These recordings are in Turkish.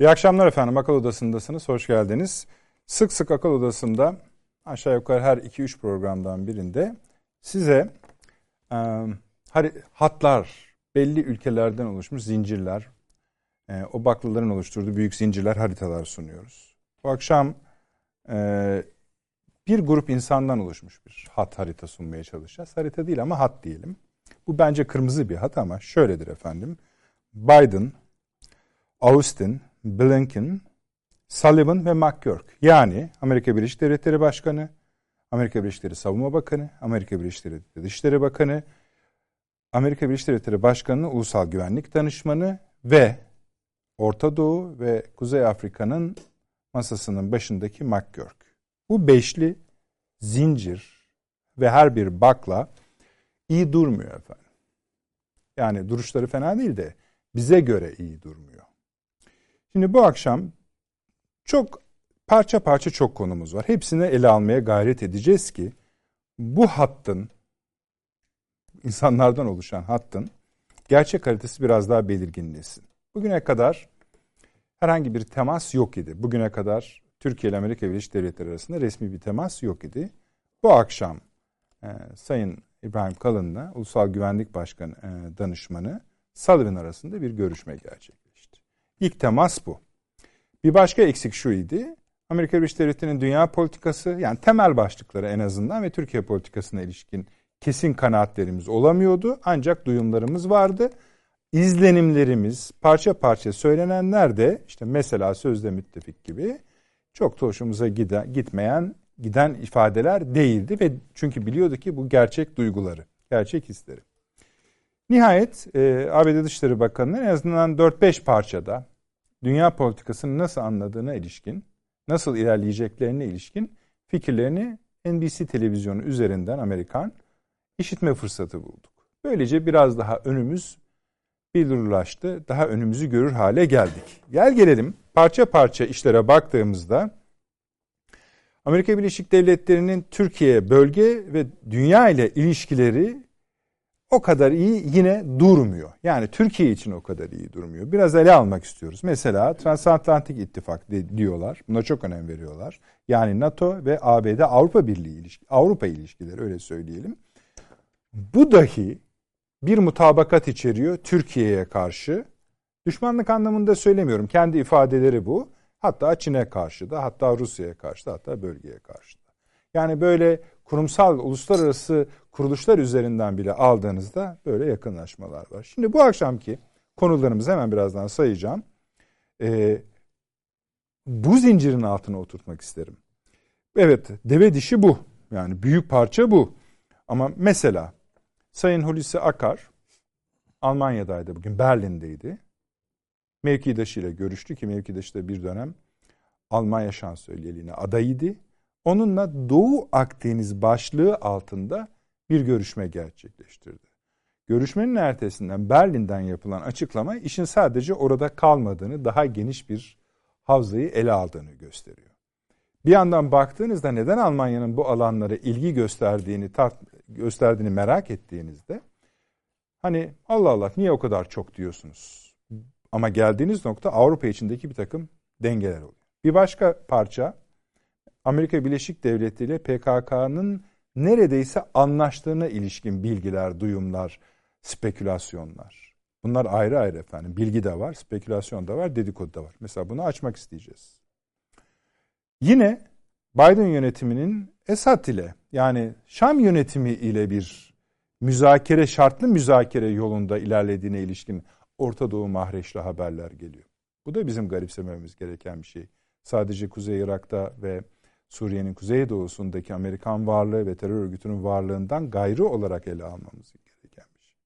İyi akşamlar efendim. Akıl Odası'ndasınız. Hoş geldiniz. Sık sık Akıl Odası'nda aşağı yukarı her 2-3 programdan birinde size e, hatlar, belli ülkelerden oluşmuş zincirler, e, o baklaların oluşturduğu büyük zincirler, haritalar sunuyoruz. Bu akşam e, bir grup insandan oluşmuş bir hat harita sunmaya çalışacağız. Harita değil ama hat diyelim. Bu bence kırmızı bir hat ama şöyledir efendim. Biden, Austin, Blinken, Sullivan ve McGurk. Yani Amerika Birleşik Devletleri Başkanı, Amerika Birleşik Devletleri Savunma Bakanı, Amerika Birleşik Devletleri Dışişleri Bakanı, Amerika Birleşik Devletleri Başkanı'nın Ulusal Güvenlik Danışmanı ve Orta Doğu ve Kuzey Afrika'nın masasının başındaki McGurk. Bu beşli zincir ve her bir bakla iyi durmuyor efendim. Yani duruşları fena değil de bize göre iyi durmuyor. Şimdi bu akşam çok parça parça çok konumuz var. Hepsini ele almaya gayret edeceğiz ki bu hattın insanlardan oluşan hattın gerçek haritası biraz daha belirginleşsin. Bugüne kadar herhangi bir temas yok idi. Bugüne kadar Türkiye ile Amerika Birleşik Devletleri arasında resmi bir temas yok idi. Bu akşam e, Sayın İbrahim Kalın'la Ulusal Güvenlik Başkanı e, danışmanı Sullivan arasında bir görüşme gerçekleşti. İlk temas bu. Bir başka eksik şu idi. Amerika Birleşik Devletleri'nin dünya politikası yani temel başlıkları en azından ve Türkiye politikasına ilişkin kesin kanaatlerimiz olamıyordu. Ancak duyumlarımız vardı. İzlenimlerimiz parça parça söylenenler de işte mesela sözde müttefik gibi çok da hoşumuza giden, gitmeyen giden ifadeler değildi ve çünkü biliyordu ki bu gerçek duyguları, gerçek hisleri. Nihayet e, ABD Dışişleri Bakanı'nın en azından 4-5 parçada dünya politikasını nasıl anladığına ilişkin, nasıl ilerleyeceklerine ilişkin fikirlerini NBC televizyonu üzerinden Amerikan işitme fırsatı bulduk. Böylece biraz daha önümüz billurlaştı, daha önümüzü görür hale geldik. Gel gelelim parça parça işlere baktığımızda Amerika Birleşik Devletleri'nin Türkiye bölge ve dünya ile ilişkileri o kadar iyi yine durmuyor. Yani Türkiye için o kadar iyi durmuyor. Biraz ele almak istiyoruz. Mesela Transatlantik İttifak diyorlar. Buna çok önem veriyorlar. Yani NATO ve ABD Avrupa Birliği ilişki, Avrupa ilişkileri öyle söyleyelim. Bu dahi bir mutabakat içeriyor Türkiye'ye karşı. Düşmanlık anlamında söylemiyorum. Kendi ifadeleri bu. Hatta Çin'e karşı da, hatta Rusya'ya karşı da, hatta bölgeye karşı da. Yani böyle kurumsal, uluslararası kuruluşlar üzerinden bile aldığınızda böyle yakınlaşmalar var. Şimdi bu akşamki konularımızı hemen birazdan sayacağım. Ee, bu zincirin altına oturtmak isterim. Evet, deve dişi bu. Yani büyük parça bu. Ama mesela Sayın Hulusi Akar Almanya'daydı bugün, Berlin'deydi. Mevkidaşı ile görüştü ki mevkidaşı da bir dönem Almanya şansölyeliğine adayıydı. Onunla Doğu Akdeniz başlığı altında bir görüşme gerçekleştirdi. Görüşmenin ertesinden Berlin'den yapılan açıklama işin sadece orada kalmadığını, daha geniş bir havzayı ele aldığını gösteriyor. Bir yandan baktığınızda neden Almanya'nın bu alanlara ilgi gösterdiğini tart gösterdiğini merak ettiğinizde hani Allah Allah niye o kadar çok diyorsunuz? Ama geldiğiniz nokta Avrupa içindeki bir takım dengeler oluyor. Bir başka parça Amerika Birleşik Devletleri ile PKK'nın neredeyse anlaştığına ilişkin bilgiler, duyumlar, spekülasyonlar. Bunlar ayrı ayrı efendim. Bilgi de var, spekülasyon da var, dedikodu da var. Mesela bunu açmak isteyeceğiz. Yine Biden yönetiminin Esad ile yani Şam yönetimi ile bir müzakere, şartlı müzakere yolunda ilerlediğine ilişkin Orta Doğu mahreçli haberler geliyor. Bu da bizim garipsememiz gereken bir şey. Sadece Kuzey Irak'ta ve Suriye'nin kuzeydoğusundaki Amerikan varlığı ve terör örgütünün varlığından gayrı olarak ele almamız gereken bir şey.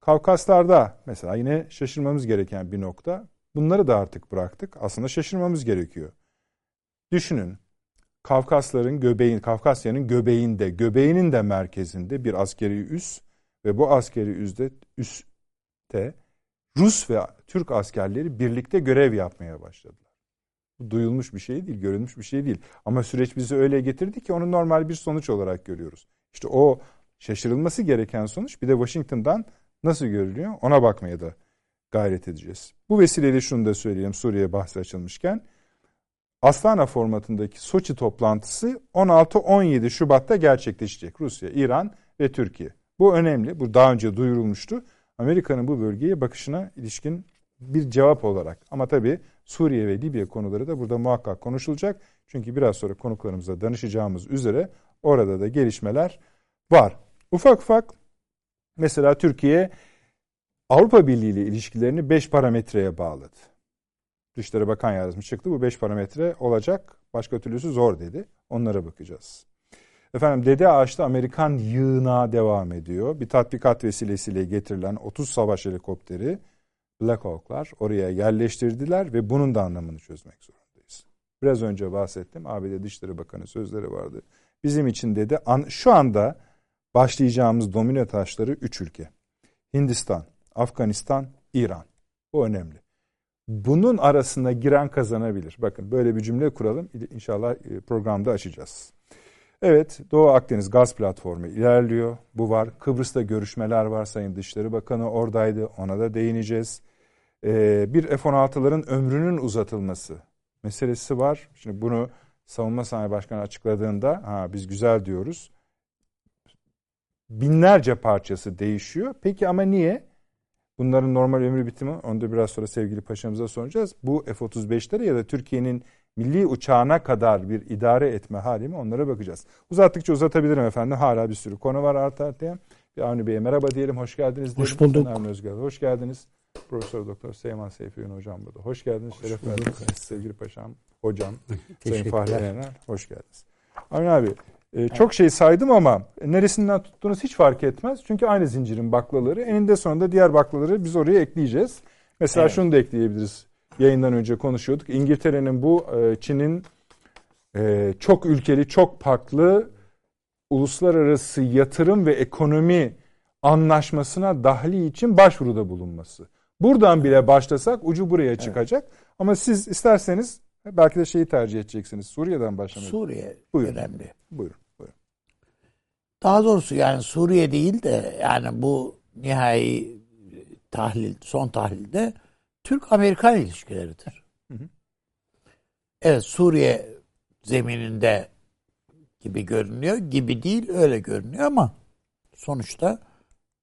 Kavkaslar'da mesela yine şaşırmamız gereken bir nokta. Bunları da artık bıraktık. Aslında şaşırmamız gerekiyor. Düşünün. Kafkasların göbeğin, Kafkasya'nın göbeğinde, göbeğinin de merkezinde bir askeri üs ve bu askeri üsde üste Rus ve Türk askerleri birlikte görev yapmaya başladılar. Duyulmuş bir şey değil, görülmüş bir şey değil. Ama süreç bizi öyle getirdi ki onu normal bir sonuç olarak görüyoruz. İşte o şaşırılması gereken sonuç bir de Washington'dan nasıl görülüyor ona bakmaya da gayret edeceğiz. Bu vesileyle şunu da söyleyeyim Suriye bahsi açılmışken. Astana formatındaki Soçi toplantısı 16-17 Şubat'ta gerçekleşecek. Rusya, İran ve Türkiye. Bu önemli. Bu daha önce duyurulmuştu. Amerika'nın bu bölgeye bakışına ilişkin bir cevap olarak. Ama tabii Suriye ve Libya konuları da burada muhakkak konuşulacak. Çünkü biraz sonra konuklarımıza danışacağımız üzere orada da gelişmeler var. Ufak ufak mesela Türkiye Avrupa Birliği ile ilişkilerini 5 parametreye bağladı. Dışişleri Bakan Yardımcısı çıktı. Bu 5 parametre olacak. Başka türlüsü zor dedi. Onlara bakacağız. Efendim Dede Ağaç'ta Amerikan yığına devam ediyor. Bir tatbikat vesilesiyle getirilen 30 savaş helikopteri Black Hawk'lar oraya yerleştirdiler ve bunun da anlamını çözmek zorundayız. Biraz önce bahsettim. ABD Dışişleri Bakanı sözleri vardı. Bizim için dedi şu anda başlayacağımız domino taşları 3 ülke. Hindistan, Afganistan, İran. Bu önemli. Bunun arasında giren kazanabilir. Bakın böyle bir cümle kuralım. İnşallah e, programda açacağız. Evet Doğu Akdeniz gaz platformu ilerliyor. Bu var. Kıbrıs'ta görüşmeler var. Sayın Dışişleri Bakanı oradaydı. Ona da değineceğiz. Ee, bir F-16'ların ömrünün uzatılması meselesi var. Şimdi bunu Savunma Sanayi Başkanı açıkladığında ha, biz güzel diyoruz. Binlerce parçası değişiyor. Peki ama niye? Bunların normal ömrü bitimi onu da biraz sonra sevgili paşamıza soracağız. Bu F-35'lere ya da Türkiye'nin milli uçağına kadar bir idare etme hali mi onlara bakacağız. Uzattıkça uzatabilirim efendim. Hala bir sürü konu var arta arkaya. Bir Avni Bey'e merhaba diyelim. Hoş geldiniz. Hoş bulduk. Özgür. Hoş geldiniz. Profesör Doktor Seyman Seyfi Yun hocam burada. Hoş geldiniz. Hoş Şeref verdiniz. Sevgili paşam, hocam, Sayın Fahri Yener. Hoş geldiniz. Avni abi ee, çok şey saydım ama neresinden tuttuğunuz hiç fark etmez. Çünkü aynı zincirin baklaları. Eninde sonunda diğer baklaları biz oraya ekleyeceğiz. Mesela evet. şunu da ekleyebiliriz. Yayından önce konuşuyorduk. İngiltere'nin bu e, Çin'in e, çok ülkeli, çok farklı uluslararası yatırım ve ekonomi anlaşmasına dahli için başvuruda bulunması. Buradan bile başlasak ucu buraya çıkacak. Evet. Ama siz isterseniz Belki de şeyi tercih edeceksiniz. Suriye'den başlamayı. Suriye buyurun. önemli. Buyurun, buyurun. Daha doğrusu yani Suriye değil de yani bu nihai tahlil, son tahlilde Türk-Amerikan ilişkileridir. Hı hı. Evet Suriye zemininde gibi görünüyor. Gibi değil öyle görünüyor ama sonuçta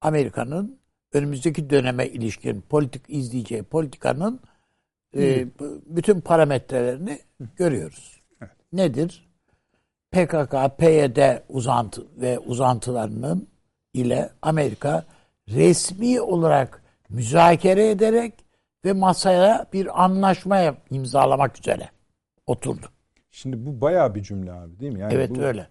Amerika'nın önümüzdeki döneme ilişkin politik izleyeceği politikanın e, bütün parametrelerini görüyoruz. Evet. Nedir? PKK, PYD uzantı ve uzantılarının ile Amerika resmi olarak müzakere ederek ve masaya bir anlaşma imzalamak üzere oturdu. Şimdi bu bayağı bir cümle abi değil mi? Yani evet bu... öyle.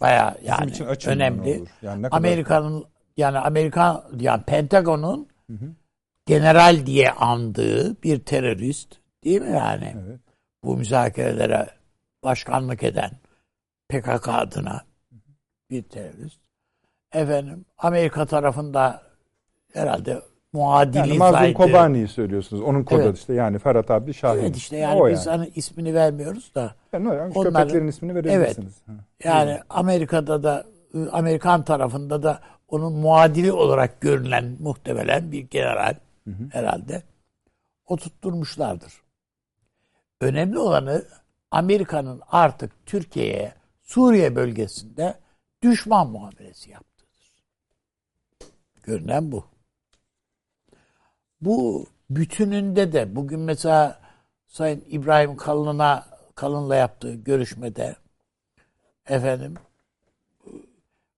Bayağı yani için önemli. Yani Amerika'nın yani Amerikan yani Pentagon'un hı hı general diye andığı bir terörist değil mi yani? Evet. Bu müzakerelere başkanlık eden PKK adına bir terörist. Efendim Amerika tarafında herhalde muadili yani Mazlum Kobani'yi söylüyorsunuz. Onun kodu evet. işte yani Ferhat Abdi Şahin. Evet işte yani o biz yani. hani ismini vermiyoruz da. Yani, yani onların, köpeklerin ismini verebilirsiniz. Evet. Yani evet. Amerika'da da Amerikan tarafında da onun muadili olarak görülen muhtemelen bir general hı hı. herhalde oturtturmuşlardır. Önemli olanı Amerika'nın artık Türkiye'ye Suriye bölgesinde düşman muamelesi yaptığıdır. Görünen bu. Bu bütününde de bugün mesela Sayın İbrahim Kalın'a Kalın'la yaptığı görüşmede efendim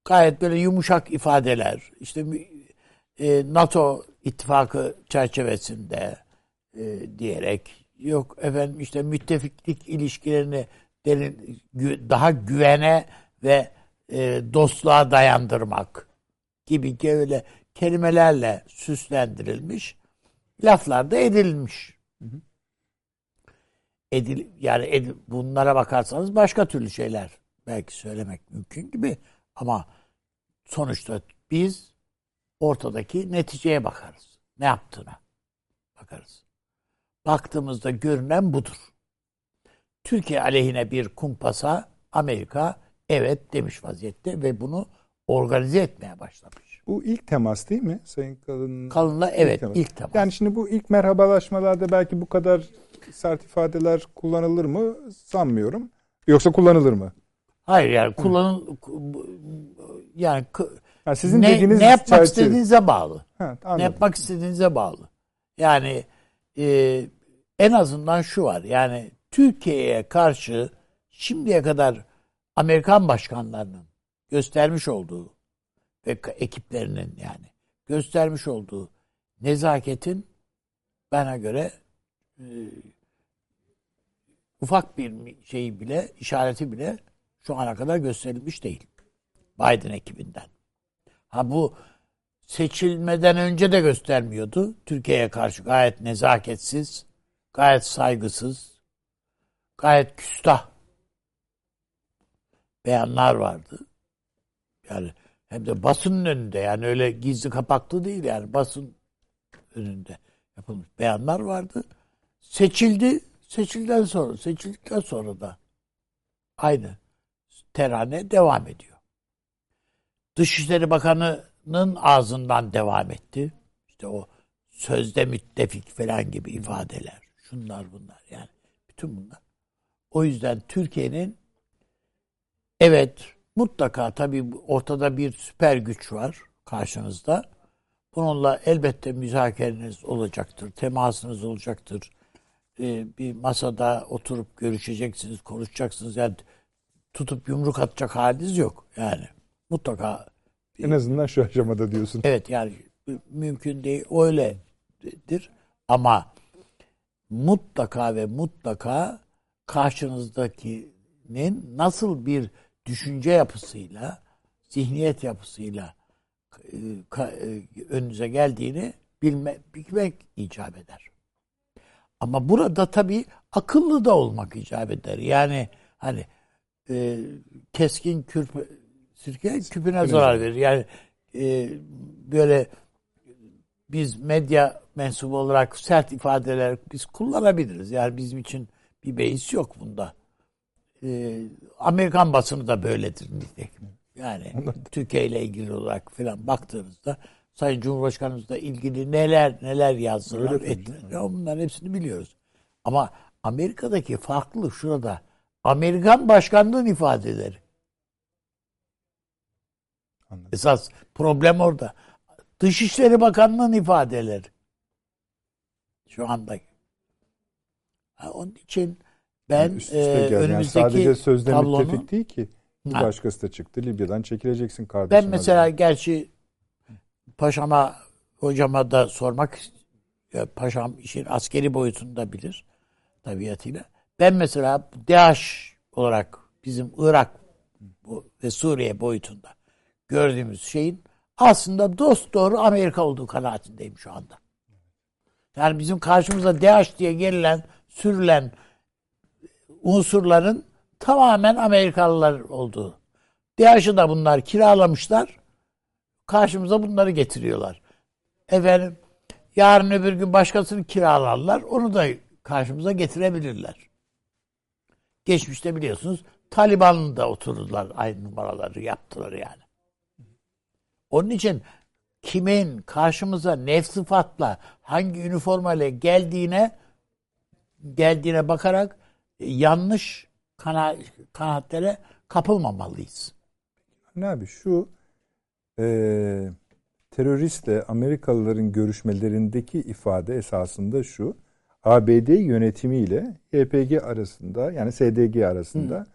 gayet böyle yumuşak ifadeler işte e, NATO ittifakı çerçevesinde e, diyerek yok efendim işte müttefiklik ilişkilerini derin, daha güvene ve e, dostluğa dayandırmak gibi öyle kelimelerle süslendirilmiş laflar da edilmiş. Edil, yani edil, bunlara bakarsanız başka türlü şeyler belki söylemek mümkün gibi ama sonuçta biz ortadaki neticeye bakarız. Ne yaptığına bakarız. Baktığımızda görünen budur. Türkiye aleyhine bir kumpasa Amerika evet demiş vaziyette ve bunu organize etmeye başlamış. Bu ilk temas değil mi Sayın Kalın? Kalın'la evet ilk temas. ilk temas. Yani şimdi bu ilk merhabalaşmalarda belki bu kadar sert ifadeler kullanılır mı sanmıyorum. Yoksa kullanılır mı? Hayır yani kullanıl yani, yani sizin ne, dediğiniz ne yapmak çerçeve... istediğinize bağlı. Ha, ne yapmak istediğinize bağlı. Yani e, en azından şu var. Yani Türkiye'ye karşı şimdiye kadar Amerikan başkanlarının göstermiş olduğu ve ekiplerinin yani göstermiş olduğu nezaketin bana göre e, ufak bir şeyi bile, işareti bile şu ana kadar gösterilmiş değil. Biden ekibinden. Ha bu seçilmeden önce de göstermiyordu. Türkiye'ye karşı gayet nezaketsiz, gayet saygısız, gayet küstah beyanlar vardı. Yani hem de basının önünde yani öyle gizli kapaklı değil yani basın önünde yapılmış beyanlar vardı. Seçildi. Seçildikten sonra, seçildikten sonra da aynı terane devam ediyor. Dışişleri Bakanı'nın ağzından devam etti. İşte o sözde müttefik falan gibi ifadeler. Şunlar bunlar yani. Bütün bunlar. O yüzden Türkiye'nin evet mutlaka tabii ortada bir süper güç var karşınızda. Bununla elbette müzakereniz olacaktır, temasınız olacaktır. Ee, bir masada oturup görüşeceksiniz, konuşacaksınız. Yani tutup yumruk atacak haliniz yok. Yani mutlaka. En azından şu aşamada diyorsun. Evet yani mümkün değil. Öyledir. Ama mutlaka ve mutlaka karşınızdakinin nasıl bir düşünce yapısıyla, zihniyet yapısıyla e, e, önünüze geldiğini bilme, bilmek icap eder. Ama burada tabii akıllı da olmak icap eder. Yani hani e, keskin kürpe, sirke küpüne zarar verir. Yani e, böyle biz medya mensubu olarak sert ifadeler biz kullanabiliriz. Yani bizim için bir beis yok bunda. E, Amerikan basını da böyledir nitekim. Yani Türkiye ile ilgili olarak falan baktığınızda Sayın Cumhurbaşkanımızla ilgili neler neler yazdılar, ettiler. Ya bunların hepsini biliyoruz. Ama Amerika'daki farklılık şurada. Amerikan başkanlığın ifadeleri. Anladım. Esas problem orada. Dışişleri Bakanlığı'nın ifadeleri. Şu anda. Ha, onun için ben üst üste e, önümüzdeki yani sadece sözde tablonu, müttefik değil ki. Bir ha. başkası da çıktı. Libya'dan çekileceksin kardeşim. Ben mesela dedi. gerçi paşama hocama da sormak ya paşam işin askeri boyutunda bilir tabiatıyla. Ben mesela DAEŞ olarak bizim Irak ve Suriye boyutunda gördüğümüz şeyin aslında dost doğru Amerika olduğu kanaatindeyim şu anda. Yani bizim karşımıza DAEŞ diye gelilen, sürülen unsurların tamamen Amerikalılar olduğu. DAEŞ'i da bunlar kiralamışlar. Karşımıza bunları getiriyorlar. Efendim yarın öbür gün başkasını kiralarlar. Onu da karşımıza getirebilirler. Geçmişte biliyorsunuz Taliban'ın da oturdular aynı numaraları yaptılar yani. Onun için kimin karşımıza ne sıfatla hangi üniformayla geldiğine geldiğine bakarak yanlış kana, kanaatlere kapılmamalıyız. Ne abi şu e, teröristle Amerikalıların görüşmelerindeki ifade esasında şu. ABD yönetimiyle YPG arasında yani SDG arasında Hı.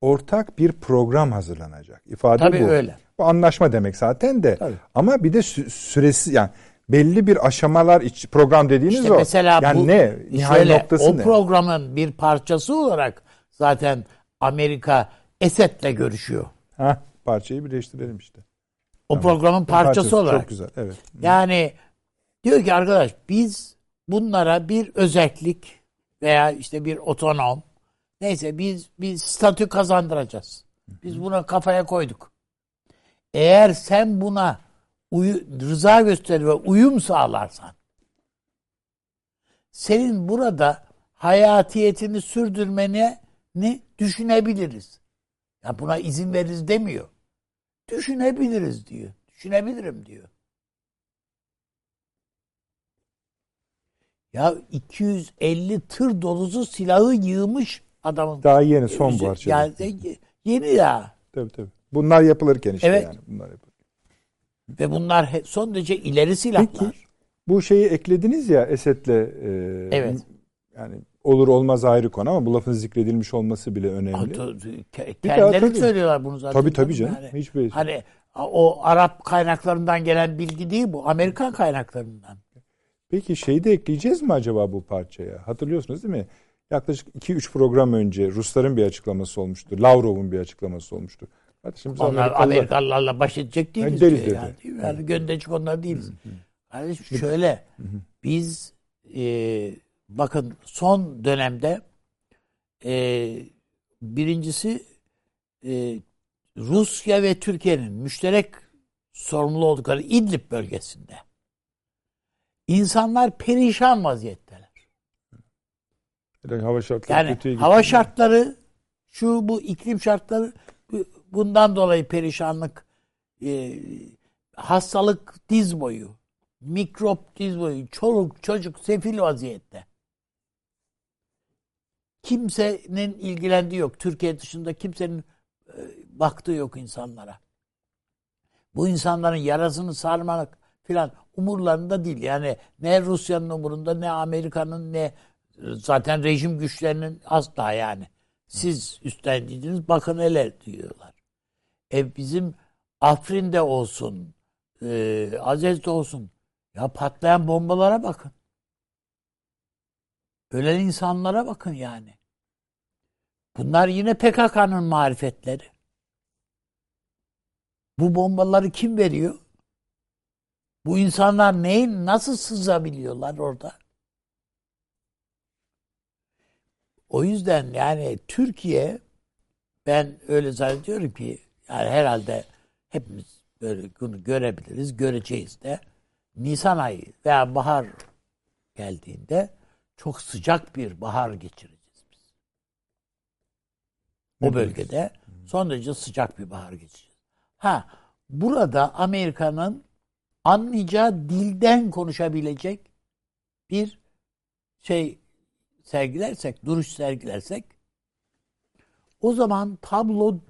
ortak bir program hazırlanacak. İfade Tabii bu. öyle. Bu anlaşma demek zaten de. Tabii. Ama bir de süresi yani belli bir aşamalar iç program dediğiniz işte o. Mesela yani bu, ne? Nihai şöyle, noktası o ne? programın bir parçası olarak zaten Amerika Esed'le görüşüyor. Ha, parçayı birleştirelim işte. O tamam. programın parçası, parçası olarak. Çok güzel. Evet. Yani diyor ki arkadaş biz bunlara bir özellik veya işte bir otonom neyse biz bir statü kazandıracağız. Biz buna kafaya koyduk. Eğer sen buna uyu, rıza gösterir ve uyum sağlarsan senin burada hayatiyetini sürdürmeni düşünebiliriz. Ya buna izin veririz demiyor. Düşünebiliriz diyor. düşünebilirim diyor. Ya 250 tır dolusu silahı yığmış adamın. Daha yeni son parça. Yani yeni ya. Tabii tabii. Bunlar yapılırken işte evet. yani. Bunlar yapılırken. Ve bunlar son derece ileri silahlar. Peki, bu şeyi eklediniz ya Esed'le e, evet. yani olur olmaz ayrı konu ama bu lafın zikredilmiş olması bile önemli. Kendileri söylüyorlar bunu zaten. Tabii tabii canım. Yani, Hiçbir şey. Hani o Arap kaynaklarından gelen bilgi değil bu. Amerikan kaynaklarından. Peki şeyi de ekleyeceğiz mi acaba bu parçaya? Hatırlıyorsunuz değil mi? Yaklaşık 2-3 program önce Rusların bir açıklaması olmuştu. Lavrov'un bir açıklaması olmuştu. Kardeşim, onlar Amerikalılar... Amerikalılarla baş edecek değiliz. Yani diyor, yani, değil mi? yani gönderecek onlar değiliz. Kardeşim şöyle biz e, bakın son dönemde e, birincisi e, Rusya ve Türkiye'nin müşterek sorumlu oldukları İdlib bölgesinde insanlar perişan vaziyetteler. Yani hava şartları yani hava şartları şu bu iklim şartları bundan dolayı perişanlık e, hastalık diz boyu mikrop diz boyu çoluk çocuk sefil vaziyette kimsenin ilgilendiği yok. Türkiye dışında kimsenin e, baktığı yok insanlara. Bu insanların yarasını sarmak filan umurlarında değil. Yani ne Rusya'nın umurunda ne Amerika'nın ne zaten rejim güçlerinin asla yani. Siz üstlendiğiniz bakın hele diyorlar. E bizim Afrin'de olsun, e, Azez'de olsun. Ya patlayan bombalara bakın. Ölen insanlara bakın yani. Bunlar yine PKK'nın marifetleri. Bu bombaları kim veriyor? Bu insanlar neyin nasıl sızabiliyorlar orada? O yüzden yani Türkiye ben öyle zannediyorum ki yani herhalde hepimiz böyle bunu görebiliriz, göreceğiz de. Nisan ayı veya bahar geldiğinde çok sıcak bir bahar geçireceğiz biz. O bölgede son derece sıcak bir bahar geçireceğiz. Ha burada Amerika'nın anlayacağı dilden konuşabilecek bir şey sergilersek, duruş sergilersek o zaman tablo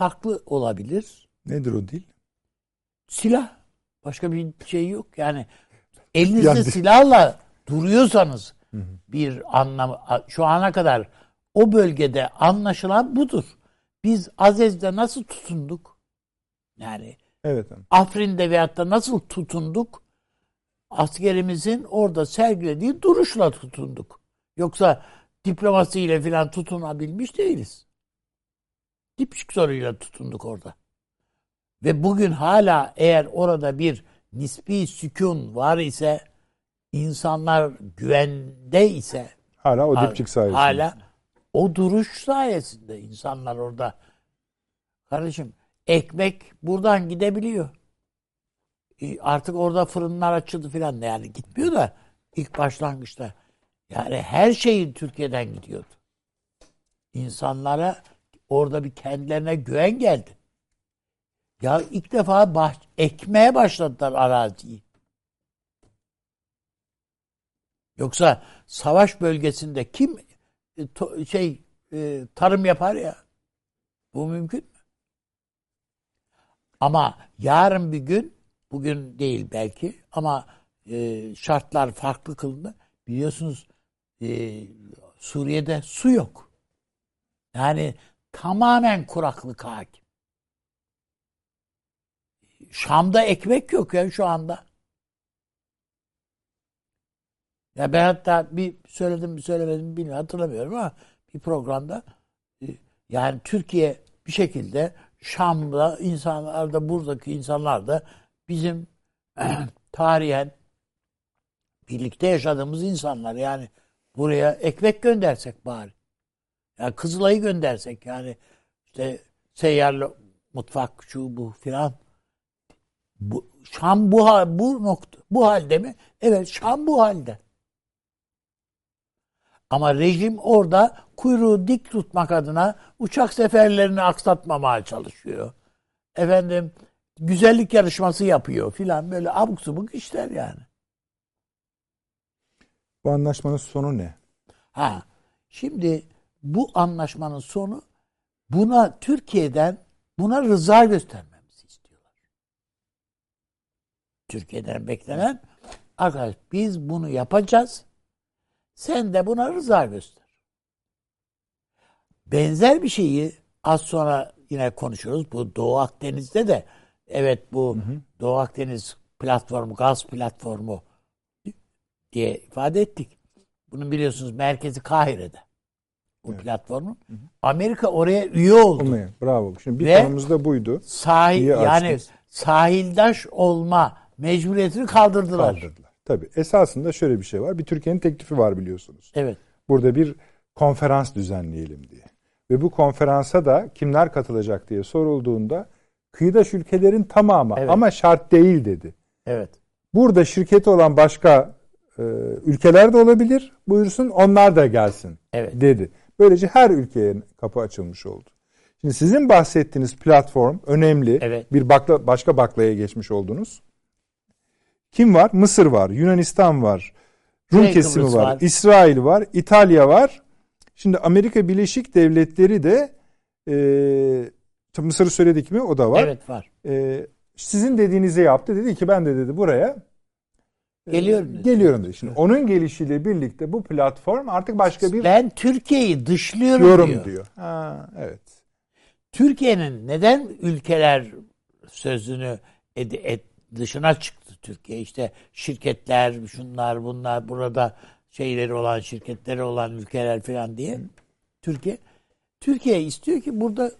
farklı olabilir. Nedir o dil? Silah. Başka bir şey yok. Yani elinizde yani... silahla duruyorsanız bir anlam şu ana kadar o bölgede anlaşılan budur. Biz Azez'de nasıl tutunduk? Yani evet. Afrin'de veyahut da nasıl tutunduk? Askerimizin orada sergilediği duruşla tutunduk. Yoksa diplomasiyle filan tutunabilmiş değiliz. Dipşik soruyla tutunduk orada. Ve bugün hala eğer orada bir nispi sükun var ise insanlar güvende ise hala o dipçik sayesinde. Hala o duruş sayesinde insanlar orada kardeşim ekmek buradan gidebiliyor. E, artık orada fırınlar açıldı filan yani gitmiyor da ilk başlangıçta. Yani her şeyin Türkiye'den gidiyordu. İnsanlara orada bir kendilerine güven geldi. Ya ilk defa bah ekmeye başladılar araziyi. Yoksa savaş bölgesinde kim e, to, şey e, tarım yapar ya? Bu mümkün mü? Ama yarın bir gün, bugün değil belki ama e, şartlar farklı kılındı. Biliyorsunuz e, Suriye'de su yok. Yani tamamen kuraklık hakim. Şam'da ekmek yok ya şu anda. Ya ben hatta bir söyledim bir söylemedim bilmiyorum hatırlamıyorum ama bir programda e, yani Türkiye bir şekilde Şam'da insanlar da buradaki insanlar da bizim tarihen birlikte yaşadığımız insanlar yani buraya ekmek göndersek bari. Yani Kızılay'ı göndersek yani işte seyyarlı mutfak şu bu filan. Bu, Şam bu bu nokta bu halde mi? Evet Şam bu halde. Ama rejim orada kuyruğu dik tutmak adına uçak seferlerini aksatmamaya çalışıyor. Efendim güzellik yarışması yapıyor filan böyle abuk subuk işler yani. Bu anlaşmanın sonu ne? Ha, şimdi bu anlaşmanın sonu buna Türkiye'den buna rıza göstermemizi istiyorlar. Türkiye'den beklenen arkadaş biz bunu yapacağız. Sen de buna rıza göster. Benzer bir şeyi az sonra yine konuşuruz. Bu Doğu Akdeniz'de de evet bu hı hı. Doğu Akdeniz platformu, gaz platformu diye ifade ettik. Bunu biliyorsunuz merkezi Kahire'de. Bu evet. platformun. Hı hı. Amerika oraya üye oldu. Olmaya, bravo. Şimdi bir konumuz da buydu. Sahil, yani sahildaş olma mecburiyetini kaldırdılar. Kaldırdılar. Tabii. Esasında şöyle bir şey var. Bir Türkiye'nin teklifi var biliyorsunuz. Evet. Burada bir konferans düzenleyelim diye. Ve bu konferansa da kimler katılacak diye sorulduğunda kıyıdaş ülkelerin tamamı evet. ama şart değil dedi. Evet. Burada şirketi olan başka e, ülkeler de olabilir. Buyursun onlar da gelsin evet. dedi. Böylece her ülkeye kapı açılmış oldu. Şimdi sizin bahsettiğiniz platform önemli. Evet. Bir bakla, başka baklaya geçmiş oldunuz. Kim var? Mısır var, Yunanistan var, Rum Güney kesimi var, var, İsrail var, İtalya var. Şimdi Amerika Birleşik Devletleri de e, Mısır'ı söyledik mi? O da var. Evet var. E, sizin dediğinizi yaptı. Dedi ki ben de dedi buraya Geliyorum. Dedi. Geliyorum dedi. Şimdi onun gelişiyle birlikte bu platform artık başka bir Ben Türkiye'yi dışlıyorum diyor. diyor. Ha, evet. Türkiye'nin neden ülkeler sözünü ed, ed, dışına çıktı Türkiye? İşte şirketler, şunlar, bunlar burada şeyleri olan, şirketleri olan ülkeler falan diye. Hı. Türkiye Türkiye istiyor ki burada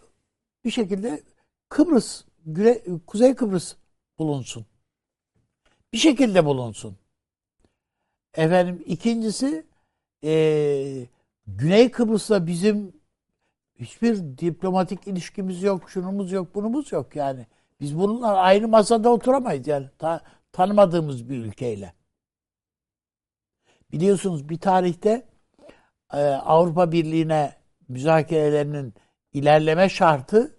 bir şekilde Kıbrıs, Güne, Kuzey Kıbrıs bulunsun. Bir şekilde bulunsun. Efendim ikincisi e, Güney Kıbrıs'la bizim hiçbir diplomatik ilişkimiz yok, şunumuz yok, bunumuz yok yani. Biz bununla aynı masada oturamayız yani ta, tanımadığımız bir ülkeyle. Biliyorsunuz bir tarihte e, Avrupa Birliği'ne müzakerelerinin ilerleme şartı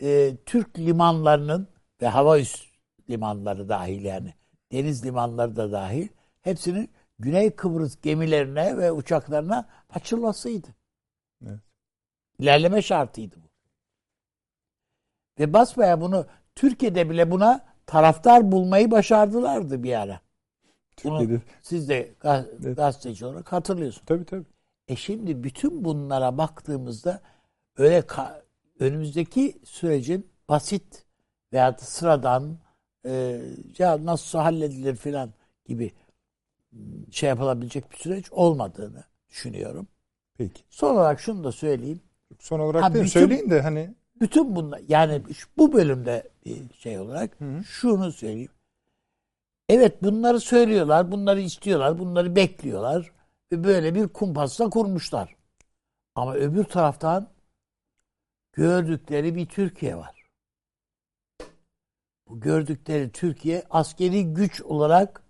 e, Türk limanlarının ve hava üst limanları dahil yani deniz limanları da dahil hepsinin Güney Kıbrıs gemilerine ve uçaklarına açılmasıydı. Evet. İlerleme şartıydı bu. Ve basbaya bunu Türkiye'de bile buna taraftar bulmayı başardılardı bir ara. Türkiye'de. Bunu siz de gaz, evet. gazeteci olarak hatırlıyorsunuz. Tabii tabii. E şimdi bütün bunlara baktığımızda öyle önümüzdeki sürecin basit veya sıradan e, ya nasıl halledilir filan gibi şey yapılabilecek bir süreç olmadığını düşünüyorum. Peki. Son olarak şunu da söyleyeyim. Son olarak ha, değil, bütün, söyleyin de hani bütün bunlar yani bu bölümde bir şey olarak Hı. şunu söyleyeyim. Evet bunları söylüyorlar, bunları istiyorlar, bunları bekliyorlar ve böyle bir kumpasla kurmuşlar. Ama öbür taraftan gördükleri bir Türkiye var. Bu gördükleri Türkiye askeri güç olarak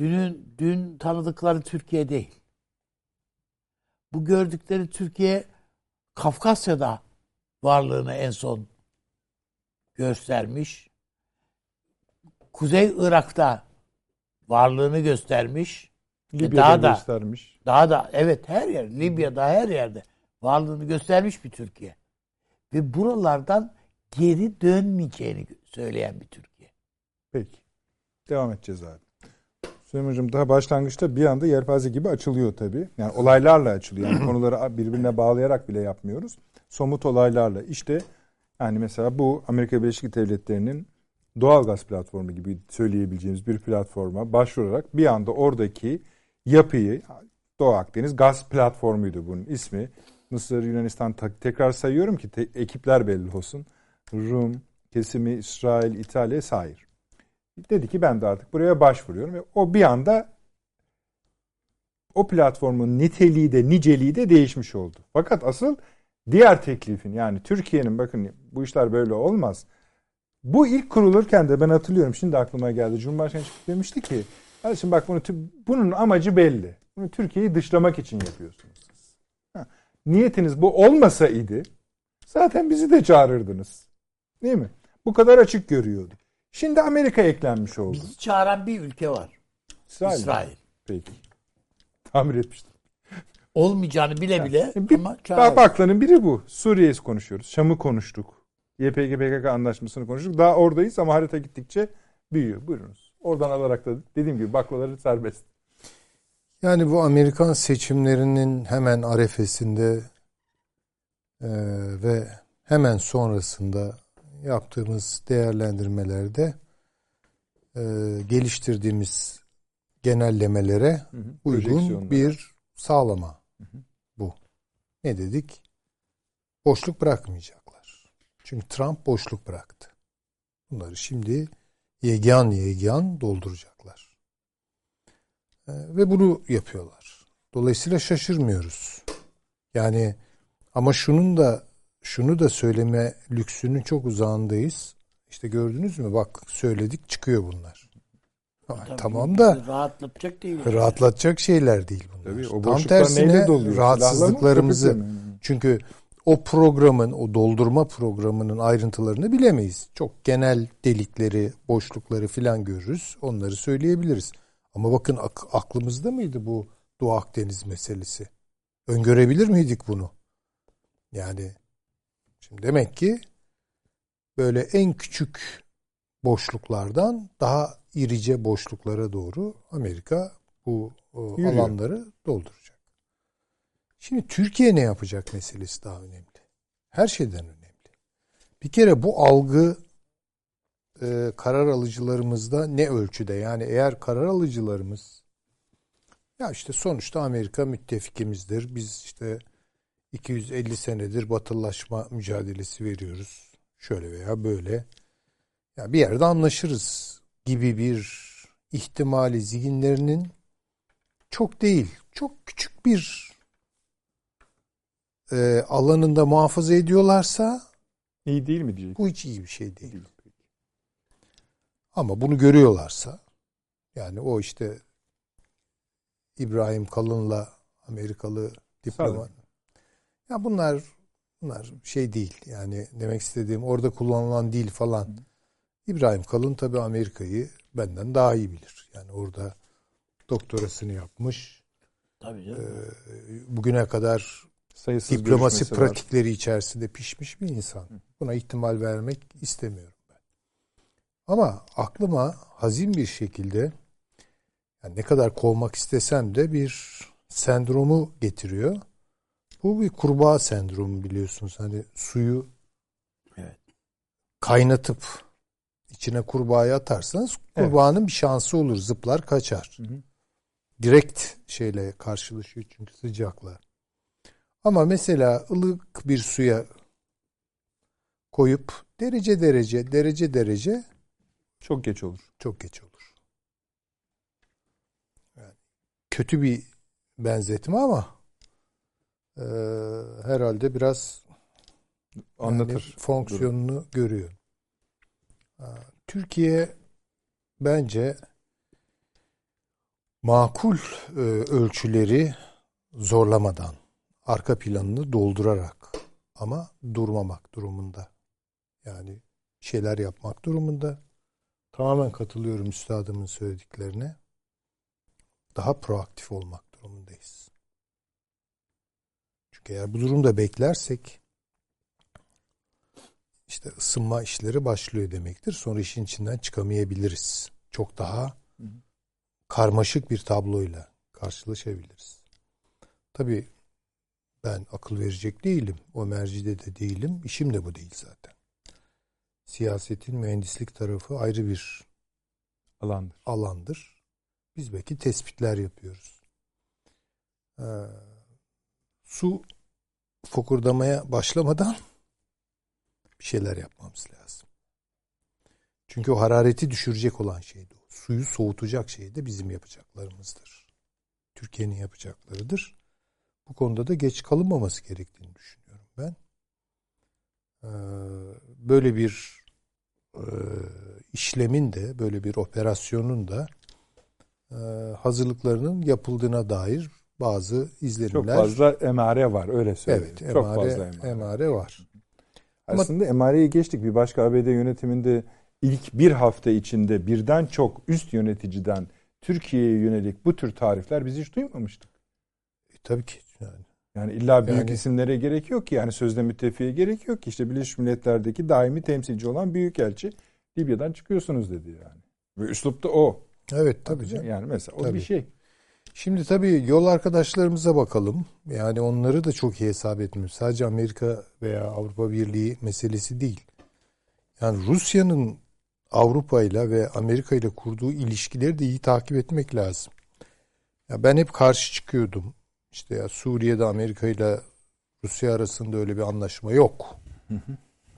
dünün dün tanıdıkları Türkiye değil. Bu gördükleri Türkiye Kafkasya'da varlığını en son göstermiş. Kuzey Irak'ta varlığını göstermiş. Libya'da daha da, göstermiş. Daha da evet her yer Libya'da her yerde varlığını göstermiş bir Türkiye. Ve buralardan geri dönmeyeceğini söyleyen bir Türkiye. Peki. Devam edeceğiz abi. Süleyman Hocam daha başlangıçta bir anda yelpaze gibi açılıyor tabii. Yani olaylarla açılıyor. Yani konuları birbirine bağlayarak bile yapmıyoruz. Somut olaylarla. İşte yani mesela bu Amerika Birleşik Devletleri'nin doğal gaz platformu gibi söyleyebileceğimiz bir platforma başvurarak bir anda oradaki yapıyı Doğu Akdeniz gaz platformuydu bunun ismi. Mısır, Yunanistan tekrar sayıyorum ki te, ekipler belli olsun. Rum, kesimi, İsrail, İtalya, Sair. Dedi ki ben de artık buraya başvuruyorum ve o bir anda o platformun niteliği de niceliği de değişmiş oldu. Fakat asıl diğer teklifin yani Türkiye'nin bakın bu işler böyle olmaz. Bu ilk kurulurken de ben hatırlıyorum şimdi aklıma geldi. Cumhurbaşkanı çıkıp demişti ki şimdi bak bunu, bunun amacı belli. Bunu Türkiye'yi dışlamak için yapıyorsunuz. Ha, niyetiniz bu olmasa idi zaten bizi de çağırırdınız. Değil mi? bu kadar açık görüyordu. Şimdi Amerika eklenmiş oldu. Bizi çağıran bir ülke var. İsrail. İsrail. Peki. Tamir etmiştim. Olmayacağını bile bile bir, ama çağıran. Baklanın biri bu. Suriye'yi konuşuyoruz. Şam'ı konuştuk. YPG PKK anlaşmasını konuştuk. Daha oradayız ama harita gittikçe büyüyor. Buyurunuz. Oradan alarak da dediğim gibi baklaları serbest. Yani bu Amerikan seçimlerinin hemen arefesinde e, ve hemen sonrasında yaptığımız değerlendirmelerde e, geliştirdiğimiz genellemelere hı hı, uygun bir sağlama hı hı. bu. Ne dedik? Boşluk bırakmayacaklar. Çünkü Trump boşluk bıraktı. Bunları şimdi yegan yegan dolduracaklar. E, ve bunu yapıyorlar. Dolayısıyla şaşırmıyoruz. Yani ama şunun da şunu da söyleme lüksünün çok uzağındayız. İşte gördünüz mü bak söyledik çıkıyor bunlar. Tabii, tamam da rahatlatacak değil. Rahatlatacak şeyler değil bunlar. Tabii, o Tam tersine rahatsızlıklarımızı çünkü o programın, o doldurma programının ayrıntılarını bilemeyiz. Çok genel delikleri, boşlukları filan görürüz. Onları söyleyebiliriz. Ama bakın ak- aklımızda mıydı bu Doğu Akdeniz meselesi? Öngörebilir miydik bunu? Yani şimdi demek ki böyle en küçük boşluklardan daha irice boşluklara doğru Amerika bu Yürüyor. alanları dolduracak. Şimdi Türkiye ne yapacak meselesi daha önemli. Her şeyden önemli. Bir kere bu algı e, karar alıcılarımızda ne ölçüde? Yani eğer karar alıcılarımız ya işte sonuçta Amerika müttefikimizdir. Biz işte 250 senedir batılılaşma mücadelesi veriyoruz. Şöyle veya böyle. Ya bir yerde anlaşırız gibi bir ihtimali zihinlerinin çok değil, çok küçük bir e, alanında muhafaza ediyorlarsa iyi değil mi diyecek? Bu hiç iyi bir şey değil. değil. Ama bunu görüyorlarsa yani o işte İbrahim Kalın'la Amerikalı diplomat ya bunlar bunlar şey değil. Yani demek istediğim orada kullanılan dil falan. Hı. İbrahim Kalın tabi Amerika'yı benden daha iyi bilir. Yani orada doktorasını yapmış. Tabii canım. Ee, bugüne kadar Sayısız diplomasi pratikleri var. içerisinde pişmiş bir insan. Buna ihtimal vermek istemiyorum ben. Ama aklıma hazin bir şekilde yani ne kadar kovmak istesem de bir sendromu getiriyor. Bu bir kurbağa sendromu biliyorsunuz. Hani suyu evet. kaynatıp içine kurbağayı atarsanız kurbağanın evet. bir şansı olur. Zıplar kaçar. Hı hı. Direkt şeyle karşılaşıyor çünkü sıcakla. Ama mesela ılık bir suya koyup derece derece derece derece çok geç olur. Çok geç olur. Yani kötü bir benzetme ama e, herhalde biraz anlatır yani fonksiyonunu durum. görüyor. Türkiye bence makul e, ölçüleri zorlamadan, arka planını doldurarak ama durmamak durumunda. Yani şeyler yapmak durumunda. Tamamen katılıyorum üstadımın söylediklerine. Daha proaktif olmak durumundayız. Çünkü eğer bu durumda beklersek işte ısınma işleri başlıyor demektir. Sonra işin içinden çıkamayabiliriz. Çok daha karmaşık bir tabloyla karşılaşabiliriz. Tabii ben akıl verecek değilim. O mercide de değilim. İşim de bu değil zaten. Siyasetin mühendislik tarafı ayrı bir alandır. alandır. Biz belki tespitler yapıyoruz. Ee, su fokurdamaya başlamadan bir şeyler yapmamız lazım. Çünkü o harareti düşürecek olan şeydi o. Suyu soğutacak şey de bizim yapacaklarımızdır. Türkiye'nin yapacaklarıdır. Bu konuda da geç kalınmaması gerektiğini düşünüyorum ben. Ee, böyle bir e, işlemin de, böyle bir operasyonun da e, hazırlıklarının yapıldığına dair bazı izlenimler. Çok fazla emare var öyle söyleyeyim. Evet, emare, Çok fazla emare. emare var. Aslında emareyi geçtik. Bir başka ABD yönetiminde ilk bir hafta içinde birden çok üst yöneticiden Türkiye'ye yönelik bu tür tarifler biz hiç duymamıştık. E, tabii ki yani. Yani illa büyük yani, isimlere gerek yok ki. Yani sözde müttefiye gerek yok ki. İşte Birleşmiş Milletler'deki daimi temsilci olan büyükelçi Libya'dan çıkıyorsunuz dedi yani. Ve üslup da o. Evet tabii canım. Yani mesela o tabii. bir şey. Şimdi tabii yol arkadaşlarımıza bakalım. Yani onları da çok iyi hesap etmiyoruz. Sadece Amerika veya Avrupa Birliği meselesi değil. Yani Rusya'nın Avrupa ile ve Amerika ile kurduğu ilişkileri de iyi takip etmek lazım. Ya ben hep karşı çıkıyordum. İşte ya Suriye'de Amerika ile Rusya arasında öyle bir anlaşma yok.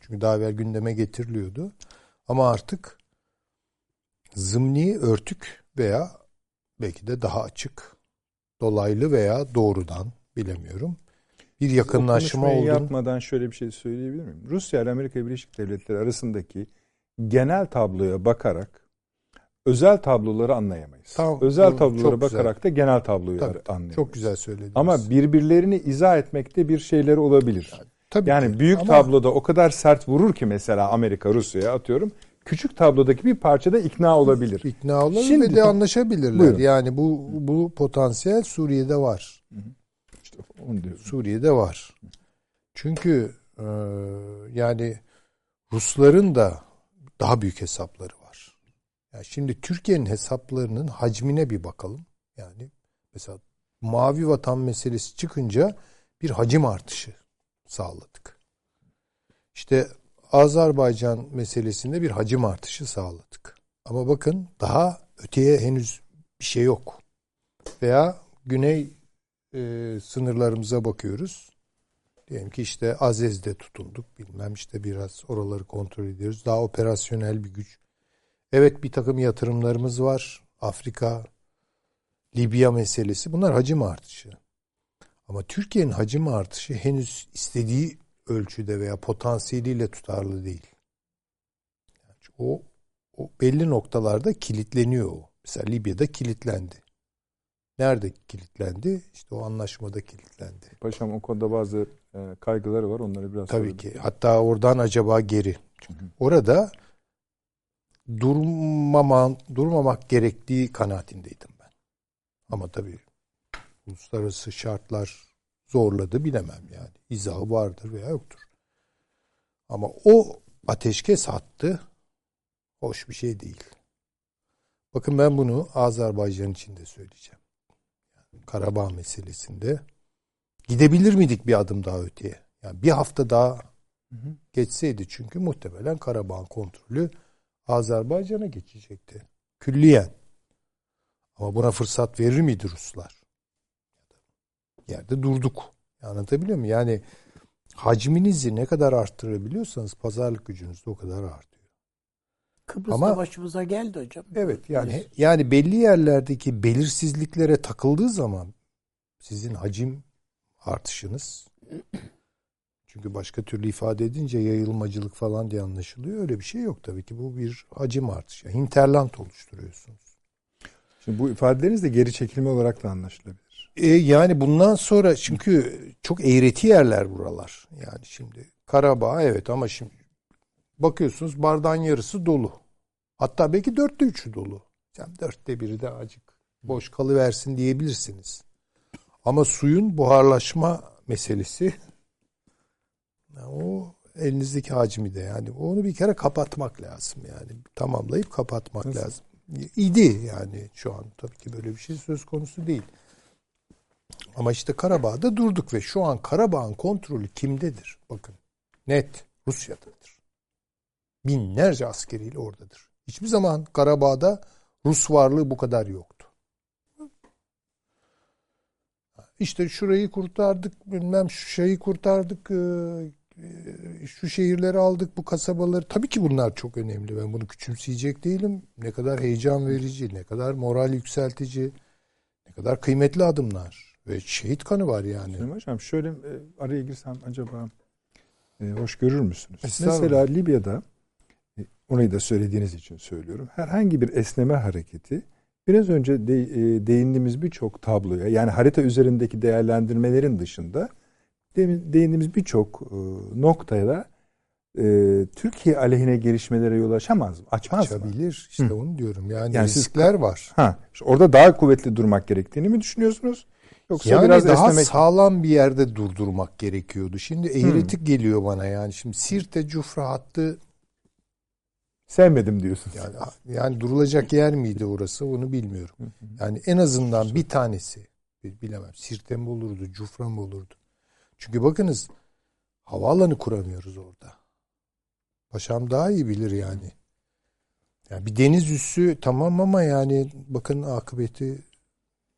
Çünkü daha evvel gündeme getiriliyordu. Ama artık zımni örtük veya belki de daha açık, dolaylı veya doğrudan bilemiyorum. Bir yakınlaşma oldu. yapmadan şöyle bir şey söyleyebilir miyim? Rusya ile Amerika Birleşik Devletleri arasındaki genel tabloya bakarak özel tabloları anlayamayız. Tamam, özel tablolara bakarak güzel. da genel tabloyu tabii, anlayamayız. Çok güzel söylediniz. Ama birbirlerini izah etmekte bir şeyleri olabilir. Yani, tabii yani ki. büyük Ama... tabloda o kadar sert vurur ki mesela Amerika Rusya'ya atıyorum. Küçük tablodaki bir parçada ikna olabilir. İkna olabilir Şimdi, ve de anlaşabilirler. Buyurun. Yani bu bu potansiyel Suriye'de var. İşte onu diyorum. Suriye'de var. Çünkü e, yani Rusların da daha büyük hesapları var. Yani şimdi Türkiye'nin hesaplarının hacmine bir bakalım. Yani mesela mavi vatan meselesi çıkınca bir hacim artışı sağladık. İşte Azerbaycan meselesinde bir hacim artışı sağladık. Ama bakın daha öteye henüz bir şey yok. Veya güney e, sınırlarımıza bakıyoruz. Diyelim ki işte Azez'de tutulduk bilmem işte biraz oraları kontrol ediyoruz. Daha operasyonel bir güç. Evet bir takım yatırımlarımız var. Afrika, Libya meselesi bunlar hacim artışı. Ama Türkiye'nin hacim artışı henüz istediği ölçüde veya potansiyeliyle tutarlı değil. Yani o, o belli noktalarda kilitleniyor o. Mesela Libya'da kilitlendi. Nerede kilitlendi? İşte o anlaşmada kilitlendi. Paşam o konuda bazı e, kaygıları var. Onları biraz Tabii ki. Hatta oradan acaba geri. Çünkü orada durmamak, durmamak gerektiği kanaatindeydim ben. Ama tabii uluslararası şartlar zorladı bilemem yani. İzahı vardır veya yoktur. Ama o ateşkes hattı hoş bir şey değil. Bakın ben bunu Azerbaycan için de söyleyeceğim. Karabağ meselesinde gidebilir miydik bir adım daha öteye? Yani bir hafta daha hı hı. geçseydi çünkü muhtemelen Karabağ kontrolü Azerbaycan'a geçecekti. Külliyen. Ama buna fırsat verir miydi Ruslar? Yerde durduk. Anlatabiliyor muyum? Yani hacminizi ne kadar arttırabiliyorsanız pazarlık gücünüz de o kadar artıyor. Kıbrıs'ta Ama, başımıza geldi hocam. Evet yani yani belli yerlerdeki belirsizliklere takıldığı zaman sizin hacim artışınız çünkü başka türlü ifade edince yayılmacılık falan diye anlaşılıyor. Öyle bir şey yok tabii ki. Bu bir hacim artışı. Yani hinterland oluşturuyorsunuz. Şimdi bu ifadeleriniz de geri çekilme olarak da anlaşılabilir. E, yani bundan sonra çünkü çok eğreti yerler buralar. Yani şimdi Karabağ evet ama şimdi bakıyorsunuz bardağın yarısı dolu. Hatta belki dörtte üçü dolu. Yani dörtte biri de acık boş kalıversin diyebilirsiniz. Ama suyun buharlaşma meselesi o elinizdeki hacmi de yani onu bir kere kapatmak lazım yani tamamlayıp kapatmak Nasıl? lazım. İdi yani şu an tabii ki böyle bir şey söz konusu değil. Ama işte Karabağ'da durduk ve şu an Karabağ'ın kontrolü kimdedir? Bakın net Rusya'dadır. Binlerce askeriyle oradadır. Hiçbir zaman Karabağ'da Rus varlığı bu kadar yoktu. İşte şurayı kurtardık, bilmem şu şeyi kurtardık, e, e, şu şehirleri aldık, bu kasabaları. Tabii ki bunlar çok önemli. Ben bunu küçümseyecek değilim. Ne kadar heyecan verici, ne kadar moral yükseltici, ne kadar kıymetli adımlar. Ve şehit kanı var yani. Süleyman Hocam şöyle e, araya girsem acaba e, hoş görür müsünüz? Mesela Libya'da e, orayı da söylediğiniz için söylüyorum. Herhangi bir esneme hareketi biraz önce de, e, değindiğimiz birçok tabloya yani harita üzerindeki değerlendirmelerin dışında değindiğimiz birçok e, noktaya da e, Türkiye aleyhine gelişmelere yol açamaz mı? Açmaz Açabilir. mı? İşte Hı. onu diyorum. Yani, yani riskler siz, var. Ha, işte orada daha kuvvetli durmak gerektiğini mi düşünüyorsunuz? Yoksa yani biraz daha esnemek... sağlam bir yerde durdurmak gerekiyordu. Şimdi eğritik hmm. geliyor bana yani. Şimdi Sirte Cufra hattı sevmedim diyorsun. Yani yani durulacak yer miydi orası onu bilmiyorum. Yani en azından bir tanesi bilemem. Sirte mi olurdu, Cufra mı olurdu? Çünkü bakınız havaalanı kuramıyoruz orada. Paşam daha iyi bilir yani. Yani bir deniz üssü tamam ama yani bakın akıbeti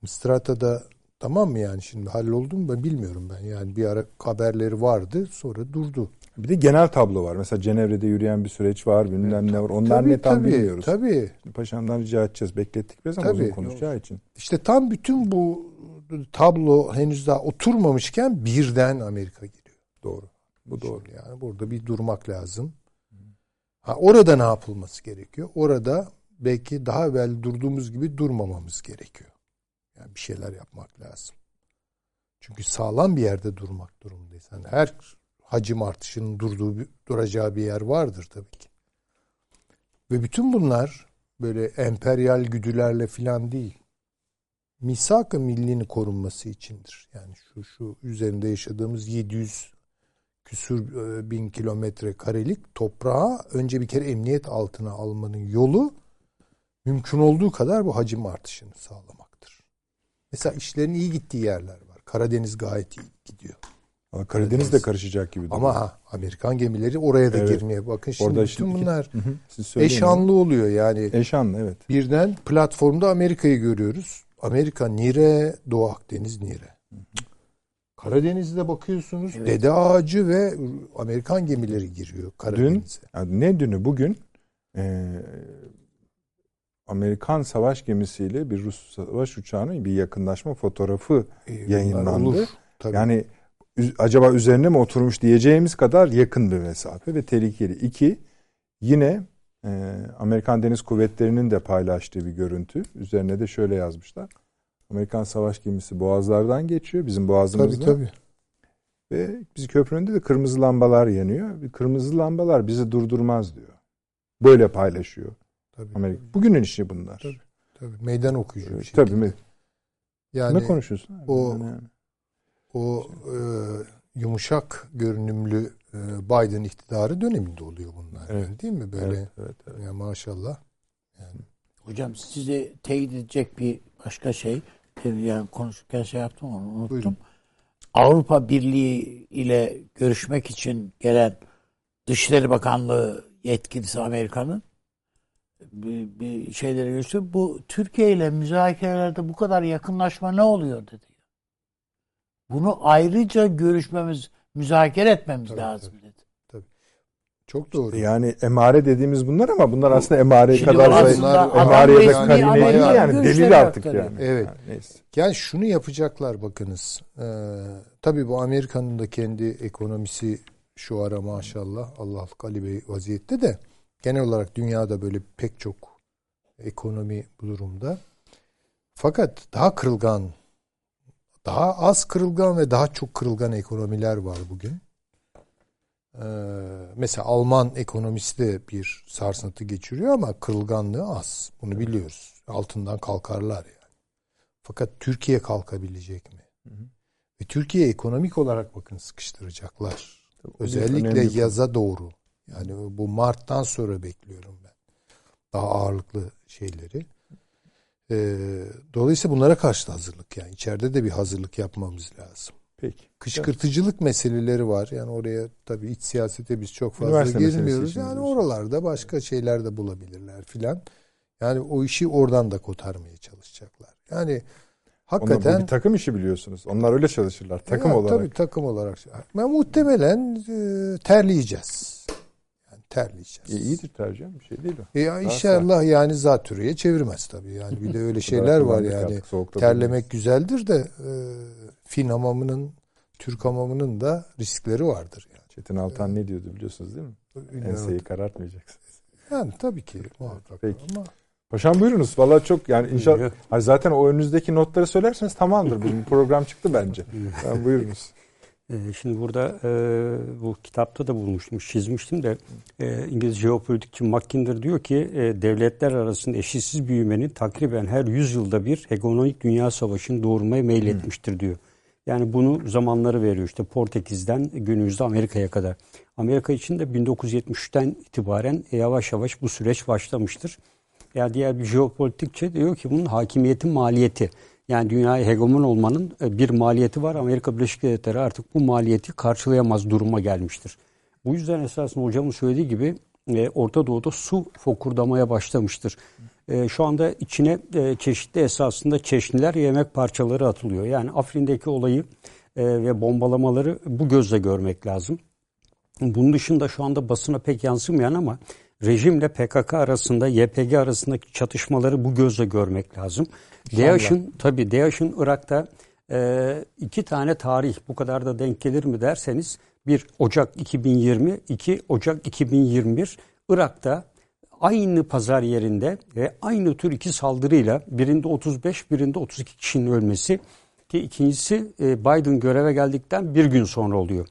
Mistrata'da tamam mı yani şimdi halloldu mu ben bilmiyorum ben. Yani bir ara haberleri vardı sonra durdu. Bir de genel tablo var. Mesela Cenevre'de yürüyen bir süreç var. Bilmem ne var. Onlar tabii, ne tam tabii, bilmiyoruz. Tabii. Paşamdan rica edeceğiz. Beklettik biraz ama tabii. uzun konuşacağı için. İşte tam bütün bu tablo henüz daha oturmamışken birden Amerika giriyor. Doğru. Bu doğru. Şimdi yani burada bir durmak lazım. Ha, orada ne yapılması gerekiyor? Orada belki daha evvel durduğumuz gibi durmamamız gerekiyor. Yani bir şeyler yapmak lazım. Çünkü sağlam bir yerde durmak durumundayız. Yani her hacim artışının durduğu duracağı bir yer vardır tabii ki. Ve bütün bunlar böyle emperyal güdülerle filan değil. Misak-ı millinin korunması içindir. Yani şu şu üzerinde yaşadığımız 700 küsür e, bin kilometre karelik toprağı önce bir kere emniyet altına almanın yolu mümkün olduğu kadar bu hacim artışını sağlamaktır. Mesela işlerin iyi gittiği yerler var. Karadeniz gayet iyi gidiyor. Ama Karadeniz de karışacak gibi. Ama ha, Amerikan gemileri oraya da evet. girmeye bakın şimdi Orada bütün şimdi, bunlar eşanlı oluyor yani. Eşanlı evet. Birden platformda Amerika'yı görüyoruz. Amerika nire, Doğu Akdeniz nire. Karadeniz'de bakıyorsunuz evet. Dede Ağacı ve Amerikan gemileri giriyor Karadeniz'e. Dün, yani ne dünü bugün e, Amerikan savaş gemisiyle bir Rus savaş uçağının bir yakınlaşma fotoğrafı e, yayınlandı. Olur, tabii. Yani acaba üzerine mi oturmuş diyeceğimiz kadar yakın bir mesafe ve tehlikeli. İki, yine e, Amerikan Deniz Kuvvetleri'nin de paylaştığı bir görüntü. Üzerine de şöyle yazmışlar. Amerikan savaş gemisi boğazlardan geçiyor bizim boğazımızda. Tabii tabii. Ve biz köprünün de kırmızı lambalar yanıyor. Kırmızı lambalar bizi durdurmaz diyor. Böyle paylaşıyor. Tabii. Amerika. Bugünün işi bunlar. Tabii. Tabii. Meydan okuyucu bir şey. Tabii. Yani ne konuşuyorsun? O yani o e, yumuşak görünümlü e, Biden iktidarı döneminde oluyor bunlar. Evet. Yani değil mi böyle? Evet, evet, evet. Yani maşallah. Yani. Hocam size teyit edecek bir başka şey yani konuşurken şey yaptım onu unuttum. Buyurun. Avrupa Birliği ile görüşmek için gelen Dışişleri Bakanlığı yetkilisi Amerika'nın bir, bir şeyleri görüştü. Bu Türkiye ile müzakerelerde bu kadar yakınlaşma ne oluyor dedi. Bunu ayrıca görüşmemiz, müzakere etmemiz tabii, lazım tabii. dedi. Tabii. Çok doğru. Yani emare dediğimiz bunlar ama bunlar aslında emare kadar zayıf. Emareye de karine değil yani delil artık yani. yani. Evet. Yani, neyse. yani şunu yapacaklar bakınız. Ee, tabii bu Amerika'nın da kendi ekonomisi şu ara maşallah Allah Ali Bey vaziyette de genel olarak dünyada böyle pek çok ekonomi bu durumda. Fakat daha kırılgan daha az kırılgan ve daha çok kırılgan ekonomiler var bugün. Ee, mesela Alman ekonomisi de bir sarsıntı geçiriyor ama kırılganlığı az. Bunu biliyoruz. Altından kalkarlar yani. Fakat Türkiye kalkabilecek mi? Hı hı. Ve Türkiye ekonomik olarak bakın sıkıştıracaklar. Tabii, Özellikle yaza doğru. Yani bu Mart'tan sonra bekliyorum ben. Daha ağırlıklı şeyleri. E, dolayısıyla bunlara karşı da hazırlık yani içeride de bir hazırlık yapmamız lazım. Peki. Kışkırtıcılık evet. meseleleri var. Yani oraya tabii iç siyasete biz çok fazla Üniversite girmiyoruz. Yani oralarda başka şeyler de bulabilirler filan. Yani o işi oradan da kotarmaya çalışacaklar. Yani hakikaten Onlar bir takım işi biliyorsunuz. Onlar öyle çalışırlar takım ya, olarak. Tabii takım olarak. Ben muhtemelen e, terleyeceğiz terleyeceğiz. E, iyidir tercih bir şey değil o. E, ya inşallah sert. yani zatürreye çevirmez tabii. Yani bir de öyle şeyler var yani. Terlemek güzeldir de e, Fin hamamının, Türk hamamının da riskleri vardır. Yani. Çetin Altan evet. ne diyordu biliyorsunuz değil mi? Bilmiyorum. Enseyi karartmayacaksınız. Yani tabii ki muhakkak Peki. ama Paşam buyurunuz. Valla çok yani inşallah zaten o önünüzdeki notları söylerseniz tamamdır. Bizim program çıktı bence. yani buyurunuz. Ee, şimdi burada e, bu kitapta da bulmuştum, çizmiştim de e, İngiliz jeopolitikçi Mackinder diyor ki e, devletler arasında eşitsiz büyümenin takriben her 100 yılda bir hegemonik dünya savaşını doğurmaya meyletmiştir diyor. Yani bunu zamanları veriyor işte Portekiz'den günümüzde Amerika'ya kadar. Amerika için de 1973'ten itibaren yavaş yavaş bu süreç başlamıştır. Ya yani diğer bir jeopolitikçi diyor ki bunun hakimiyetin maliyeti. Yani dünyaya hegemon olmanın e, bir maliyeti var. Amerika Birleşik Devletleri artık bu maliyeti karşılayamaz duruma gelmiştir. Bu yüzden esasında hocamın söylediği gibi e, Orta Doğu'da su fokurdamaya başlamıştır. E, şu anda içine çeşitli esasında çeşniler yemek parçaları atılıyor. Yani Afrin'deki olayı ve bombalamaları bu gözle görmek lazım. Bunun dışında şu anda basına pek yansımayan ama rejimle PKK arasında, YPG arasındaki çatışmaları bu gözle görmek lazım. DAEŞ'in tabii DAEŞ'in Irak'ta e, iki tane tarih bu kadar da denk gelir mi derseniz bir Ocak 2020, iki Ocak 2021 Irak'ta aynı pazar yerinde ve aynı tür iki saldırıyla birinde 35 birinde 32 kişinin ölmesi ki ikincisi e, Biden göreve geldikten bir gün sonra oluyor.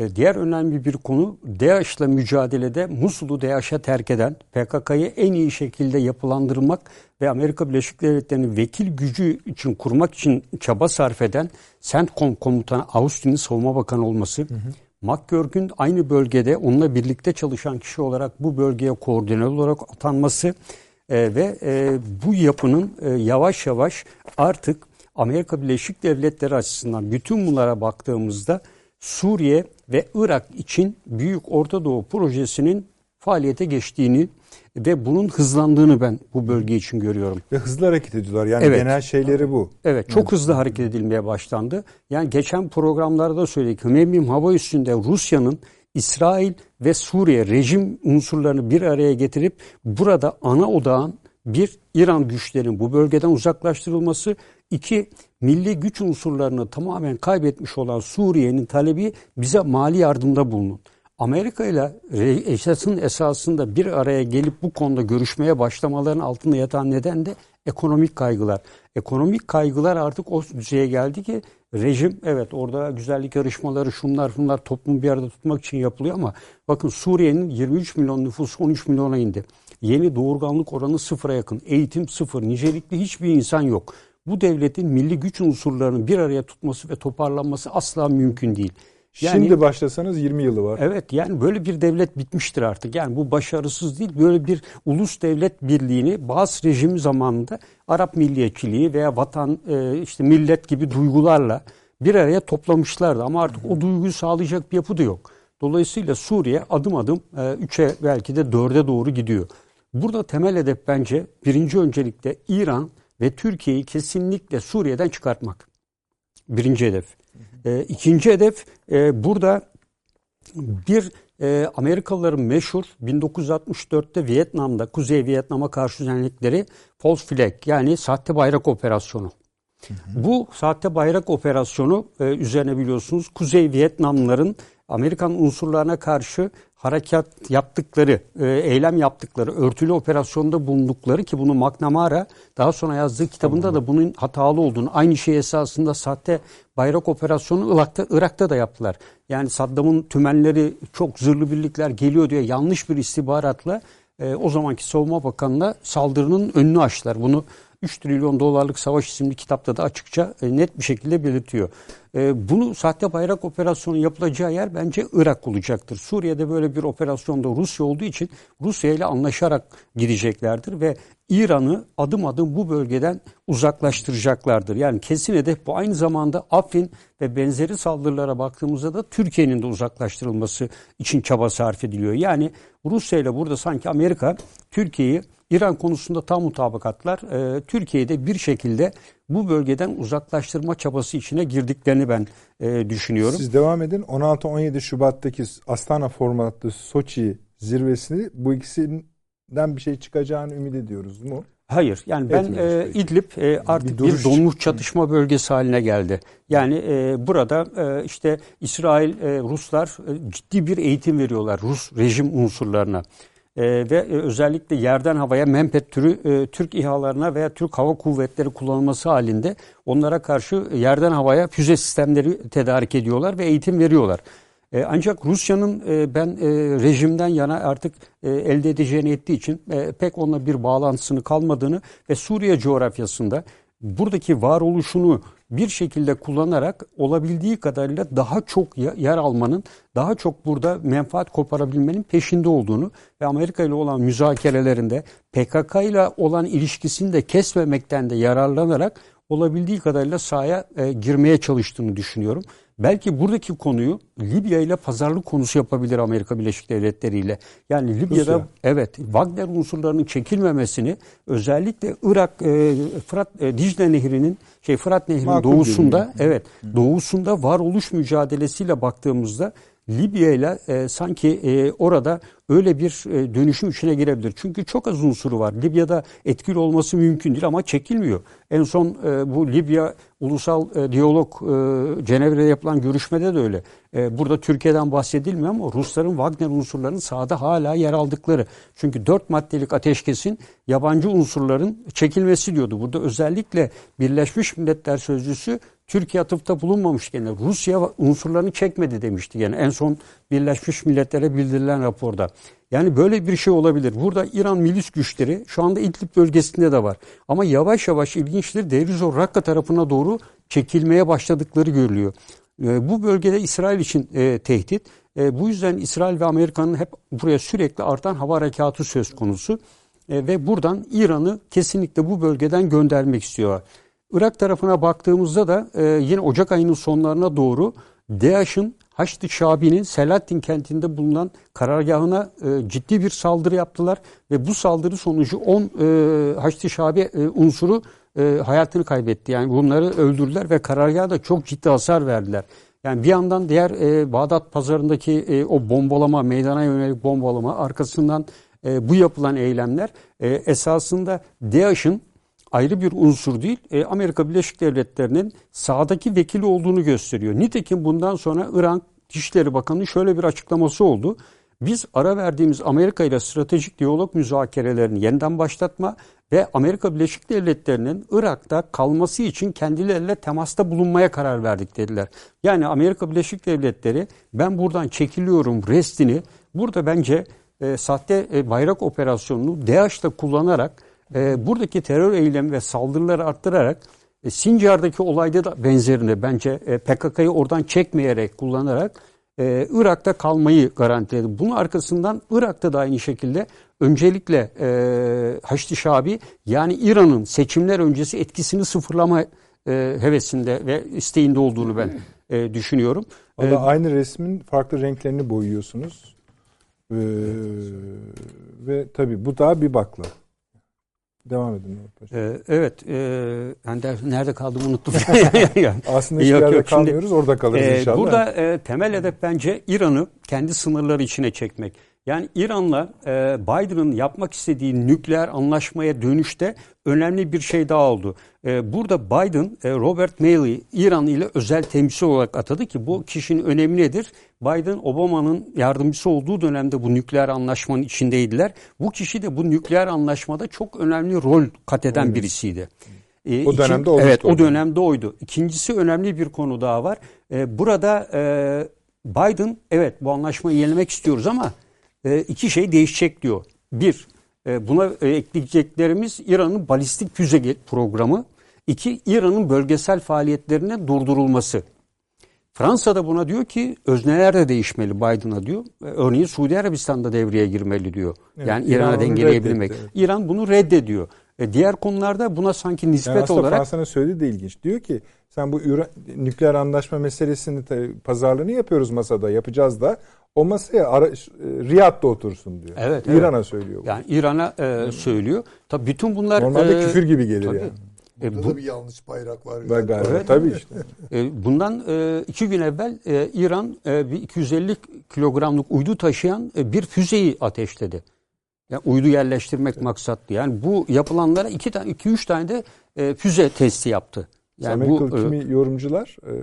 E, diğer önemli bir konu DAEŞ'le mücadelede Musul'u DAEŞ'e terk eden, PKK'yı en iyi şekilde yapılandırmak ve Amerika Birleşik Devletleri'nin vekil gücü için kurmak için çaba sarf eden CENTCOM komutanı Austin'in savunma bakanı olması, hı hı. McGurk'ün aynı bölgede onunla birlikte çalışan kişi olarak bu bölgeye koordinatör olarak atanması e, ve e, bu yapının e, yavaş yavaş artık Amerika Birleşik Devletleri açısından bütün bunlara baktığımızda Suriye ve Irak için Büyük Orta Doğu Projesi'nin faaliyete geçtiğini ve bunun hızlandığını ben bu bölge için görüyorum. Ve hızlı hareket ediyorlar. Yani evet. genel şeyleri bu. Evet, çok evet. hızlı hareket edilmeye başlandı. Yani geçen programlarda söyledik. Hümeymi'm hava üstünde Rusya'nın İsrail ve Suriye rejim unsurlarını bir araya getirip burada ana odağın bir İran güçlerinin bu bölgeden uzaklaştırılması, iki milli güç unsurlarını tamamen kaybetmiş olan Suriye'nin talebi bize mali yardımda bulunun. Amerika ile Esad'ın esasında bir araya gelip bu konuda görüşmeye başlamaların altında yatan neden de ekonomik kaygılar. Ekonomik kaygılar artık o düzeye geldi ki rejim evet orada güzellik yarışmaları şunlar bunlar toplumu bir arada tutmak için yapılıyor ama bakın Suriye'nin 23 milyon nüfusu 13 milyona indi. Yeni doğurganlık oranı sıfıra yakın. Eğitim sıfır. Nicelikli hiçbir insan yok. Bu devletin milli güç unsurlarını bir araya tutması ve toparlanması asla mümkün değil. Yani, Şimdi başlasanız 20 yılı var. Evet yani böyle bir devlet bitmiştir artık. Yani bu başarısız değil. Böyle bir ulus devlet birliğini bazı rejim zamanında Arap milliyetçiliği veya vatan e, işte millet gibi duygularla bir araya toplamışlardı. Ama artık o duyguyu sağlayacak bir yapı da yok. Dolayısıyla Suriye adım adım 3'e belki de 4'e doğru gidiyor. Burada temel hedef bence birinci öncelikle İran ve Türkiye'yi kesinlikle Suriye'den çıkartmak. Birinci hedef. E, ikinci hedef e, burada bir e, Amerikalıların meşhur 1964'te Vietnam'da Kuzey Vietnam'a karşı düzenledikleri false flag yani sahte bayrak operasyonu. Hı hı. Bu sahte bayrak operasyonu e, üzerine biliyorsunuz Kuzey Vietnamlıların Amerikan unsurlarına karşı harekat yaptıkları, e, eylem yaptıkları, örtülü operasyonda bulundukları ki bunu McNamara daha sonra yazdığı kitabında da bunun hatalı olduğunu, aynı şey esasında sahte bayrak operasyonu Irak'ta, Irak'ta da yaptılar. Yani Saddam'ın tümenleri çok zırhlı birlikler geliyor diye yanlış bir istihbaratla e, o zamanki savunma bakanına saldırının önünü açtılar. Bunu 3 trilyon dolarlık savaş isimli kitapta da açıkça e, net bir şekilde belirtiyor. E, bunu sahte bayrak operasyonu yapılacağı yer bence Irak olacaktır. Suriye'de böyle bir operasyonda Rusya olduğu için Rusya ile anlaşarak gideceklerdir ve İran'ı adım adım bu bölgeden uzaklaştıracaklardır. Yani kesin hedef bu. Aynı zamanda Afrin ve benzeri saldırılara baktığımızda da Türkiye'nin de uzaklaştırılması için çaba sarf ediliyor. Yani Rusya ile burada sanki Amerika Türkiye'yi İran konusunda tam mutabakatlar e, Türkiye'de bir şekilde bu bölgeden uzaklaştırma çabası içine girdiklerini ben e, düşünüyorum. Siz devam edin. 16-17 Şubat'taki Astana formatlı Soçi zirvesini bu ikisinden bir şey çıkacağını ümit ediyoruz mu? Hayır. Yani ben e, İdlib e, artık bir, bir donmuş çatışma bölgesi haline geldi. Yani e, burada e, işte İsrail, e, Ruslar e, ciddi bir eğitim veriyorlar Rus rejim unsurlarına. E, ve e, özellikle yerden havaya Mempet türü e, Türk İHA'larına veya Türk Hava Kuvvetleri kullanılması halinde onlara karşı yerden havaya füze sistemleri tedarik ediyorlar ve eğitim veriyorlar. E, ancak Rusya'nın ben rejimden yana artık elde edeceğini ettiği için pek onunla bir bağlantısını kalmadığını ve Suriye coğrafyasında buradaki varoluşunu bir şekilde kullanarak olabildiği kadarıyla daha çok yer almanın, daha çok burada menfaat koparabilmenin peşinde olduğunu ve Amerika ile olan müzakerelerinde PKK ile olan ilişkisini de kesmemekten de yararlanarak olabildiği kadarıyla sahaya e, girmeye çalıştığını düşünüyorum. Belki buradaki konuyu Libya ile pazarlık konusu yapabilir Amerika Birleşik Devletleri ile. Yani Libya'da Rusya. evet Wagner unsurlarının çekilmemesini özellikle Irak e, Fırat e, Dicle Nehri'nin şey Fırat Nehri'nin doğusunda evet doğusunda varoluş mücadelesiyle baktığımızda Libya ile e, sanki e, orada öyle bir e, dönüşüm içine girebilir. Çünkü çok az unsuru var. Libya'da etkili olması mümkün değil ama çekilmiyor. En son e, bu Libya Ulusal e, Diyalog e, Cenevre'de yapılan görüşmede de öyle. E, burada Türkiye'den bahsedilmiyor ama Rusların Wagner unsurlarının sahada hala yer aldıkları. Çünkü dört maddelik ateşkesin yabancı unsurların çekilmesi diyordu. Burada özellikle Birleşmiş Milletler Sözcüsü Türkiye atıfta bulunmamış gene. Rusya unsurlarını çekmedi demişti gene. En son Birleşmiş Milletler'e bildirilen raporda. Yani böyle bir şey olabilir. Burada İran milis güçleri şu anda İdlib bölgesinde de var. Ama yavaş yavaş ilginçtir Derizor Rakka tarafına doğru çekilmeye başladıkları görülüyor. E, bu bölgede İsrail için e, tehdit. E, bu yüzden İsrail ve Amerika'nın hep buraya sürekli artan hava harekatı söz konusu. E, ve buradan İran'ı kesinlikle bu bölgeden göndermek istiyorlar. Irak tarafına baktığımızda da e, yine Ocak ayının sonlarına doğru DAEŞ'in Haçlı Şabi'nin Selahattin kentinde bulunan karargahına e, ciddi bir saldırı yaptılar ve bu saldırı sonucu 10 e, Haçlı Şabi e, unsuru e, hayatını kaybetti. Yani bunları öldürdüler ve karargaha da çok ciddi hasar verdiler. Yani bir yandan diğer e, Bağdat pazarındaki e, o bombalama, meydana yönelik bombalama arkasından e, bu yapılan eylemler e, esasında DAEŞ'in ayrı bir unsur değil, e, Amerika Birleşik Devletleri'nin sağdaki vekili olduğunu gösteriyor. Nitekim bundan sonra İran Dışişleri Bakanı'nın şöyle bir açıklaması oldu. Biz ara verdiğimiz Amerika ile stratejik diyalog müzakerelerini yeniden başlatma ve Amerika Birleşik Devletleri'nin Irak'ta kalması için kendileriyle temasta bulunmaya karar verdik dediler. Yani Amerika Birleşik Devletleri ben buradan çekiliyorum restini burada bence e, sahte e, bayrak operasyonunu DAEŞ'te kullanarak e, buradaki terör eylemi ve saldırıları arttırarak e, Sincar'daki olayda da benzerini bence e, PKK'yı oradan çekmeyerek kullanarak e, Irak'ta kalmayı garantiledi. Bunun arkasından Irak'ta da aynı şekilde öncelikle e, Haçlı Şabi yani İran'ın seçimler öncesi etkisini sıfırlama e, hevesinde ve isteğinde olduğunu ben e, düşünüyorum. Valla ee, aynı resmin farklı renklerini boyuyorsunuz. Ee, ve tabii bu daha bir bakla. Devam edin. Ee, evet. E, ben de nerede kaldım unuttum. Aslında hiçbir yerde kalmıyoruz. Şimdi, orada kalırız e, inşallah. Burada e, temel hedef bence İran'ı kendi sınırları içine çekmek. Yani İran'la e, Biden'ın yapmak istediği nükleer anlaşmaya dönüşte önemli bir şey daha oldu. E, burada Biden e, Robert Malley İran ile özel temsil olarak atadı ki bu kişinin önemi nedir? Biden Obama'nın yardımcısı olduğu dönemde bu nükleer anlaşmanın içindeydiler. Bu kişi de bu nükleer anlaşmada çok önemli rol kat eden evet. birisiydi. E, o dönemde olmuştu. Evet o dönemde oydu. İkincisi önemli bir konu daha var. E, burada e, Biden evet bu anlaşmayı yenilemek istiyoruz ama e, iki şey değişecek diyor. Bir, e, buna e, ekleyeceklerimiz İran'ın balistik füze programı. İki, İran'ın bölgesel faaliyetlerine durdurulması. Fransa da buna diyor ki özneler de değişmeli Biden'a diyor. E, örneğin Suudi Arabistan'da devreye girmeli diyor. Evet, yani İran'a dengeleyebilmek. Evet. İran bunu reddediyor. E, diğer konularda buna sanki nispet yani aslında olarak... Fransa'nın söylediği de ilginç. Diyor ki sen bu nükleer anlaşma meselesini pazarlığını yapıyoruz masada yapacağız da o masaya ara, Riyad'da otursun diyor. Evet. İran'a evet. söylüyor. Yani İran'a e, söylüyor. Tabii bütün bunlar normalde e, küfür gibi gelir tabii. yani. E, Burada e, bu, da bir yanlış bayrak var. Var galiba. Evet. Tabii işte. E, bundan e, iki gün evvel e, İran e, bir 250 kilogramlık uydu taşıyan e, bir füzeyi ateşledi. Yani uydu yerleştirmek evet. maksatlı. Yani bu yapılanlara iki tane, iki üç tane de e, füze testi yaptı. Yani Amerikalı bu, kimi e, yorumcular, e,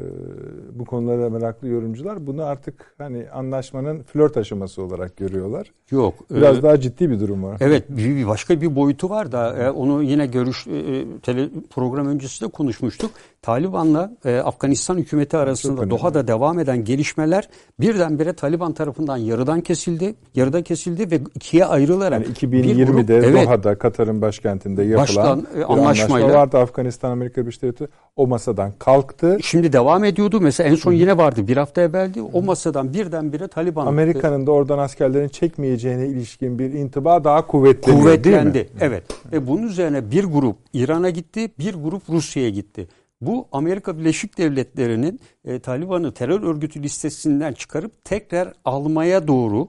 bu konulara meraklı yorumcular bunu artık hani anlaşmanın flört aşaması olarak görüyorlar. Yok. Biraz e, daha ciddi bir durum var. Evet, bir, başka bir boyutu var da e, onu yine görüş e, tele, program öncesi de konuşmuştuk. Taliban'la e, Afganistan hükümeti arasında Doha'da devam eden gelişmeler birdenbire Taliban tarafından yarıdan kesildi, yarıda kesildi ve ikiye ayrılarak yani 2020'de grup, evet, Doha'da Katar'ın başkentinde yapılan Baştan, e, anlaşmayla anlaşma vardı Afganistan Amerika Birleşik Devletleri o masadan kalktı. Şimdi devam ediyordu. Mesela en son yine vardı. Bir hafta evveldi. O masadan birdenbire Taliban... Amerika'nın da oradan askerlerin çekmeyeceğine ilişkin bir intiba daha kuvvetlendi. Kuvvetlendi. Evet. Ve bunun üzerine bir grup İran'a gitti, bir grup Rusya'ya gitti. Bu Amerika Birleşik Devletleri'nin e, Taliban'ı terör örgütü listesinden çıkarıp tekrar almaya doğru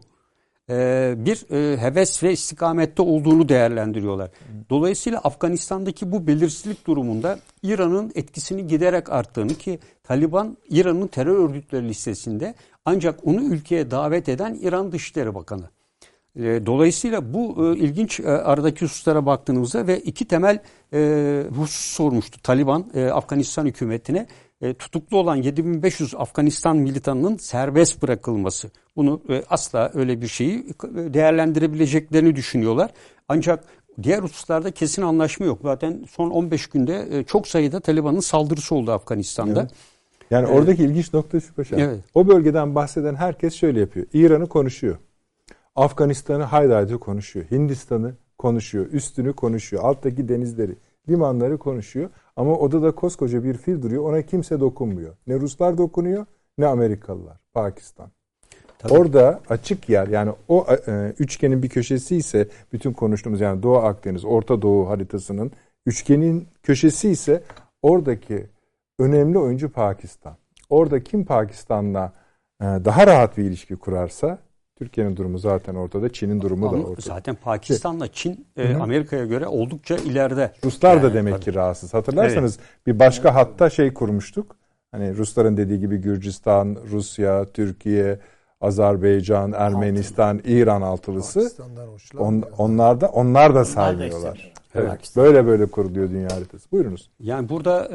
e, bir e, heves ve istikamette olduğunu değerlendiriyorlar. Dolayısıyla Afganistan'daki bu belirsizlik durumunda İran'ın etkisini giderek arttığını ki Taliban İran'ın terör örgütleri listesinde ancak onu ülkeye davet eden İran Dışişleri Bakanı. E, dolayısıyla bu ilginç aradaki hususlara baktığınızda ve iki temel husus sormuştu Taliban Afganistan hükümetine e, tutuklu olan 7500 Afganistan militanının serbest bırakılması. Bunu e, asla öyle bir şeyi e, değerlendirebileceklerini düşünüyorlar. Ancak diğer hususlarda kesin anlaşma yok. Zaten son 15 günde e, çok sayıda Taliban'ın saldırısı oldu Afganistan'da. Evet. Yani ee, oradaki ilginç nokta şu paşa. Evet. O bölgeden bahseden herkes şöyle yapıyor. İran'ı konuşuyor. Afganistan'ı haydi haydi konuşuyor. Hindistan'ı konuşuyor. Üstünü konuşuyor. Alttaki denizleri, limanları konuşuyor. Ama odada koskoca bir fil duruyor. Ona kimse dokunmuyor. Ne Ruslar dokunuyor ne Amerikalılar. Pakistan. Tabii. Orada açık yer yani o e, üçgenin bir köşesi ise bütün konuştuğumuz yani Doğu Akdeniz, Orta Doğu haritasının üçgenin köşesi ise oradaki önemli oyuncu Pakistan. Orada kim Pakistan'la e, daha rahat bir ilişki kurarsa Türkiye'nin durumu zaten ortada. Çin'in durumu Ama da ortada. Zaten Pakistan'la Çin e, Amerika'ya göre oldukça ileride. Ruslar yani, da demek tabii. ki rahatsız. Hatırlarsanız evet. bir başka hatta şey kurmuştuk. Hani Rusların dediği gibi Gürcistan, Rusya, Türkiye, Azerbaycan, Ermenistan, İran altılısı. On, onlar da onlar da saymıyorlar. Evet, böyle böyle kuruluyor dünya haritası. Buyurunuz. Yani burada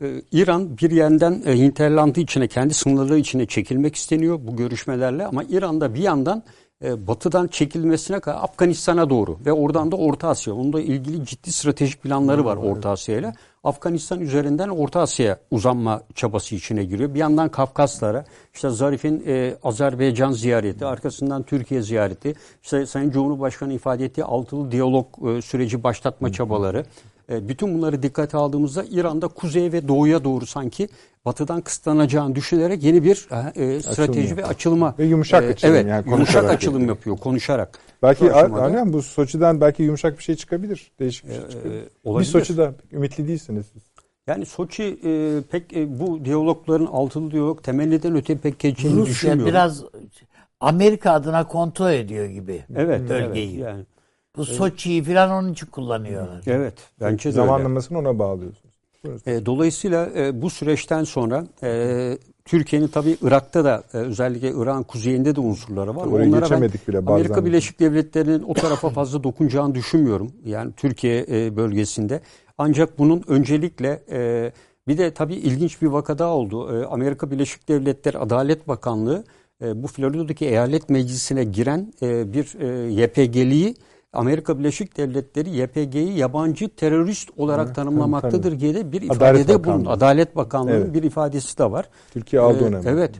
e, e, İran bir yandan e, hinterlandı içine, kendi sınırları içine çekilmek isteniyor bu görüşmelerle ama İran'da bir yandan e, batıdan çekilmesine kadar Afganistan'a doğru ve oradan da Orta Asya. Onunla ilgili ciddi stratejik planları var Orta Asya ile. Afganistan üzerinden Orta Asya'ya uzanma çabası içine giriyor. Bir yandan Kafkaslara, işte Zarif'in e, Azerbaycan ziyareti, arkasından Türkiye ziyareti, işte Sayın Cumhurbaşkanı ifade ettiği altılı diyalog e, süreci başlatma çabaları. E, bütün bunları dikkate aldığımızda İran'da kuzeye ve doğuya doğru sanki batıdan kısıtlanacağını düşünerek yeni bir e, e strateji açılım ve açılma. Ve yumuşak e, açılım. Evet, yani yumuşak açılım yapıyor. yapıyor konuşarak. Belki Alem bu Soçi'den belki yumuşak bir şey çıkabilir. Değişik bir şey çıkabilir. Ee, bir Soçi'de ümitli değilsiniz siz. Yani Soçi e, pek e, bu diyalogların altılı diyalog temelliden öte pek geçeceğini Rusya düşünmüyorum. biraz Amerika adına kontrol ediyor gibi evet, bölgeyi. Evet, yani. Bu Soçi'yi falan onun için kullanıyorlar. Evet. Bence Zamanlamasını öyle. ona bağlıyorsunuz. E, dolayısıyla e, bu süreçten sonra e, Türkiye'nin tabii Irak'ta da e, özellikle İran kuzeyinde de unsurları var. Oraya Onlara geçemedik bile bazen. Amerika Birleşik Devletleri'nin o tarafa fazla dokunacağını düşünmüyorum. Yani Türkiye e, bölgesinde. Ancak bunun öncelikle e, bir de tabii ilginç bir vaka daha oldu. E, Amerika Birleşik Devletleri Adalet Bakanlığı e, bu Florida'daki eyalet meclisine giren e, bir e, YPG'liyi Amerika Birleşik Devletleri YPG'yi yabancı terörist olarak Hı, tanımlamaktadır diye de bir ifadede bulundu. Adalet Bakanlığı'nın evet. bir ifadesi de var. Türkiye aldı ee, önemli. Evet.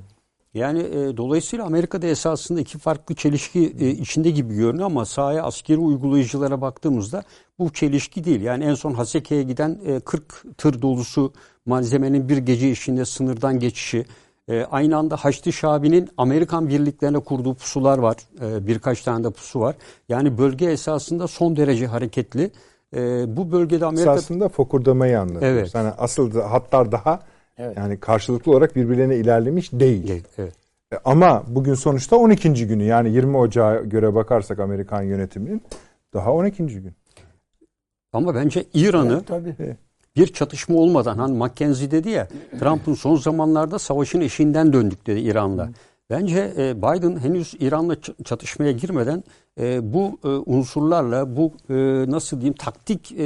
Yani e, dolayısıyla Amerika'da esasında iki farklı çelişki e, içinde gibi görünüyor ama sahaya askeri uygulayıcılara baktığımızda bu çelişki değil. Yani en son Haseke'ye giden e, 40 tır dolusu malzemenin bir gece içinde sınırdan geçişi, e, aynı anda Haçlı Şabi'nin Amerikan birliklerine kurduğu pusular var. E, birkaç tane de pusu var. Yani bölge esasında son derece hareketli. E, bu bölgede Amerika... Esasında fokurdamayı anlatıyoruz. Evet. Yani asıl hatlar daha evet. yani karşılıklı olarak birbirlerine ilerlemiş değil. Evet. evet. E, ama bugün sonuçta 12. günü yani 20 Ocağı göre bakarsak Amerikan yönetiminin daha 12. gün. Ama bence İran'ı evet, tabii bir çatışma olmadan hani Mackenzie dedi ya Trump'ın son zamanlarda savaşın eşiğinden döndük dedi İran'la. Bence e, Biden henüz İran'la çatışmaya girmeden e, bu e, unsurlarla bu nasıl diyeyim taktik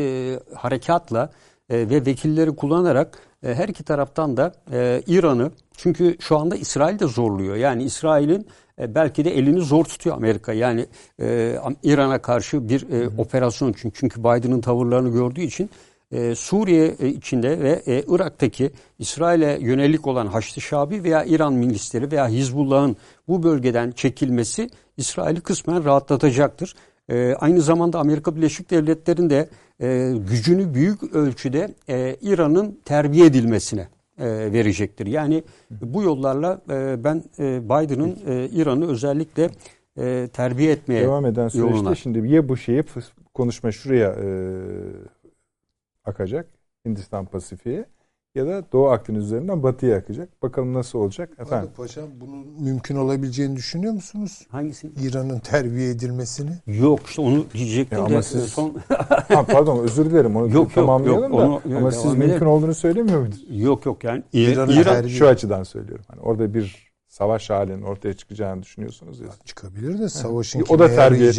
harekatla e, ve vekilleri kullanarak e, her iki taraftan da e, İran'ı çünkü şu anda İsrail de zorluyor. Yani İsrail'in belki de elini zor tutuyor Amerika. Yani e, İran'a karşı bir e, operasyon çünkü çünkü Biden'ın tavırlarını gördüğü için e, Suriye e, içinde ve e, Irak'taki İsrail'e yönelik olan Haçlı Şabi veya İran milisleri veya Hizbullah'ın bu bölgeden çekilmesi İsrail'i kısmen rahatlatacaktır. E, aynı zamanda Amerika Birleşik Devletleri'nin de e, gücünü büyük ölçüde e, İran'ın terbiye edilmesine e, verecektir. Yani bu yollarla e, ben e, Biden'ın e, İran'ı özellikle e, terbiye etmeye Devam eden süreçte yoluna. şimdi ya bu şeyi konuşma şuraya e, akacak Hindistan Pasifik'e ya da Doğu Akdeniz üzerinden batıya akacak. Bakalım nasıl olacak efendim. Hadi paşam bunun mümkün olabileceğini düşünüyor musunuz? Hangisini? İran'ın terbiye edilmesini. Yok işte onu diyecektim ya ama siz... son... ha, pardon özür dilerim onu yok, tamamlayalım yok, yok, da onu, ama siz mümkün edelim. olduğunu söylemiyor muydunuz? Yok yok yani İran'ın İran, terbiye... şu açıdan söylüyorum. Hani orada bir savaş halinin ortaya çıkacağını düşünüyorsunuz ya. Çıkabilir de savaşın o da terbiye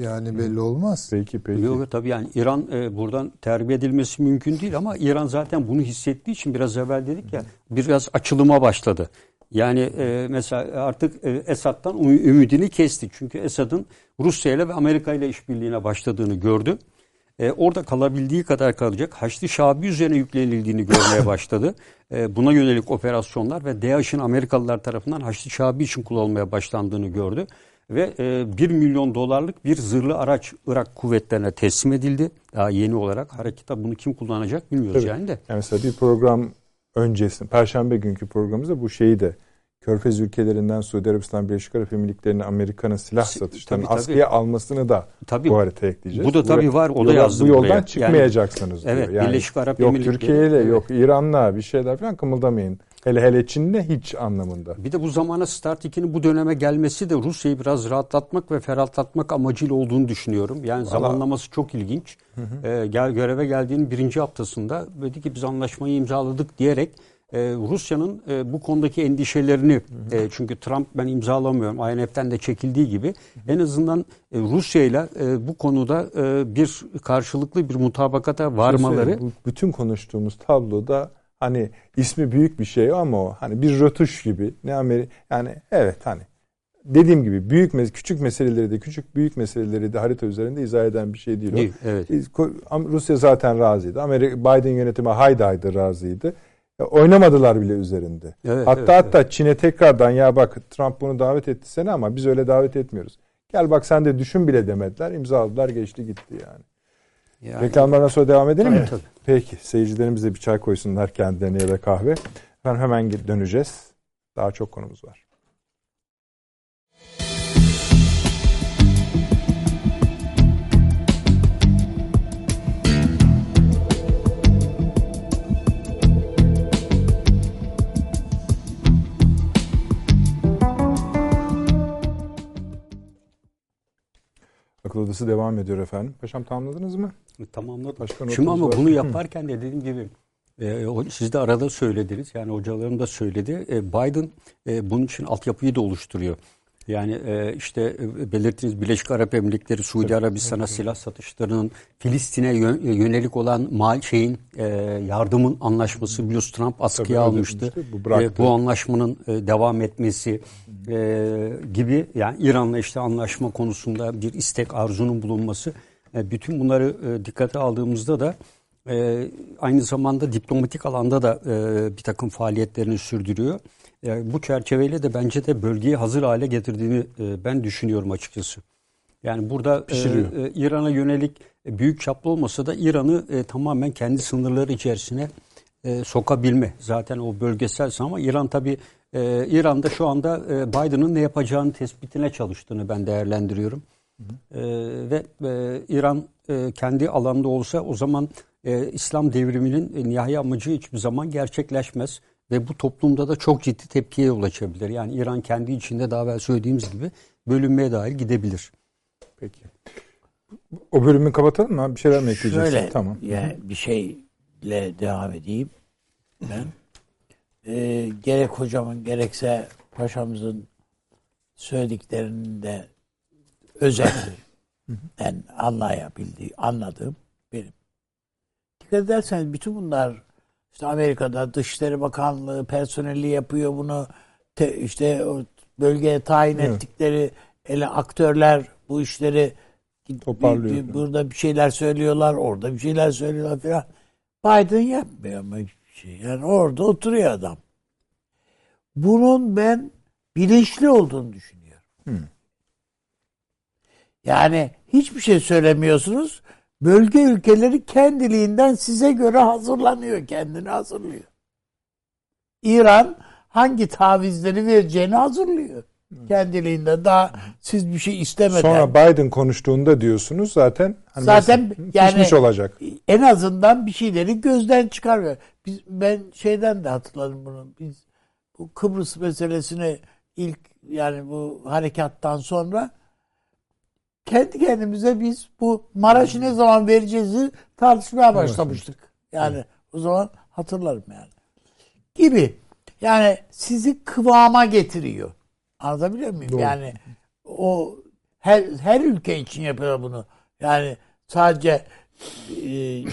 yani belli olmaz. Peki peki. Yok tabii yani İran e, buradan terbiye edilmesi mümkün değil ama İran zaten bunu hissettiği için biraz evvel dedik ya biraz açılıma başladı. Yani e, mesela artık e, Esad'dan ümidini kesti. Çünkü Esad'ın Rusya ile ve Amerika ile işbirliğine başladığını gördü e, orada kalabildiği kadar kalacak. Haçlı Şabi üzerine yüklenildiğini görmeye başladı. E, buna yönelik operasyonlar ve DAEŞ'in Amerikalılar tarafından Haçlı Şabi için kullanılmaya başlandığını gördü. Ve e, 1 milyon dolarlık bir zırhlı araç Irak kuvvetlerine teslim edildi. Daha yeni olarak harekette bunu kim kullanacak bilmiyoruz Tabii. yani de. Yani mesela bir program öncesi, Perşembe günkü programımızda bu şeyi de Körfez ülkelerinden Suudi Arabistan Birleşik Arap Emirlikleri'ne Amerika'nın silah satışlarını tabii, askıya almasını da tabii. bu haritaya ekleyeceğiz. Bu da tabii var. O da yazdı Bu yoldan buraya. çıkmayacaksınız yani, diyor. Evet. Birleşik Arap yok Türkiye ile yok İran'la bir şeyler falan kımıldamayın. Hele hele Çin'le hiç anlamında. Bir de bu zamana Start 2'nin bu döneme gelmesi de Rusya'yı biraz rahatlatmak ve ferahlatmak amacıyla olduğunu düşünüyorum. Yani Vallahi... zamanlaması çok ilginç. Hı hı. Ee, gel, göreve geldiğinin birinci haftasında dedi ki biz anlaşmayı imzaladık diyerek e, Rusya'nın e, bu konudaki endişelerini e, çünkü Trump ben imzalamıyorum IMF'den de çekildiği gibi en azından e, Rusya ile bu konuda e, bir karşılıklı bir mutabakata varmaları. Bu, bütün konuştuğumuz tabloda hani ismi büyük bir şey ama o hani bir rötuş gibi ne Amerika yani evet hani dediğim gibi büyük küçük meseleleri de küçük büyük meseleleri de harita üzerinde izah eden bir şey değil o. Değil, evet. Rusya zaten razıydı. Amerika Biden yönetimi haydi haydi razıydı. Oynamadılar bile üzerinde. Evet, hatta evet, hatta evet. Çin'e tekrardan ya bak Trump bunu davet etti seni ama biz öyle davet etmiyoruz. Gel bak sen de düşün bile demediler. İmzaladılar geçti gitti yani. yani Reklamlardan sonra devam edelim tabii, mi? Tabii. Peki seyircilerimiz de bir çay koysunlar kendilerine ya da kahve. Ben hemen döneceğiz. Daha çok konumuz var. Akıl Odası devam ediyor efendim. Paşam tamamladınız mı? Tamamladım. Başka Şimdi ama var. bunu yaparken de dediğim gibi e, siz de arada söylediniz. Yani hocalarım da söyledi. E, Biden e, bunun için altyapıyı da oluşturuyor. Yani e, işte e, belirttiğiniz Birleşik Arap Emirlikleri, Suudi Arabistan'a silah satışlarının Filistin'e yönelik olan mal şeyin e, yardımın anlaşması biliyorsunuz Trump askıya Tabii, almıştı. Bu, e, bu anlaşmanın e, devam etmesi e, gibi yani İran'la işte anlaşma konusunda bir istek arzunun bulunması e, bütün bunları e, dikkate aldığımızda da e, aynı zamanda diplomatik alanda da e, bir takım faaliyetlerini sürdürüyor. Yani bu çerçeveyle de bence de bölgeyi hazır hale getirdiğini e, ben düşünüyorum açıkçası. Yani burada e, e, İran'a yönelik e, büyük çaplı olmasa da İran'ı e, tamamen kendi sınırları içerisine e, sokabilme. Zaten o bölgesel ama İran tabi e, İran'da şu anda e, Biden'ın ne yapacağını tespitine çalıştığını ben değerlendiriyorum. Hı hı. E, ve e, İran e, kendi alanda olsa o zaman e, İslam devriminin e, nihai amacı hiçbir zaman gerçekleşmez. Ve bu toplumda da çok ciddi tepkiye yol açabilir. Yani İran kendi içinde daha evvel söylediğimiz gibi bölünmeye dahil gidebilir. Peki. O bölümü kapatalım mı? Bir şeyler mi ekleyeceksin? Şöyle, tamam. Yani bir şeyle devam edeyim ben. Ee, gerek hocamın gerekse paşamızın söylediklerinde özellikle ben anlayabildiği, anladığım benim. dikkat ederseniz bütün bunlar işte Amerika'da Dışişleri Bakanlığı personeli yapıyor bunu. Te, işte o bölgeye tayin evet. ettikleri ele aktörler bu işleri toparlıyor. Bir, burada bir şeyler söylüyorlar, orada bir şeyler söylüyorlar falan. Biden yapmıyor ama hiçbir şey. Yani orada oturuyor adam. Bunun ben bilinçli olduğunu düşünüyorum. Hmm. Yani hiçbir şey söylemiyorsunuz. Bölge ülkeleri kendiliğinden size göre hazırlanıyor, kendini hazırlıyor. İran hangi tavizleri vereceğini hazırlıyor. Kendiliğinden daha siz bir şey istemeden. Sonra Biden konuştuğunda diyorsunuz zaten hani zaten yani olacak. En azından bir şeyleri gözden çıkarmıyor. Biz ben şeyden de hatırladım bunu. Biz bu Kıbrıs meselesini ilk yani bu harekattan sonra kendi kendimize biz bu Maraş'ı ne zaman vereceğiz tartışmaya başlamıştık. Yani o zaman hatırlarım yani. Gibi. Yani sizi kıvama getiriyor. Anlatabiliyor muyum? Doğru. Yani o her her ülke için yapıyor bunu. Yani sadece e,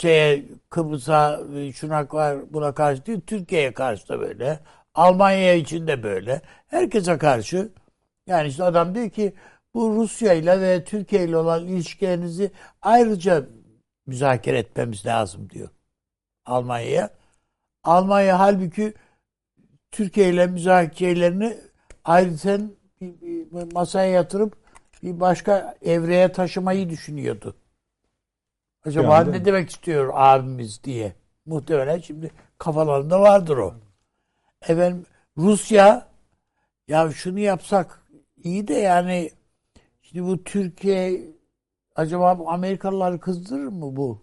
şeye Kıbrıs'a şuna var buna karşı değil Türkiye'ye karşı da böyle. Almanya için de böyle. Herkese karşı. Yani işte adam diyor ki bu Rusya ile ve Türkiye ile olan ilişkilerinizi ayrıca müzakere etmemiz lazım diyor Almanya'ya. Almanya halbuki Türkiye ile müzakerelerini ayrıca masaya yatırıp bir başka evreye taşımayı düşünüyordu. Acaba yani, ne demek istiyor abimiz diye. Muhtemelen şimdi kafalarında vardır o. Efendim Rusya ya şunu yapsak iyi de yani şimdi bu Türkiye acaba Amerikalıları kızdırır mı bu?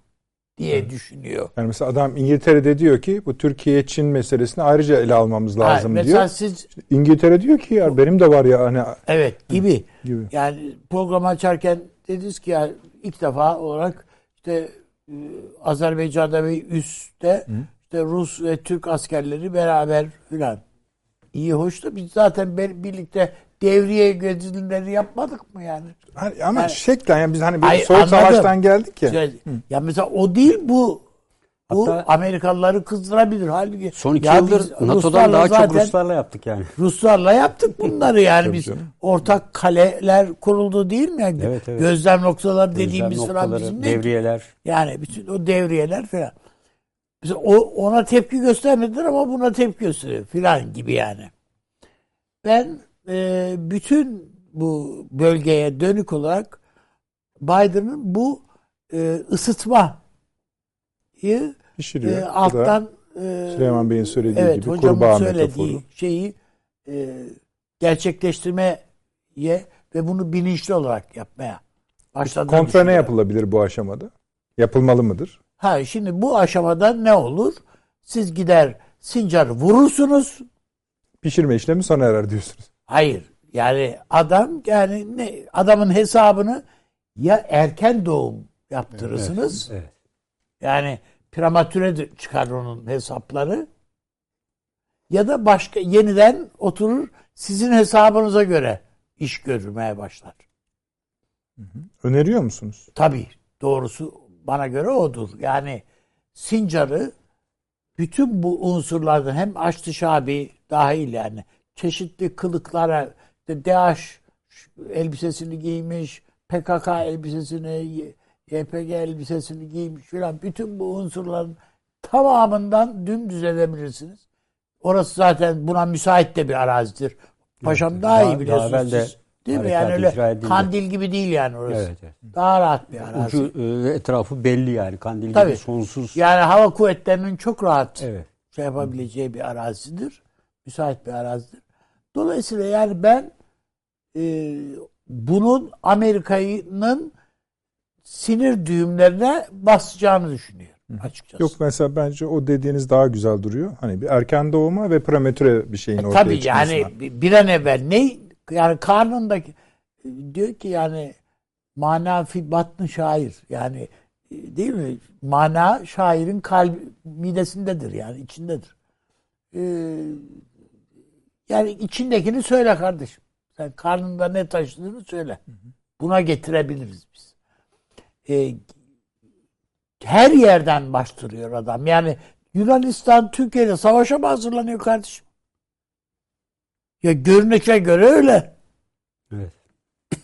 diye evet. düşünüyor. Yani mesela adam İngiltere'de diyor ki bu Türkiye Çin meselesini ayrıca ele almamız lazım ha, diyor. Siz, İngiltere diyor ki ya benim de var ya hani Evet gibi. gibi. Yani program açarken dediniz ki ya ilk defa olarak işte e, Azerbaycan'da ve üstte Hı. işte Rus ve Türk askerleri beraber filan. İyi hoş da biz zaten birlikte devriye gözlemleri yapmadık mı yani? Hani ama yani, şeklen yani biz hani bir soğuk anladım. savaştan geldik ya. Şey, ya mesela o değil bu. Bu Hatta, Amerikalıları kızdırabilir. Halbuki son iki yıldır NATO'dan daha çok Ruslarla yaptık yani. Ruslarla yaptık bunları yani biz canım. ortak kaleler kuruldu değil mi? Yani evet, evet. Gözlem noktaları Gözlem dediğimiz noktaları, falan bizim devriyeler. Yani bütün o devriyeler falan. Mesela o ona tepki göstermediler ama buna tepki gösteriyor filan gibi yani. Ben e, bütün bu bölgeye dönük olarak Biden'ın bu e, ısıtmayı Pişiriyor. E, alttan e, Süleyman Bey'in söylediği evet, gibi kurbağa söylediği metaforu. şeyi e, gerçekleştirmeye ve bunu bilinçli olarak yapmaya başladı. Kontra ne yapılabilir bu aşamada? Yapılmalı mıdır? Ha şimdi bu aşamada ne olur? Siz gider Sincar'ı vurursunuz. Pişirme işlemi sona erer diyorsunuz. Hayır. Yani adam yani ne adamın hesabını ya erken doğum yaptırırsınız. Evet, evet. Yani prematüre çıkar onun hesapları. Ya da başka yeniden oturur sizin hesabınıza göre iş görmeye başlar. Öneriyor musunuz? Tabii. Doğrusu bana göre odur. Yani Sincar'ı bütün bu unsurlardan hem Açtı Şabi dahil yani çeşitli kılıklara DH elbisesini giymiş, PKK elbisesini, YPG elbisesini giymiş filan bütün bu unsurların tamamından dümdüz edebilirsiniz. Orası zaten buna müsait de bir arazidir. Paşam daha, daha iyi biliyorsunuz daha siz. Değil mi? Yani öyle kandil gibi değil yani orası. Evet, evet. Daha rahat bir arazi. Ucu e, etrafı belli yani. Kandil Tabii. gibi sonsuz. Yani hava kuvvetlerinin çok rahat evet. şey yapabileceği bir arazidir. Müsait bir arazidir. Dolayısıyla yani ben e, bunun Amerika'nın sinir düğümlerine basacağını düşünüyorum açıkçası. Yok mesela bence o dediğiniz daha güzel duruyor. Hani bir erken doğuma ve prematüre bir şeyin e, ortaya tabii çıkmasına. Tabii yani bir an evvel ne yani karnındaki diyor ki yani mana fi şair yani değil mi? Mana şairin kalbi midesindedir yani içindedir. Ee, yani içindekini söyle kardeşim. Sen karnında ne taşıdığını söyle. Buna getirebiliriz biz. Ee, her yerden bastırıyor adam. Yani Yunanistan Türkiye'de savaşa mı hazırlanıyor kardeşim? Ya görünüşe göre öyle. Evet.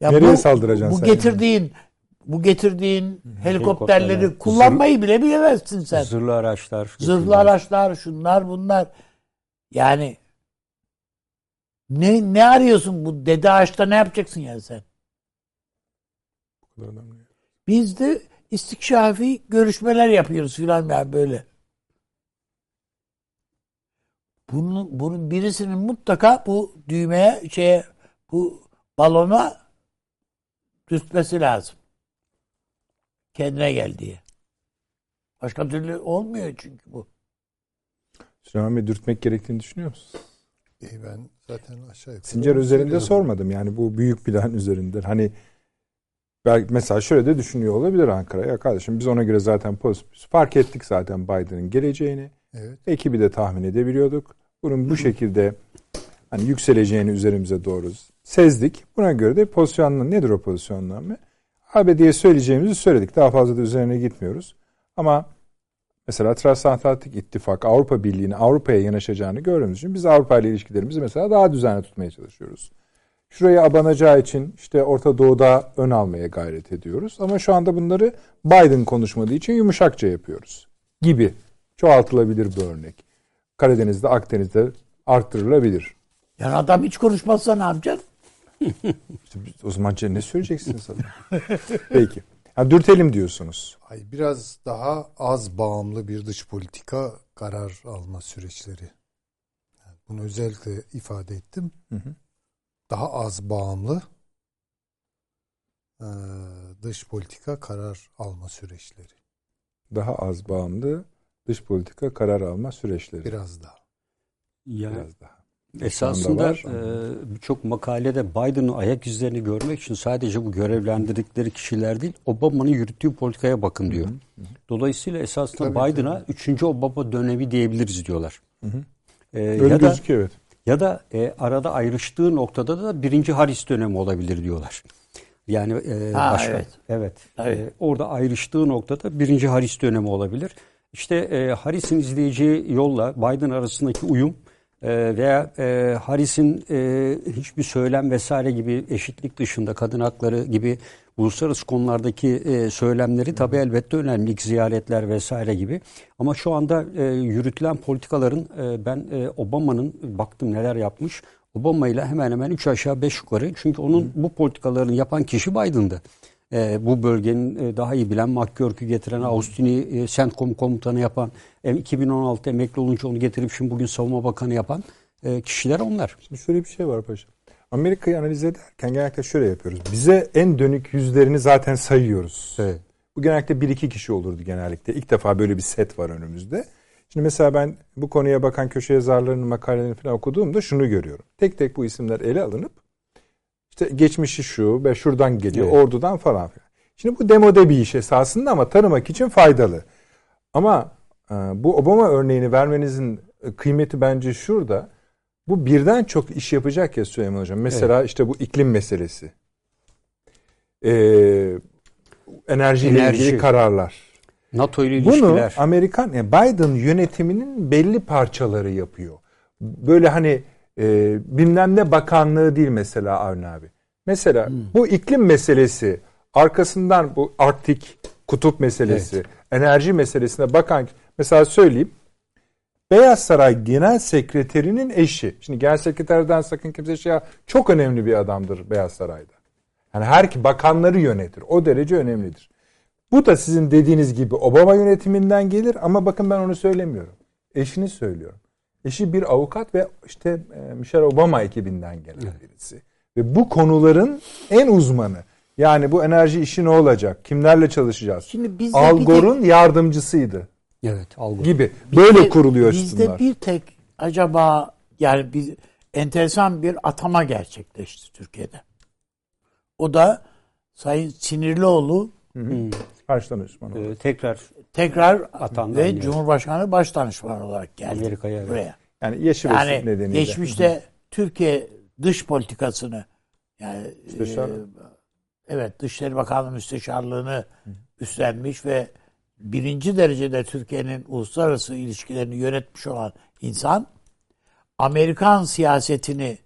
Ya Nereye bu, saldıracaksın bu sen? getirdiğin yani? bu getirdiğin helikopterleri kullanmayı bile bilemezsin sen. Zırhlı araçlar. Zırhlı araçlar, şunlar bunlar. Yani ne ne arıyorsun bu dede ağaçta ne yapacaksın yani sen? Biz de istikşafi görüşmeler yapıyoruz filan yani böyle. Bunun, bunun birisinin mutlaka bu düğmeye şeye bu balona dürtmesi lazım. Kendine gel diye. Başka türlü olmuyor çünkü bu. Süleyman Bey dürtmek gerektiğini düşünüyor musun? İyi ben zaten aşağı yukarı. Sincar üzerinde sormadım yani bu büyük plan üzerinde. Hani belki mesela şöyle de düşünüyor olabilir Ankara. Ya kardeşim biz ona göre zaten pozitif fark ettik zaten Biden'ın geleceğini. Evet. Ekibi de tahmin edebiliyorduk. Bunun bu şekilde hani yükseleceğini üzerimize doğru sezdik. Buna göre de pozisyonla nedir o pozisyonlanma? ABD'ye söyleyeceğimizi söyledik. Daha fazla da üzerine gitmiyoruz. Ama mesela Transatlantik İttifak Avrupa Birliği'nin Avrupa'ya yanaşacağını gördüğümüz için biz Avrupa ile ilişkilerimizi mesela daha düzenli tutmaya çalışıyoruz. Şuraya abanacağı için işte Orta Doğu'da ön almaya gayret ediyoruz. Ama şu anda bunları Biden konuşmadığı için yumuşakça yapıyoruz gibi çoğaltılabilir bir örnek. Karadeniz'de, Akdeniz'de arttırılabilir. Yani adam hiç konuşmazsa ne yapacaksın? işte o zaman ne söyleyeceksiniz adam? Peki. Ha, dürtelim diyorsunuz. Ay biraz daha az bağımlı bir dış politika karar alma süreçleri. Yani bunu özellikle ifade ettim. Hı hı. Daha az bağımlı e, dış politika karar alma süreçleri. Daha az bağımlı dış politika karar alma süreçleri. Biraz daha. Ya, Biraz daha. Esasında e, birçok makalede Biden'ın ayak izlerini görmek için sadece bu görevlendirdikleri kişiler değil, Obama'nın yürüttüğü politikaya bakın diyor. Hı hı. Dolayısıyla esasında Biden'a 3. Obama dönemi diyebiliriz diyorlar. Hı hı. Ee, Öyle ya gözüküyor da, evet. Ya da e, arada ayrıştığı noktada da birinci Harris dönemi olabilir diyorlar. Yani e, ha, başka. Evet. Evet. evet. E, orada ayrıştığı noktada birinci Harris dönemi olabilir. İşte e, Harris'in izleyeceği yolla Biden arasındaki uyum e, veya e, Harris'in e, hiçbir söylem vesaire gibi eşitlik dışında kadın hakları gibi uluslararası konulardaki e, söylemleri tabii elbette önemli ilk ziyaretler vesaire gibi. Ama şu anda e, yürütülen politikaların e, ben e, Obama'nın baktım neler yapmış. Obama ile hemen hemen 3 aşağı 5 yukarı. Çünkü onun Hı. bu politikalarını yapan kişi Biden'dı e, bu bölgenin e, daha iyi bilen McGurk'ü getiren, Austin'i e, CENTCOM komutanı yapan, e, 2016 emekli olunca onu getirip şimdi bugün savunma bakanı yapan e, kişiler onlar. Şimdi şöyle bir şey var paşa. Amerika'yı analiz ederken genellikle şöyle yapıyoruz. Bize en dönük yüzlerini zaten sayıyoruz. Evet. Bu genellikle bir iki kişi olurdu genellikle. İlk defa böyle bir set var önümüzde. Şimdi mesela ben bu konuya bakan köşe yazarlarının makalelerini falan okuduğumda şunu görüyorum. Tek tek bu isimler ele alınıp işte geçmişi şu ve şuradan geliyor, evet. ordudan falan filan. Şimdi bu demode bir iş esasında ama tanımak için faydalı. Ama e, bu Obama örneğini vermenizin kıymeti bence şurada. Bu birden çok iş yapacak ya Süleyman Hocam. Mesela evet. işte bu iklim meselesi. Ee, enerjiyle Enerji. ilgili kararlar. NATO ile ilişkiler. Bunu Amerikan, yani Biden yönetiminin belli parçaları yapıyor. Böyle hani e, bilmem ne bakanlığı değil mesela Avni abi. Mesela hmm. bu iklim meselesi arkasından bu Arktik kutup meselesi, evet. enerji meselesine bakan mesela söyleyeyim. Beyaz Saray Genel Sekreterinin eşi. Şimdi Genel Sekreterden sakın kimse şey çok önemli bir adamdır Beyaz Saray'da. Yani her bakanları yönetir. O derece önemlidir. Bu da sizin dediğiniz gibi Obama yönetiminden gelir ama bakın ben onu söylemiyorum. Eşini söylüyorum. Eşi bir avukat ve işte e, Michelle Obama ekibinden gelen evet. birisi. Ve bu konuların en uzmanı. Yani bu enerji işi ne olacak? Kimlerle çalışacağız? Şimdi bizde Algor'un tek... yardımcısıydı. Evet, Algor. Gibi. Böyle bizde, kuruluyor Bizde bir tek acaba yani biz enteresan bir atama gerçekleşti Türkiye'de. O da Sayın Sinirlioğlu hı hı. Başdanışman Ee, tekrar tekrar atandı ve Cumhurbaşkanı başdanışman olarak geldi Amerika'ya buraya. Yani yaşı yani nedeniyle. Geçmişte Hı-hı. Türkiye dış politikasını yani Müsteşar. e, evet Dışişleri Bakanlığı müsteşarlığını üstlenmiş ve birinci derecede Türkiye'nin uluslararası ilişkilerini yönetmiş olan insan Amerikan siyasetini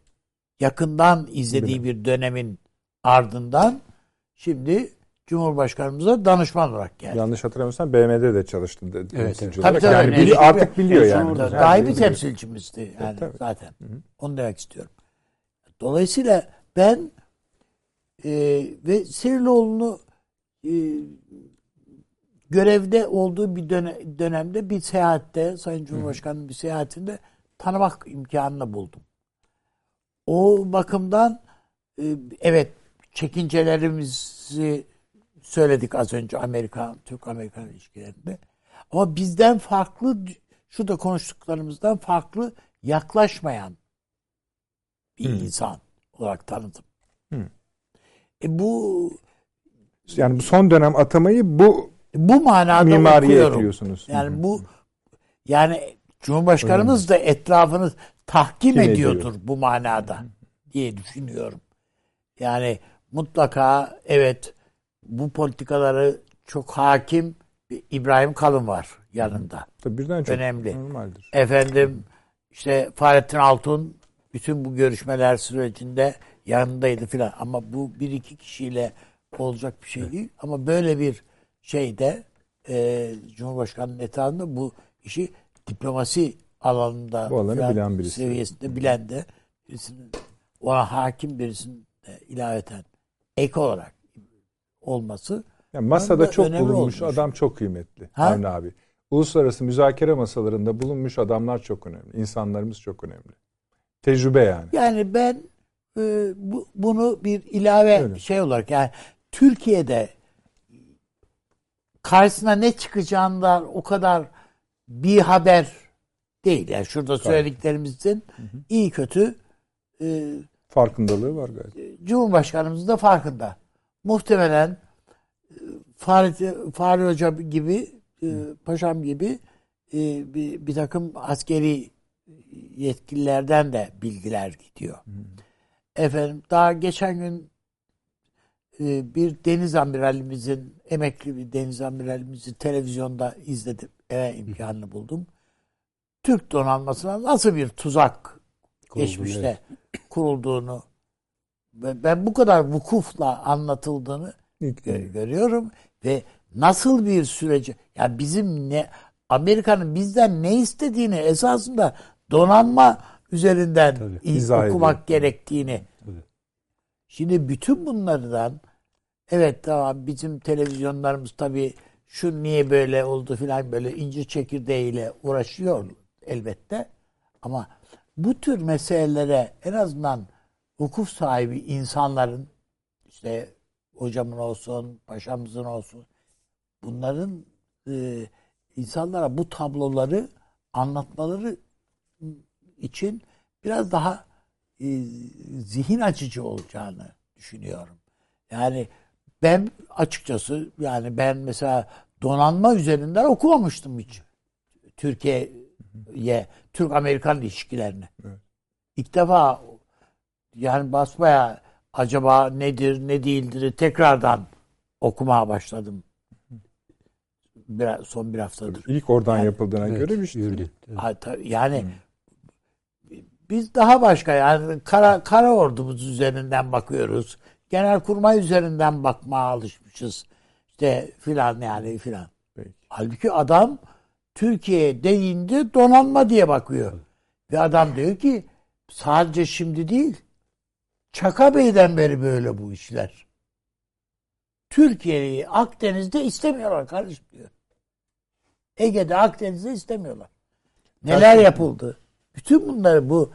yakından izlediği bir dönemin ardından şimdi Cumhurbaşkanımıza danışman olarak geldi. Yanlış hatırlamıyorsam BM'de de çalıştı. Evet, evet. Tabii, tabii, yani bili, artık biliyor yani. Daha bir temsilcimizdi yani evet, zaten. Hı hı. Onu demek istiyorum. Dolayısıyla ben e, ve Sirlioğlu'nu e, görevde olduğu bir dönemde bir seyahatte Sayın Cumhurbaşkanı'nın bir seyahatinde tanımak imkanını buldum. O bakımdan e, evet çekincelerimizi söyledik az önce Amerika Türk-Amerikan ilişkilerinde. Ama bizden farklı şurada konuştuklarımızdan farklı yaklaşmayan bir hmm. insan olarak tanıdım. Hmm. E bu yani bu son dönem atamayı bu bu manada mimariye okuyorum. Yani hmm. bu yani Cumhurbaşkanımız da etrafını tahkim Kim ediyordur ediyor? bu manada diye düşünüyorum. Yani mutlaka evet bu politikaları çok hakim İbrahim Kalın var yanında. Tabii birden çok önemli. Normaldir. Efendim işte Fahrettin Altun bütün bu görüşmeler sürecinde yanındaydı filan ama bu bir iki kişiyle olacak bir şey değil ama böyle bir şeyde e, Cumhurbaşkanı'nın etrafında bu işi diplomasi alanında bu alanı bilen birisi. seviyesinde bilen de birisinin ona hakim birisinin ilaveten ek olarak olması yani masada çok bulunmuş olmuş. adam çok kıymetli ha? Avni abi. Uluslararası müzakere masalarında bulunmuş adamlar çok önemli. İnsanlarımız çok önemli. Tecrübe yani. Yani ben e, bu, bunu bir ilave Öyle. şey olarak yani Türkiye'de karşısına ne çıkacağından o kadar bir haber değil. Yani şurada söylediklerimizin hı hı. iyi kötü e, farkındalığı var gayet. Cumhurbaşkanımız da farkında. Muhtemelen e, Fahri, Fahri Hoca gibi e, paşam gibi e, bir, bir takım askeri yetkililerden de bilgiler gidiyor. Hı. Efendim daha geçen gün e, bir deniz amiralimizin emekli bir deniz amiralimizi televizyonda izledim. Eve imkanını buldum. Türk donanmasına nasıl bir tuzak Kuruldu, geçmişte evet. kurulduğunu ben bu kadar vukufla anlatıldığını gö- görüyorum ve nasıl bir süreci ya bizim ne Amerika'nın bizden ne istediğini esasında donanma üzerinden Tabii, okumak ediyor. gerektiğini. Tabii. Şimdi bütün bunlardan evet tamam bizim televizyonlarımız tabii şu niye böyle oldu filan böyle incir çekirdeğiyle uğraşıyor elbette. Ama bu tür meselelere en azından hukuk sahibi insanların işte hocamın olsun, paşamızın olsun bunların e, insanlara bu tabloları anlatmaları için biraz daha e, zihin açıcı olacağını düşünüyorum. Yani ben açıkçası yani ben mesela donanma üzerinden okumamıştım hiç. Türkiye'ye, Türk-Amerikan ilişkilerini. Evet. İlk defa yani basmaya acaba nedir ne değildir tekrardan okumaya başladım. Bir, son bir haftadır. İlk oradan yani, yapıldığına evet, göre bir şey. Evet. Yani biz daha başka yani kara, kara ordumuz üzerinden bakıyoruz. Genel kurmay üzerinden bakmaya alışmışız. İşte filan yani filan. Halbuki adam Türkiye deyince donanma diye bakıyor. Ve adam diyor ki sadece şimdi değil Çaka Bey'den beri böyle bu işler. Türkiye'yi Akdeniz'de istemiyorlar kardeşim diyor. Ege'de Akdeniz'de istemiyorlar. Neler yapıldı? Bütün bunları bu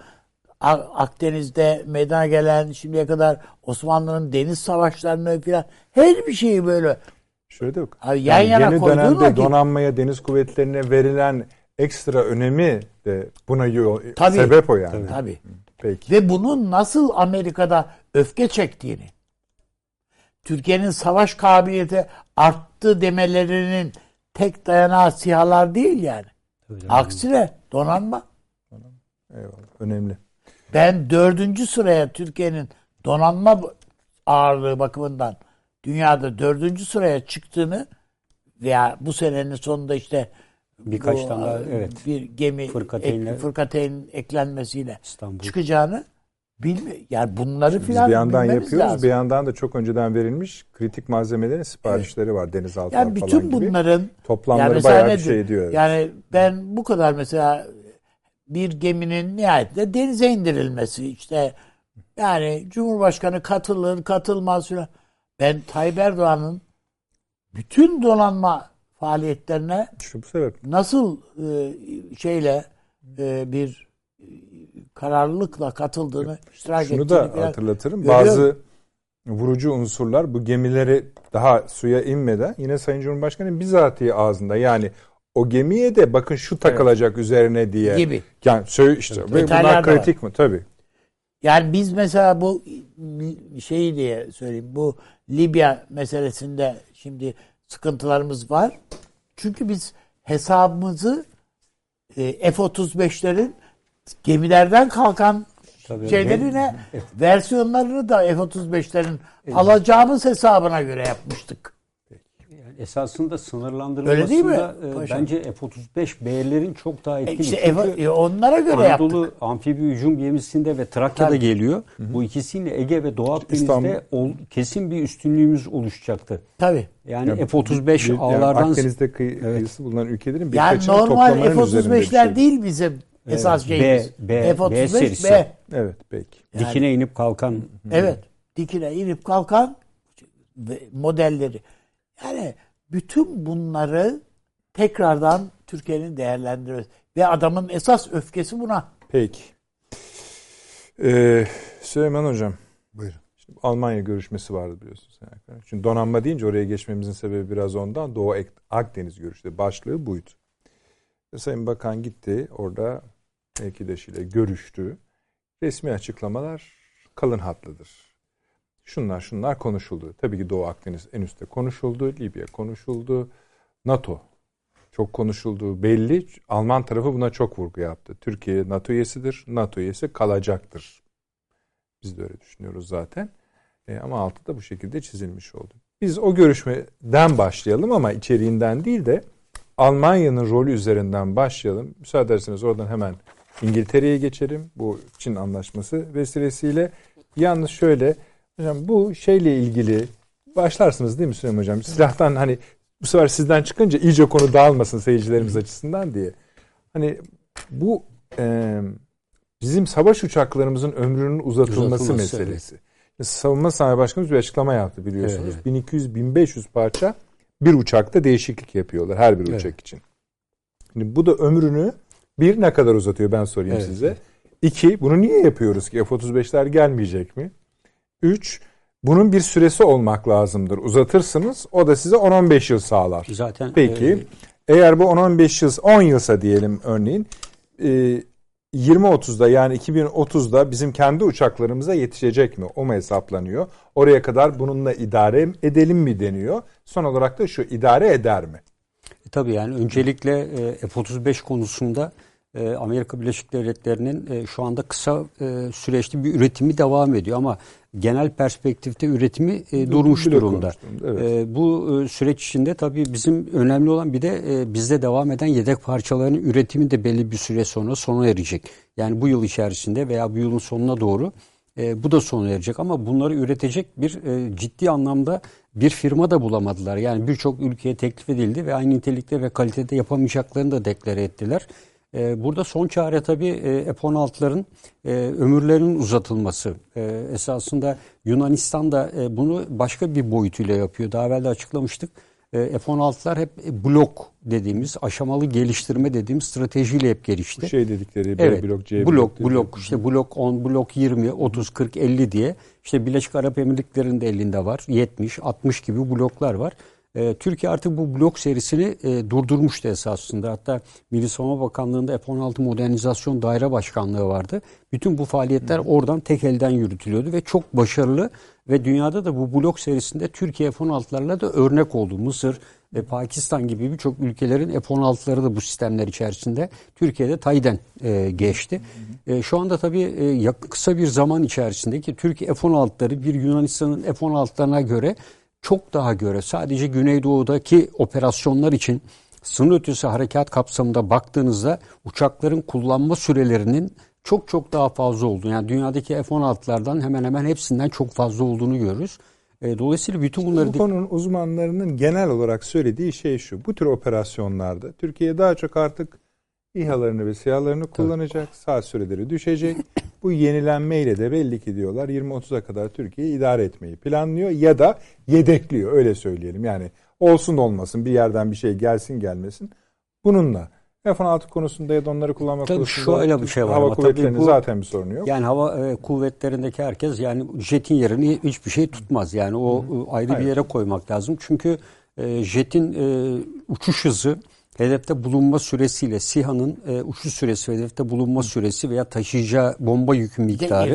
Akdeniz'de meydana gelen şimdiye kadar Osmanlı'nın deniz savaşlarını falan her bir şeyi böyle Şöyle de yok. Abi yan yani yana yeni dönemde vakit, donanmaya, deniz kuvvetlerine verilen ekstra önemi de buna tabii, sebep o yani. Tabii. tabii. Peki. Ve bunun nasıl Amerika'da öfke çektiğini, Türkiye'nin savaş kabiliyeti arttı demelerinin tek dayanağı sihalar değil yani. Aksine donanma. Eyvallah. Önemli. Ben dördüncü sıraya Türkiye'nin donanma ağırlığı bakımından dünyada dördüncü sıraya çıktığını veya bu senenin sonunda işte birkaç tane daha evet bir gemi fırkateynle, ek, fırkateyn eklenmesiyle İstanbul. çıkacağını bilmi yani bunları filan bir yandan yapıyoruz lazım. bir yandan da çok önceden verilmiş kritik malzemelerin siparişleri evet. var denizaltı yani bütün falan bunların gibi. toplamları yani bayağı bir şey ediyor. Yani ben bu kadar mesela bir geminin nihayetinde denize indirilmesi işte yani Cumhurbaşkanı katılır katılmaz filan. Ben Tayyip Erdoğan'ın bütün donanma faaliyetlerine Şu bu sebep. nasıl e, şeyle e, bir e, kararlılıkla katıldığını, iştirak Şunu da hatırlatırım. Görüyorum. Bazı vurucu unsurlar bu gemileri daha suya inmeden yine Sayın Cumhurbaşkanı bizatihi ağzında yani o gemiye de bakın şu takılacak evet. üzerine diye. Gibi. Yani söyle işte. Evet. Ve bunlar kritik var. mi? Tabii. Yani biz mesela bu şeyi diye söyleyeyim. Bu Libya meselesinde şimdi sıkıntılarımız var. Çünkü biz hesabımızı e, F-35'lerin gemilerden kalkan Tabii, şeylerine versiyonlarını da F-35'lerin evet. alacağımız hesabına göre yapmıştık. Esasında sınırlandırılmasında e, bence F-35B'lerin çok daha etkili. İşte Çünkü e, onlara göre Anadolu yaptık. amfibi hücum gemisinde ve Trakya'da Tabii. geliyor. Hı hı. Bu ikisiyle Ege ve Doğu Akdeniz'de ol, kesin bir üstünlüğümüz oluşacaktı. Tabii. Yani yani F-35 ağlardan... Yani Akdeniz'de kıyı, evet. kıyısı bulunan ülkelerin birkaçını yani normal F-35'ler şey. değil bizim esas şeyimiz. B, B, B serisi. B. Evet peki. Yani, dikine inip kalkan. Evet. Dikine inip kalkan modelleri. Yani bütün bunları tekrardan Türkiye'nin değerlendirmesi ve adamın esas öfkesi buna. Peki. Ee, Süleyman Hocam. Buyurun. Şimdi Almanya görüşmesi vardı biliyorsunuz. Çünkü donanma deyince oraya geçmemizin sebebi biraz ondan. Doğu Akdeniz görüşü başlığı buydu. Sayın Bakan gitti orada mevkidaşıyla görüştü. Resmi açıklamalar kalın hatlıdır şunlar şunlar konuşuldu. Tabii ki Doğu Akdeniz en üstte konuşuldu. Libya konuşuldu. NATO çok konuşulduğu belli. Alman tarafı buna çok vurgu yaptı. Türkiye NATO üyesidir. NATO üyesi kalacaktır. Biz de öyle düşünüyoruz zaten. E, ama altı da bu şekilde çizilmiş oldu. Biz o görüşmeden başlayalım ama içeriğinden değil de Almanya'nın rolü üzerinden başlayalım. Müsaade ederseniz oradan hemen İngiltere'ye geçelim. Bu Çin anlaşması vesilesiyle. Yalnız şöyle Hocam bu şeyle ilgili başlarsınız değil mi Süleyman Hocam? Silahtan hani bu sefer sizden çıkınca iyice konu dağılmasın seyircilerimiz açısından diye. Hani bu e, bizim savaş uçaklarımızın ömrünün uzatılması, uzatılması meselesi. Evet. Savunma Sanayi Başkanımız bir açıklama yaptı biliyorsunuz. Evet, evet. 1200-1500 parça bir uçakta değişiklik yapıyorlar her bir uçak evet. için. Şimdi bu da ömrünü bir ne kadar uzatıyor ben sorayım evet, size. Evet. İki bunu niye yapıyoruz ki F-35'ler gelmeyecek mi? 3. Bunun bir süresi olmak lazımdır. Uzatırsınız o da size 10-15 yıl sağlar. Zaten Peki e, eğer bu 10-15 yıl 10 yılsa diyelim örneğin e, 20-30'da yani 2030'da bizim kendi uçaklarımıza yetişecek mi? O mu hesaplanıyor? Oraya kadar bununla idare edelim mi deniyor? Son olarak da şu idare eder mi? E, tabii yani öncelikle e, F-35 konusunda e, Amerika Birleşik Devletleri'nin e, şu anda kısa süreçli bir üretimi devam ediyor ama genel perspektifte üretimi e, durmuş Bile durumda. Evet. E, bu e, süreç içinde tabii bizim önemli olan bir de e, bizde devam eden yedek parçaların üretimi de belli bir süre sonra sona erecek. Yani bu yıl içerisinde veya bu yılın sonuna doğru e, bu da sona erecek ama bunları üretecek bir e, ciddi anlamda bir firma da bulamadılar. Yani birçok ülkeye teklif edildi ve aynı nitelikte ve kalitede yapamayacaklarını da deklare ettiler. Ee, burada son çare tabii e, F-16'ların e, ömürlerinin uzatılması. E, esasında Yunanistan da bunu başka bir boyutuyla yapıyor. Daha evvel de açıklamıştık. F-16'lar hep blok dediğimiz, aşamalı geliştirme dediğimiz stratejiyle hep gelişti. Şey dedikleri B evet, blok, C blok. Blok, blok işte blok 10, blok 20, 30, 40, 50 diye. İşte Birleşik Arap Emirlikleri'nde elinde var. 70, 60 gibi bloklar var. E, Türkiye artık bu blok serisini e, durdurmuştu esasında. Hatta Milli Savunma Bakanlığı'nda F-16 Modernizasyon Daire Başkanlığı vardı. Bütün bu faaliyetler Hı. oradan tek elden yürütülüyordu ve çok başarılı ve dünyada da bu blok serisinde Türkiye F-16'larla da örnek oldu. Mısır ve Pakistan gibi birçok ülkelerin F-16'ları da bu sistemler içerisinde Türkiye'de tayden e, geçti. E, şu anda tabii e, kısa bir zaman içerisinde ki Türkiye F-16'ları bir Yunanistan'ın F-16'larına göre çok daha göre sadece Güneydoğu'daki operasyonlar için sınır ötesi harekat kapsamında baktığınızda uçakların kullanma sürelerinin çok çok daha fazla olduğunu yani dünyadaki F-16'lardan hemen hemen hepsinden çok fazla olduğunu görürüz. E, dolayısıyla bütün bunları... Bu konunun uzmanlarının genel olarak söylediği şey şu. Bu tür operasyonlarda Türkiye daha çok artık İHA'larını ve SİHA'larını kullanacak. Saat süreleri düşecek. Bu yenilenmeyle de belli ki diyorlar 20-30'a kadar Türkiye idare etmeyi planlıyor ya da yedekliyor öyle söyleyelim. Yani olsun olmasın bir yerden bir şey gelsin gelmesin. Bununla F-16 konusunda ya da onları kullanmak tabii konusunda şöyle bir şey var hava kuvvetlerinin bu, zaten bir sorunu yok. Yani hava e, kuvvetlerindeki herkes yani jetin yerini hiçbir şey tutmaz. Yani o Hı. ayrı Hayır. bir yere koymak lazım. Çünkü e, jetin e, uçuş hızı hedefte bulunma süresiyle SİHA'nın e, uçuş süresi, hedefte bulunma süresi veya taşıyacağı bomba yükü miktarı.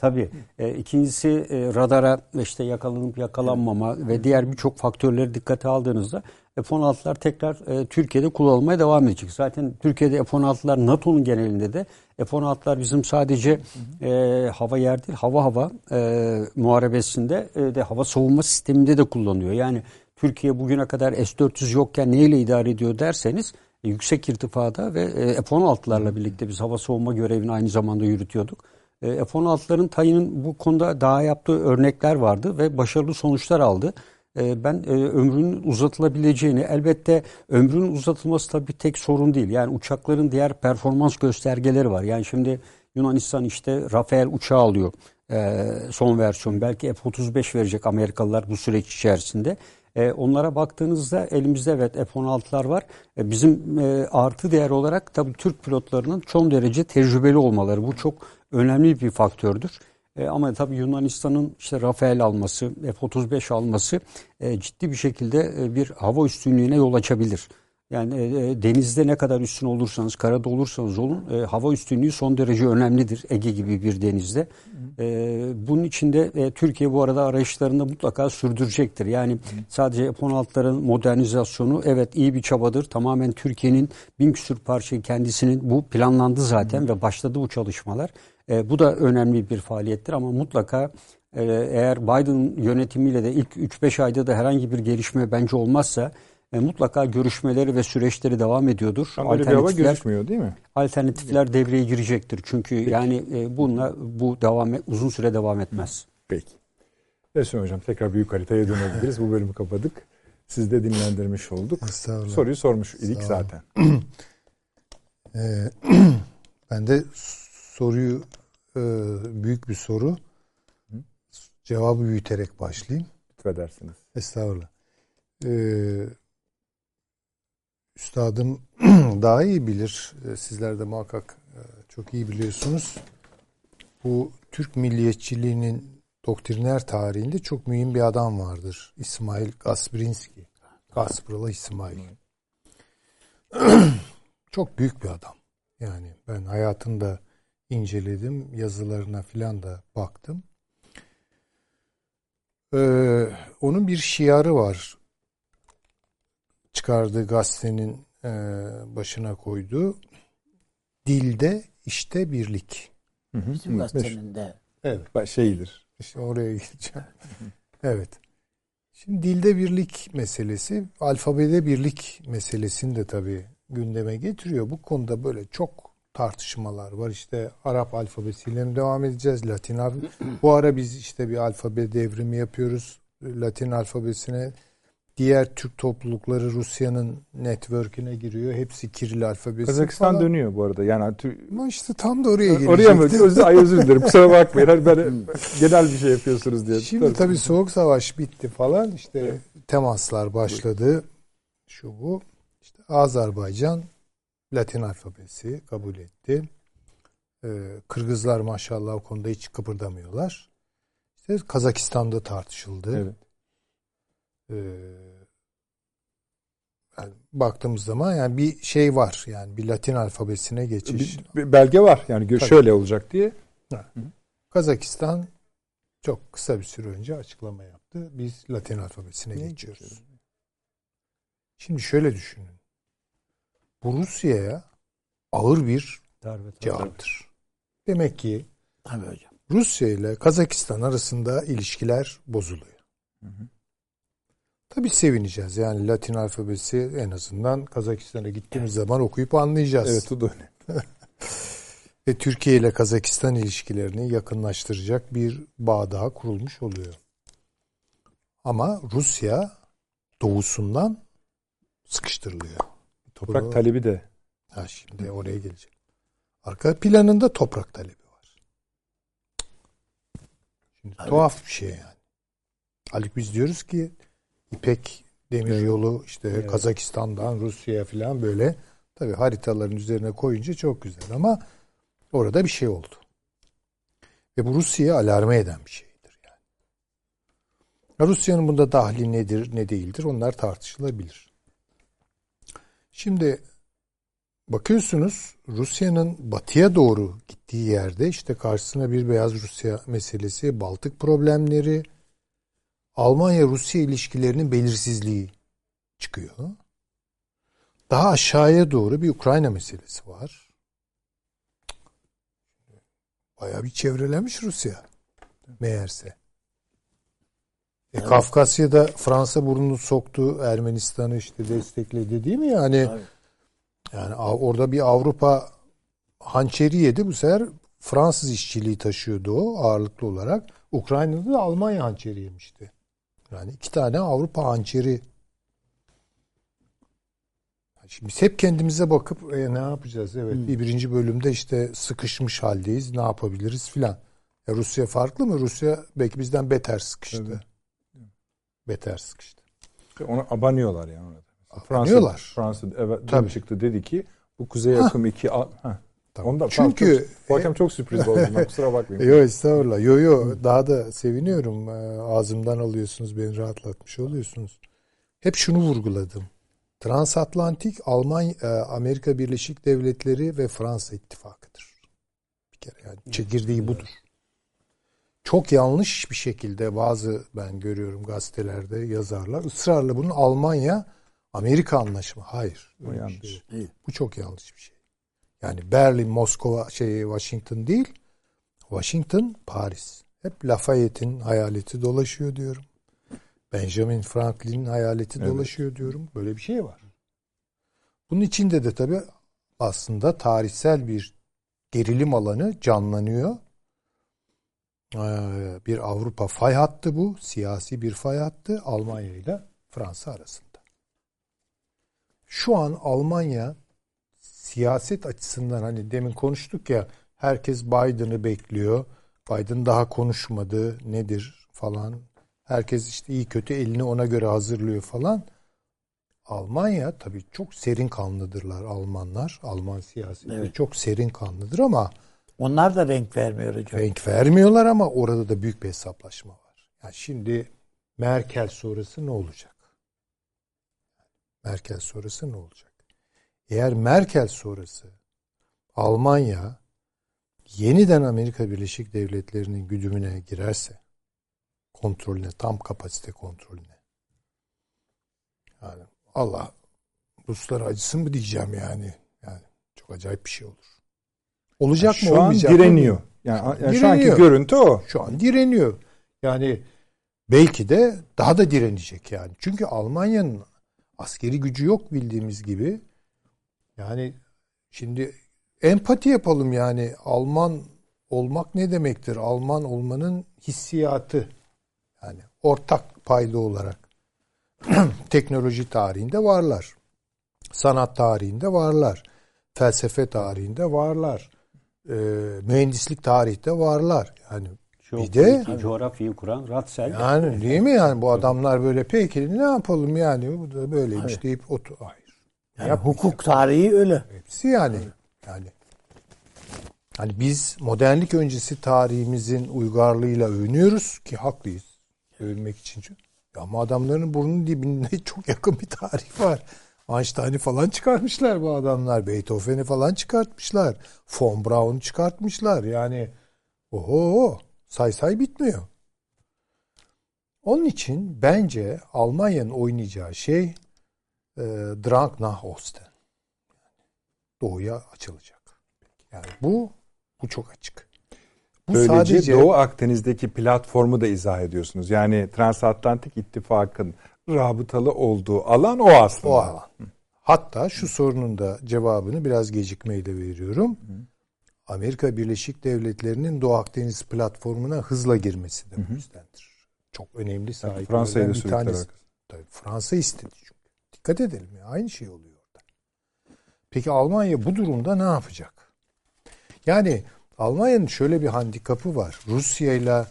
Tabii. E, ikincisi e, radara işte yakalanıp yakalanmama ve diğer birçok faktörleri dikkate aldığınızda F-16'lar tekrar e, Türkiye'de kullanılmaya devam edecek. Zaten Türkiye'de F-16'lar NATO'nun genelinde de F-16'lar bizim sadece e, hava yer değil, hava hava e, muharebesinde e, de hava savunma sisteminde de kullanıyor. Yani Türkiye bugüne kadar S-400 yokken neyle idare ediyor derseniz e, yüksek irtifada ve e, F-16'larla birlikte biz hava savunma görevini aynı zamanda yürütüyorduk. E, F-16'ların tayının bu konuda daha yaptığı örnekler vardı ve başarılı sonuçlar aldı. Ben ömrünün uzatılabileceğini, elbette ömrünün uzatılması tabii tek sorun değil. Yani uçakların diğer performans göstergeleri var. Yani şimdi Yunanistan işte Rafael uçağı alıyor son versiyon. Belki F-35 verecek Amerikalılar bu süreç içerisinde. E, onlara baktığınızda elimizde evet F-16'lar var. E, bizim e, artı değer olarak tabii Türk pilotlarının çok derece tecrübeli olmaları. Bu çok önemli bir faktördür. Ama tabii Yunanistan'ın işte Rafael alması, F-35 alması ciddi bir şekilde bir hava üstünlüğüne yol açabilir. Yani e, denizde ne kadar üstün olursanız, karada olursanız olun e, hava üstünlüğü son derece önemlidir Ege gibi bir denizde. E, bunun içinde e, Türkiye bu arada arayışlarında mutlaka sürdürecektir. Yani Hı. sadece F-16'ların modernizasyonu evet iyi bir çabadır. Tamamen Türkiye'nin bin küsur parçayı kendisinin bu planlandı zaten Hı. ve başladı bu çalışmalar. E, bu da önemli bir faaliyettir ama mutlaka e, eğer Biden yönetimiyle de ilk 3-5 ayda da herhangi bir gelişme bence olmazsa e, mutlaka görüşmeleri ve süreçleri devam ediyordur. Ama böyle bir hava gözükmüyor değil mi? Alternatifler devreye girecektir. Çünkü Peki. yani e, bununla bu devam et, uzun süre devam etmez. Peki. Resul Hocam tekrar büyük haritaya dönebiliriz. bu bölümü kapadık. Siz de dinlendirmiş olduk. Soruyu sormuş idik zaten. Ee, ben de soruyu e, büyük bir soru. Cevabı büyüterek başlayayım. Lütfedersiniz. Estağfurullah. Ee, üstadım daha iyi bilir. Ee, sizler de muhakkak e, çok iyi biliyorsunuz. Bu Türk milliyetçiliğinin doktriner tarihinde çok mühim bir adam vardır. İsmail Gasprinski. Gaspralı İsmail. çok büyük bir adam. Yani ben hayatında inceledim. Yazılarına filan da baktım. Ee, onun bir şiarı var çıkardığı gazetenin e, başına koyduğu dilde işte birlik. Bizim gazetenin de. Evet. Şeyidir. İşte oraya gideceğim. evet. Şimdi dilde birlik meselesi, alfabede birlik meselesini de tabii gündeme getiriyor. Bu konuda böyle çok tartışmalar var. İşte Arap alfabesiyle mi devam edeceğiz? Latin alfabesi. Bu ara biz işte bir alfabe devrimi yapıyoruz. Latin alfabesine Diğer Türk toplulukları Rusya'nın network'üne giriyor. Hepsi Kiril alfabesi Kazakistan falan. dönüyor bu arada. Yani Ama işte tam da oraya girecektim. Oraya mı? Özür, ay özür dilerim. Kusura bakmayın. Hani ben genel bir şey yapıyorsunuz diye. Şimdi tabii Soğuk Savaş bitti falan. İşte temaslar başladı. Şu bu. İşte Azerbaycan Latin alfabesi kabul etti. Ee, Kırgızlar maşallah o konuda hiç kıpırdamıyorlar. İşte Kazakistan'da tartışıldı. Evet. Ee, yani baktığımız zaman yani bir şey var yani bir Latin alfabesine geçiş. Bir, bir belge var yani Tabii. şöyle olacak diye. Ha. Kazakistan çok kısa bir süre önce açıklama yaptı. Biz Latin alfabesine ne geçiyoruz. Geçiyor? Şimdi şöyle düşünün. Bu Rusya'ya ağır bir darbe, cevaptır. Demek ki Tabii hocam. Rusya ile Kazakistan arasında ilişkiler bozuluyor. Hı hı. Tabii sevineceğiz. Yani Latin alfabesi en azından Kazakistan'a gittiğimiz zaman okuyup anlayacağız. Evet o da öyle. Ve Türkiye ile Kazakistan ilişkilerini yakınlaştıracak bir bağ daha kurulmuş oluyor. Ama Rusya doğusundan sıkıştırılıyor. Toprak Bunu, talebi de. Ha şimdi oraya gelecek. Arka planında toprak talebi var. Şimdi evet. tuhaf bir şey yani. Halbuki biz diyoruz ki İpek demir yolu işte evet. Kazakistan'dan Rusya'ya falan böyle tabi haritaların üzerine koyunca çok güzel ama orada bir şey oldu. Ve bu Rusya'yı alarme eden bir şeydir yani. Rusya'nın bunda dahli nedir ne değildir onlar tartışılabilir. Şimdi bakıyorsunuz Rusya'nın batıya doğru gittiği yerde işte karşısına bir beyaz Rusya meselesi, Baltık problemleri, Almanya-Rusya ilişkilerinin belirsizliği çıkıyor. Daha aşağıya doğru bir Ukrayna meselesi var. Bayağı bir çevrelemiş Rusya meğerse. E, evet. Kafkasya'da Fransa burnunu soktu, Ermenistan'ı işte destekledi değil mi yani? Evet. Yani orada bir Avrupa hançeri yedi bu sefer Fransız işçiliği taşıyordu o ağırlıklı olarak. Ukrayna'da da Almanya hançeri yemişti. Yani iki tane Avrupa hançeri. Şimdi biz hep kendimize bakıp e, ne yapacağız? Evet hmm. bir birinci bölümde işte sıkışmış haldeyiz. Ne yapabiliriz filan. E, Rusya farklı mı? Rusya belki bizden beter sıkıştı. Evet. Beter sıkıştı. Onu abanıyorlar yani. Fransa, Fransa evet, Tabii. çıktı dedi ki bu kuzey yakım iki ha. Tamam. Onda, Çünkü tamam, çok, bu akşam çok sürpriz oldu. Kusura bakmayın. Yok estağfurullah. Yok yok daha da seviniyorum. Ee, ağzımdan alıyorsunuz beni rahatlatmış oluyorsunuz. Hep şunu vurguladım. Transatlantik Almanya, e, Amerika Birleşik Devletleri ve Fransa ittifakıdır. Bir kere yani çekirdeği budur. Çok yanlış bir şekilde bazı ben görüyorum gazetelerde yazarlar ısrarla bunun Almanya Amerika anlaşma. Hayır. Bu yanlış. Şey değil. Bu çok yanlış bir şey. Yani Berlin, Moskova, şey Washington değil. Washington, Paris. Hep Lafayette'in hayaleti dolaşıyor diyorum. Benjamin Franklin'in hayaleti evet. dolaşıyor diyorum. Böyle bir şey var. Bunun içinde de tabii aslında tarihsel bir gerilim alanı canlanıyor. Ee, bir Avrupa fay hattı bu. Siyasi bir fay hattı Almanya ile Fransa arasında. Şu an Almanya siyaset açısından hani demin konuştuk ya herkes Biden'ı bekliyor. Biden daha konuşmadı nedir falan. Herkes işte iyi kötü elini ona göre hazırlıyor falan. Almanya tabii çok serin kanlıdırlar Almanlar. Alman siyaseti evet. çok serin kanlıdır ama onlar da renk vermiyor hocam. Renk vermiyorlar ama orada da büyük bir hesaplaşma var. Yani şimdi Merkel sonrası ne olacak? Merkel sonrası ne olacak? Eğer Merkel sonrası Almanya yeniden Amerika Birleşik Devletleri'nin güdümüne girerse kontrolüne, tam kapasite kontrolüne. Yani Allah Ruslar acısın mı diyeceğim yani. Yani çok acayip bir şey olur. Olacak yani mı olmayacak mı? direniyor. Yani, yani direniyor. şu anki görüntü o. Şu an direniyor. Yani belki de daha da direnecek yani. Çünkü Almanya'nın askeri gücü yok bildiğimiz gibi. Yani şimdi empati yapalım yani Alman olmak ne demektir? Alman olmanın hissiyatı. Yani ortak payda olarak teknoloji tarihinde varlar. Sanat tarihinde varlar. Felsefe tarihinde varlar. E, mühendislik tarihte varlar. Yani bir de coğrafyayı kuran Ratzel. Yani değil mi yani bu adamlar böyle peki ne yapalım yani bu da böyleymiş evet. deyip otur. Hayır. Yani hukuk tarihi öyle. Hepsi yani. Yani Hani biz modernlik öncesi tarihimizin uygarlığıyla övünüyoruz ki haklıyız. Övünmek için. Ama adamların burnunun dibinde çok yakın bir tarih var. Einstein'ı falan çıkartmışlar bu adamlar. Beethoven'i falan çıkartmışlar. Von Braun'u çıkartmışlar. Yani oho say say bitmiyor. Onun için bence Almanya'nın oynayacağı şey e, Drang nach Osten. Doğuya açılacak. Yani bu bu çok açık. Bu Böylece sadece Doğu Akdeniz'deki platformu da izah ediyorsunuz. Yani Transatlantik İttifak'ın rabıtalı olduğu alan o aslında. O alan. Hatta şu sorunun da cevabını biraz gecikmeyle veriyorum. Amerika Birleşik Devletleri'nin Doğu Akdeniz platformuna hızla girmesi de bu yüzdendir. Çok önemli sahip. Fransa'yı da bir tanesi. Tabii Fransa istedi. Dikkat edelim ya aynı şey oluyor orada. Peki Almanya bu durumda ne yapacak? Yani Almanya'nın şöyle bir handikapı var. Rusya ile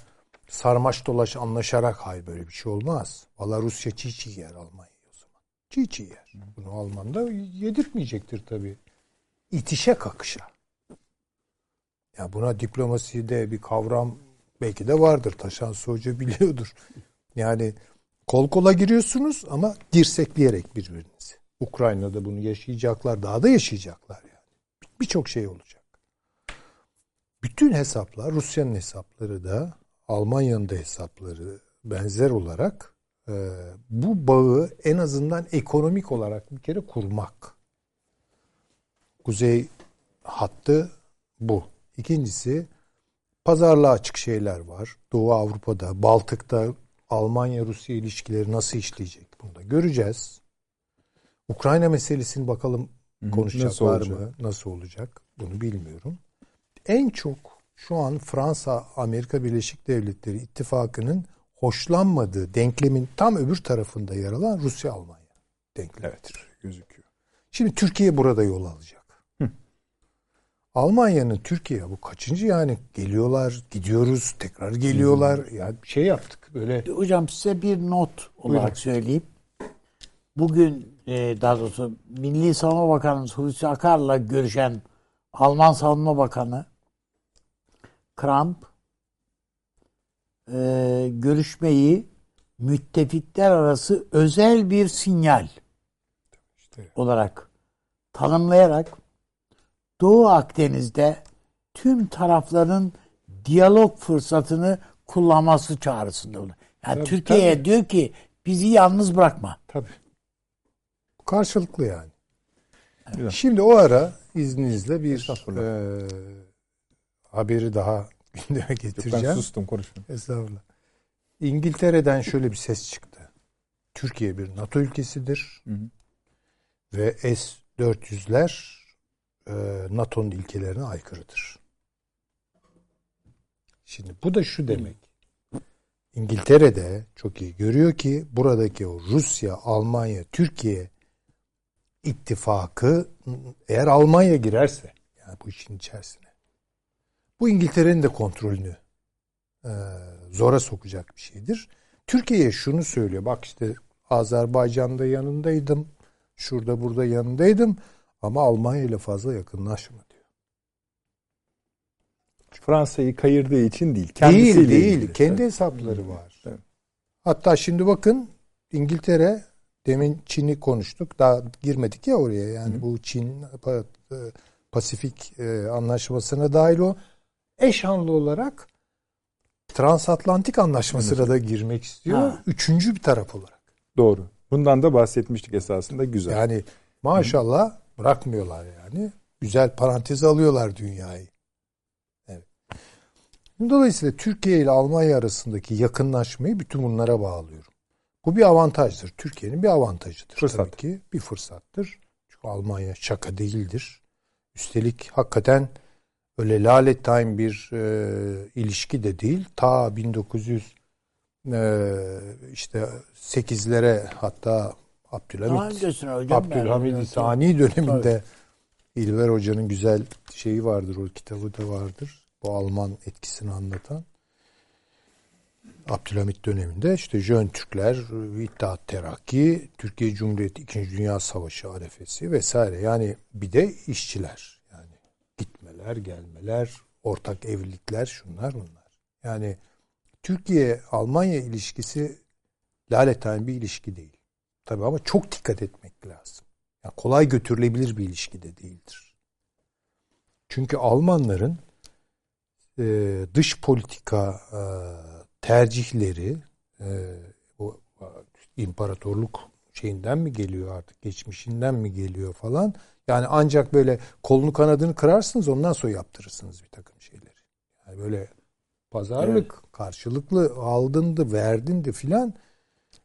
sarmaş dolaş anlaşarak hayır böyle bir şey olmaz. Valla Rusya çiğ çiğ yer Almanya o zaman. Çiğ çiğ yer. Bunu Alman da yedirtmeyecektir tabii. İtişe kakışa. Ya buna diplomaside bir kavram belki de vardır. Taşan Hoca biliyordur. Yani kol kola giriyorsunuz ama dirsekleyerek birbirinizi. Ukrayna'da bunu yaşayacaklar. Daha da yaşayacaklar yani. Birçok şey olacak. Bütün hesaplar, Rusya'nın hesapları da, Almanya'nın da hesapları benzer olarak e, bu bağı en azından ekonomik olarak bir kere kurmak. Kuzey hattı bu. İkincisi pazarlığa açık şeyler var. Doğu Avrupa'da, Baltık'ta Almanya-Rusya ilişkileri nasıl işleyecek bunu da göreceğiz. Ukrayna meselesini bakalım konuşacaklar nasıl mı? Nasıl olacak? Bunu bilmiyorum. En çok şu an Fransa Amerika Birleşik Devletleri ittifakının hoşlanmadığı denklemin tam öbür tarafında yer alan Rusya Almanya denklemi. Evet gözüküyor. Şimdi Türkiye burada yol alacak. Almanya'nın Türkiye bu kaçıncı yani geliyorlar, gidiyoruz, tekrar geliyorlar. Ya yani şey yaptık böyle. Hocam size bir not olarak Buyurun. söyleyeyim. Bugün e, daha doğrusu Milli Savunma Bakanımız Hulusi Akar'la görüşen Alman Savunma Bakanı Kramp e, görüşmeyi müttefikler arası özel bir sinyal işte. olarak tanımlayarak Doğu Akdeniz'de tüm tarafların diyalog fırsatını kullanması çağrısında olur. Yani Türkiye'ye diyor ki bizi yalnız bırakma. Tabii. Karşılıklı yani. Evet. Şimdi o ara izninizle bir e, haberi daha gündeme getireceğim. ben sustum konuşmayayım. Estağfurullah. İngiltere'den şöyle bir ses çıktı. Türkiye bir NATO ülkesidir. Hı hı. Ve S-400'ler e, NATO'nun ilkelerine aykırıdır. Şimdi bu da şu demek. İngiltere'de çok iyi görüyor ki buradaki o Rusya, Almanya, Türkiye ittifakı eğer Almanya girerse yani bu işin içerisine bu İngiltere'nin de kontrolünü e, zora sokacak bir şeydir. Türkiye'ye şunu söylüyor. Bak işte Azerbaycan'da yanındaydım. Şurada burada yanındaydım. Ama Almanya ile fazla yakınlaşma diyor. Fransa'yı kayırdığı için değil. Değil değil. Ilgili. Kendi hesapları var. Evet. Hatta şimdi bakın İngiltere demin Çin'i konuştuk. Daha girmedik ya oraya. Yani Hı. bu Çin e, Pasifik e, anlaşmasına dahil o eşanlı olarak transatlantik anlaşmasına da girmek istiyor. Ha. Üçüncü bir taraf olarak. Doğru. Bundan da bahsetmiştik esasında güzel. Yani maşallah Hı. Bırakmıyorlar yani. Güzel parantez alıyorlar dünyayı. Dolayısıyla Türkiye ile Almanya arasındaki yakınlaşmayı bütün bunlara bağlıyorum. Bu bir avantajdır. Türkiye'nin bir avantajıdır. Fırsat. Tabii ki bir fırsattır. Çünkü Almanya şaka değildir. Üstelik hakikaten öyle lale time bir e, ilişki de değil. Ta 1900 e, işte 8'lere hatta Abdülhamit Abdülhamid Sani döneminde Tabii. İlver Hoca'nın güzel şeyi vardır o kitabı da vardır. Bu Alman etkisini anlatan. Abdülhamit döneminde işte Jön Türkler, İttihat Terakki, Türkiye Cumhuriyeti 2. Dünya Savaşı arefesi vesaire. Yani bir de işçiler. Yani gitmeler, gelmeler, ortak evlilikler şunlar bunlar. Yani Türkiye-Almanya ilişkisi laleten bir ilişki değil. Tabii ama çok dikkat etmek lazım. Yani kolay götürülebilir bir ilişki de değildir. Çünkü Almanların e, dış politika e, tercihleri e, bu imparatorluk şeyinden mi geliyor artık geçmişinden mi geliyor falan. Yani ancak böyle kolunu kanadını kırarsınız ondan sonra yaptırırsınız bir takım şeyleri. Yani böyle Pazarlık evet. karşılıklı aldındı, verdindi filan.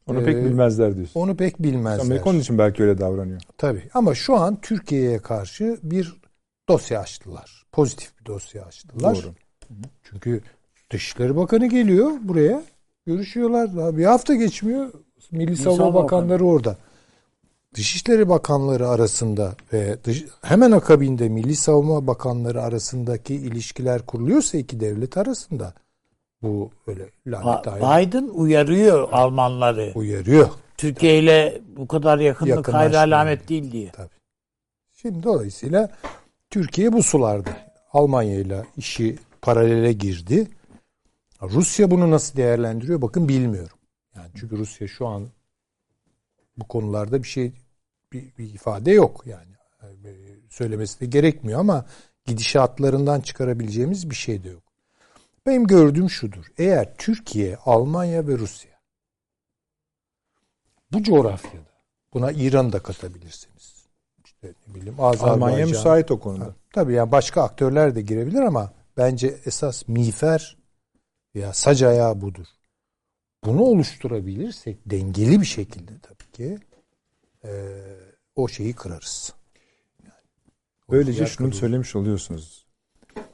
Onu ee, pek bilmezler diyorsun. Onu pek bilmezler. Amerika onun için belki öyle davranıyor. Tabii ama şu an Türkiye'ye karşı bir dosya açtılar. Pozitif bir dosya açtılar. Doğru. Çünkü Dışişleri Bakanı geliyor buraya. Görüşüyorlar. Daha bir hafta geçmiyor. Milli Savunma Bakanları Bakanı. orada. Dışişleri Bakanları arasında ve dış, hemen akabinde Milli Savunma Bakanları arasındaki ilişkiler kuruluyorsa iki devlet arasında bu öyle lanet Biden uyarıyor Almanları. Uyarıyor. Türkiye ile bu kadar yakınlık hayır alamet değil diye. Tabii. Şimdi dolayısıyla Türkiye bu sularda. Almanya ile işi paralele girdi. Rusya bunu nasıl değerlendiriyor? Bakın bilmiyorum. Yani çünkü Rusya şu an bu konularda bir şey bir, bir ifade yok yani. Söylemesi de gerekmiyor ama gidişatlarından çıkarabileceğimiz bir şey de yok. Benim gördüğüm şudur. Eğer Türkiye, Almanya ve Rusya bu coğrafyada buna İran'ı da katabilirsiniz. İşte ne bileyim Azerbaycan. Almanya müsait o konuda. Ha, tabii yani başka aktörler de girebilir ama bence esas miğfer veya sac ayağı budur. Bunu oluşturabilirsek dengeli bir şekilde tabii ki e, o şeyi kırarız. Yani, Böylece şunu kırılır. söylemiş oluyorsunuz.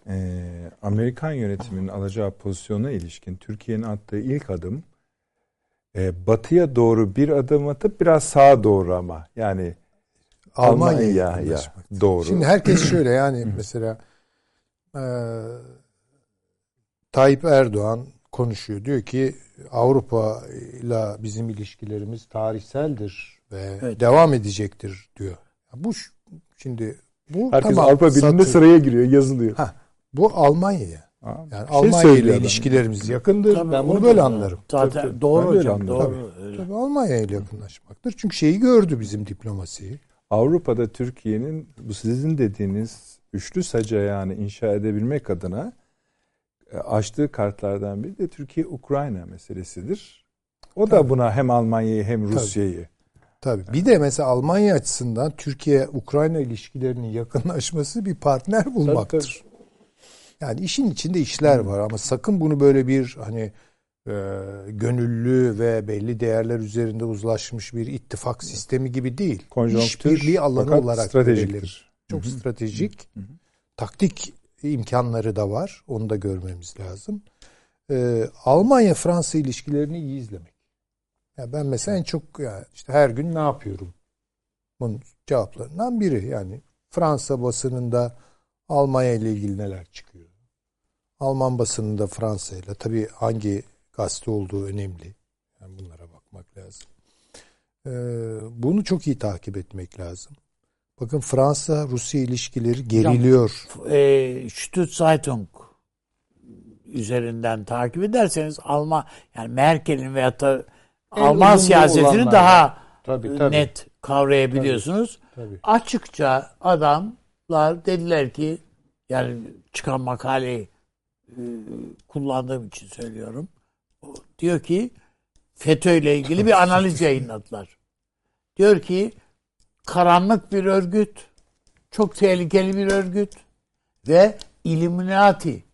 Ee, Amerikan yönetiminin alacağı pozisyona ilişkin Türkiye'nin attığı ilk adım e, batıya doğru bir adım atıp biraz sağa doğru ama yani Almanya'ya Almanya doğru. Şimdi herkes şöyle yani mesela e, Tayyip Erdoğan konuşuyor. Diyor ki Avrupa ile bizim ilişkilerimiz tarihseldir ve evet. devam edecektir diyor. Bu şimdi bu Herkes tamam, Avrupa Birliği'nde sıraya giriyor, yazılıyor. Ha, bu Almanya'ya. Yani şey Almanya ile ilişkilerimiz yakındır. Tabii, ben bunu böyle anlarım. Zaten tabii, doğru hocam. Doğru. Tabii, tabii Almanya ile yakınlaşmaktır. Çünkü şeyi gördü bizim diplomasiyi. Avrupa'da Türkiye'nin bu sizin dediğiniz üçlü sac ayağını inşa edebilmek adına e, açtığı kartlardan biri de Türkiye-Ukrayna meselesidir. O Tabii. da buna hem Almanya'yı hem Rusya'yı. Tabii. Tabii. Bir de mesela Almanya açısından Türkiye-Ukrayna ilişkilerinin yakınlaşması bir partner bulmaktır. Tabii. Yani işin içinde işler var ama sakın bunu böyle bir hani e, gönüllü ve belli değerler üzerinde uzlaşmış bir ittifak sistemi gibi değil. Konjonktür, İşbirliği alanı olarak stratejiktir. Çok Hı-hı. stratejik. Hı-hı. Taktik imkanları da var. Onu da görmemiz lazım. Ee, Almanya-Fransa ilişkilerini iyi izlemek. Ya ben mesela en çok ya işte her gün ne yapıyorum? Bunun cevaplarından biri yani Fransa basınında Almanya ile ilgili neler çıkıyor? Alman basınında Fransa ile tabii hangi gazete olduğu önemli. Yani bunlara bakmak lazım. Ee, bunu çok iyi takip etmek lazım. Bakın Fransa-Rusya ilişkileri geriliyor. E, Zeitung üzerinden takip ederseniz Alman yani Merkel'in veyahut da Alman siyasetini daha tabii, tabii. net kavrayabiliyorsunuz. Tabii, tabii. Açıkça adamlar dediler ki yani çıkan makaleyi e, kullandığım için söylüyorum. Diyor ki FETÖ ile ilgili bir analiz yayınladılar. Diyor ki karanlık bir örgüt, çok tehlikeli bir örgüt ve Illuminati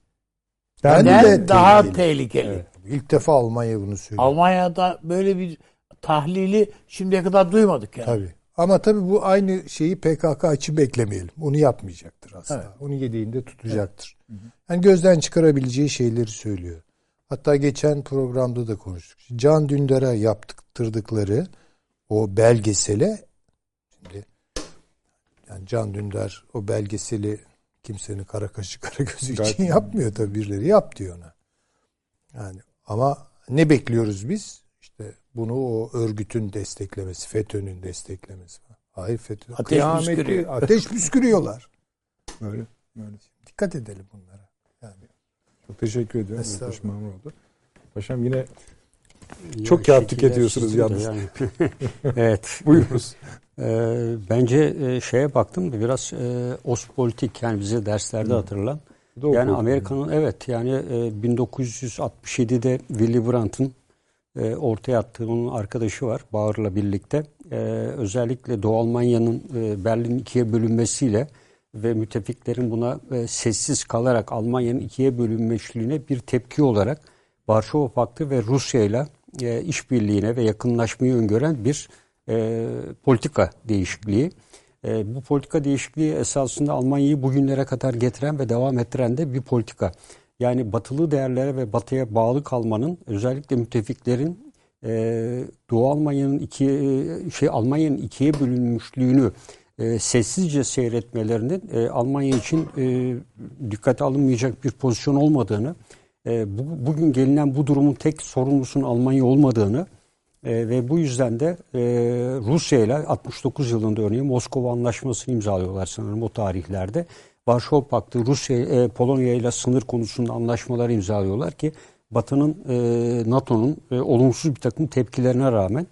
ben de daha tehlikeli. tehlikeli. Evet. İlk defa Almanya bunu söylüyor. Almanya'da böyle bir tahlili şimdiye kadar duymadık yani. Tabii. Ama tabii bu aynı şeyi PKK için beklemeyelim. Onu yapmayacaktır aslında. Evet. Onu yediğinde tutacaktır. Evet. Yani gözden çıkarabileceği şeyleri söylüyor. Hatta geçen programda da konuştuk. Can Dündar'a yaptırdıkları o belgesele Şimdi yani Can Dündar o belgeseli kimsenin kara kaşı kara gözü için yapmıyor tabii birileri yap diyor ona. Yani ama ne bekliyoruz biz? İşte bunu o örgütün desteklemesi, FETÖ'nün desteklemesi. Hayır FETÖ. Ateş kıyameti, püskürüyor. Ateş püskürüyorlar. Böyle, böyle. Dikkat edelim bunlara. Yani. Çok teşekkür ediyorum. Çok oldu. Paşam yine çok kağıt tüketiyorsunuz yalnız. Yani. evet. Buyurunuz. Ee, bence e, şeye baktım da biraz e, Ostpolitik yani bize derslerde hatırlan. Doğru. Yani Amerika'nın evet yani e, 1967'de Willy Brandt'ın e, ortaya attığı onun arkadaşı var Bağır'la birlikte. E, özellikle Doğu Almanya'nın e, Berlin ikiye bölünmesiyle ve müttefiklerin buna e, sessiz kalarak Almanya'nın ikiye bölünmüşlüğüne bir tepki olarak Varşova Paktı ve Rusya ile e, işbirliğine ve yakınlaşmayı öngören bir e, politika değişikliği. E, bu politika değişikliği esasında Almanya'yı bugünlere kadar getiren ve devam ettiren de bir politika. Yani batılı değerlere ve batıya bağlı kalmanın özellikle müttefiklerin e, Doğu Almanya'nın ikiye şey Almanya'nın ikiye bölünmüşlüğünü e, sessizce seyretmelerinin e, Almanya için e, dikkate alınmayacak bir pozisyon olmadığını, e, bu, bugün gelinen bu durumun tek sorumlusunun Almanya olmadığını e, ve bu yüzden de e, Rusya ile 69 yılında örneğin Moskova Anlaşması'nı imzalıyorlar sanırım o tarihlerde. Varşova Paktı, Rusya, e, Polonya ile sınır konusunda anlaşmalar imzalıyorlar ki Batı'nın, e, NATO'nun e, olumsuz bir takım tepkilerine rağmen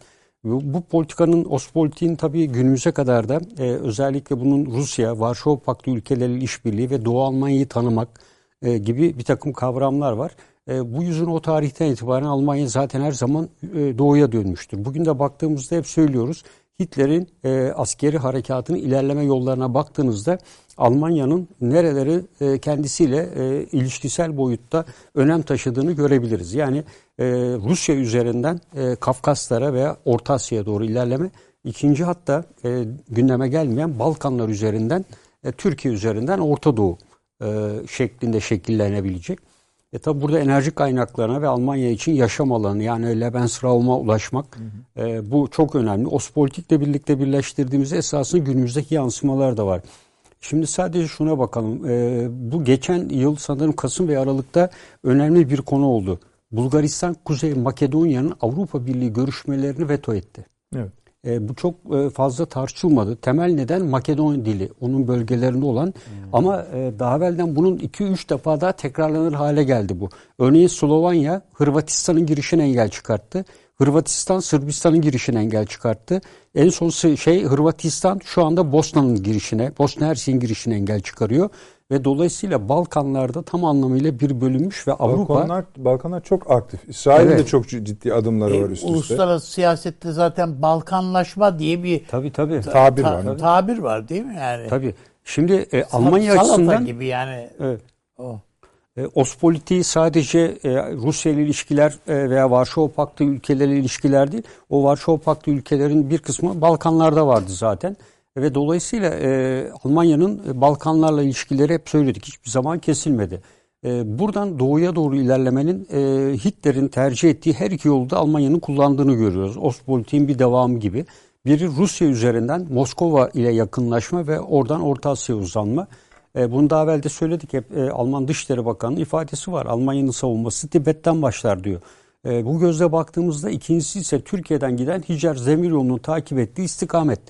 bu, bu politikanın, Ostpolitik'in tabii günümüze kadar da e, özellikle bunun Rusya, Varşova Paktı ülkeleriyle işbirliği ve Doğu Almanya'yı tanımak e, gibi bir takım kavramlar var. E, bu yüzün o tarihten itibaren Almanya zaten her zaman e, doğuya dönmüştür. Bugün de baktığımızda hep söylüyoruz. Hitler'in e, askeri harekatının ilerleme yollarına baktığınızda Almanya'nın nereleri e, kendisiyle e, ilişkisel boyutta önem taşıdığını görebiliriz. Yani e, Rusya üzerinden e, Kafkaslara veya Orta Asya'ya doğru ilerleme. İkinci hatta e, gündeme gelmeyen Balkanlar üzerinden e, Türkiye üzerinden Orta Doğu e, şeklinde şekillenebilecek. E tabi burada enerji kaynaklarına ve Almanya için yaşam alanı yani Lebensraum'a ulaşmak hı hı. E, bu çok önemli. Ospolitikle birlikte birleştirdiğimiz esasında günümüzdeki yansımalar da var. Şimdi sadece şuna bakalım. E, bu geçen yıl sanırım Kasım ve Aralık'ta önemli bir konu oldu. Bulgaristan Kuzey Makedonya'nın Avrupa Birliği görüşmelerini veto etti. Evet. E, bu çok e, fazla tartışılmadı. Temel neden Makedon dili, onun bölgelerinde olan. Hmm. Ama e, daha evvelden bunun 2-3 defa daha tekrarlanır hale geldi bu. Örneğin Slovanya, Hırvatistan'ın girişine engel çıkarttı. Hırvatistan Sırbistan'ın girişine engel çıkarttı. En son şey Hırvatistan şu anda Bosna'nın girişine, Bosna Hersek'in girişine engel çıkarıyor ve dolayısıyla Balkanlarda tam anlamıyla bir bölünmüş ve Avrupa Balkanlar Balkanlar çok aktif. İsrail'in evet. de çok ciddi adımları e, var üst üste. Uluslararası siyasette zaten Balkanlaşma diye bir tabii tabii ta, tabir ta, var. Tabir var değil mi yani? Tabii. Şimdi e, Almanya Salata açısından gibi yani. Evet. O. E, Ospolitiği sadece e, Rusya ile ilişkiler e, veya Varşova Paktı ülkeleriyle ilişkiler değil. O Varşova Paktı ülkelerin bir kısmı Balkanlarda vardı zaten. Ve dolayısıyla e, Almanya'nın Balkanlarla ilişkileri hep söyledik. Hiçbir zaman kesilmedi. E, buradan doğuya doğru ilerlemenin e, Hitler'in tercih ettiği her iki yolu da Almanya'nın kullandığını görüyoruz. Ostpolitik'in bir devamı gibi. Biri Rusya üzerinden Moskova ile yakınlaşma ve oradan Orta Asya'ya uzanma. E, bunu daha evvel de söyledik. Hep e, Alman Dışişleri Bakanı'nın ifadesi var. Almanya'nın savunması Tibet'ten başlar diyor. E, bu gözle baktığımızda ikincisi ise Türkiye'den giden Hicer Zemir takip ettiği istikamet.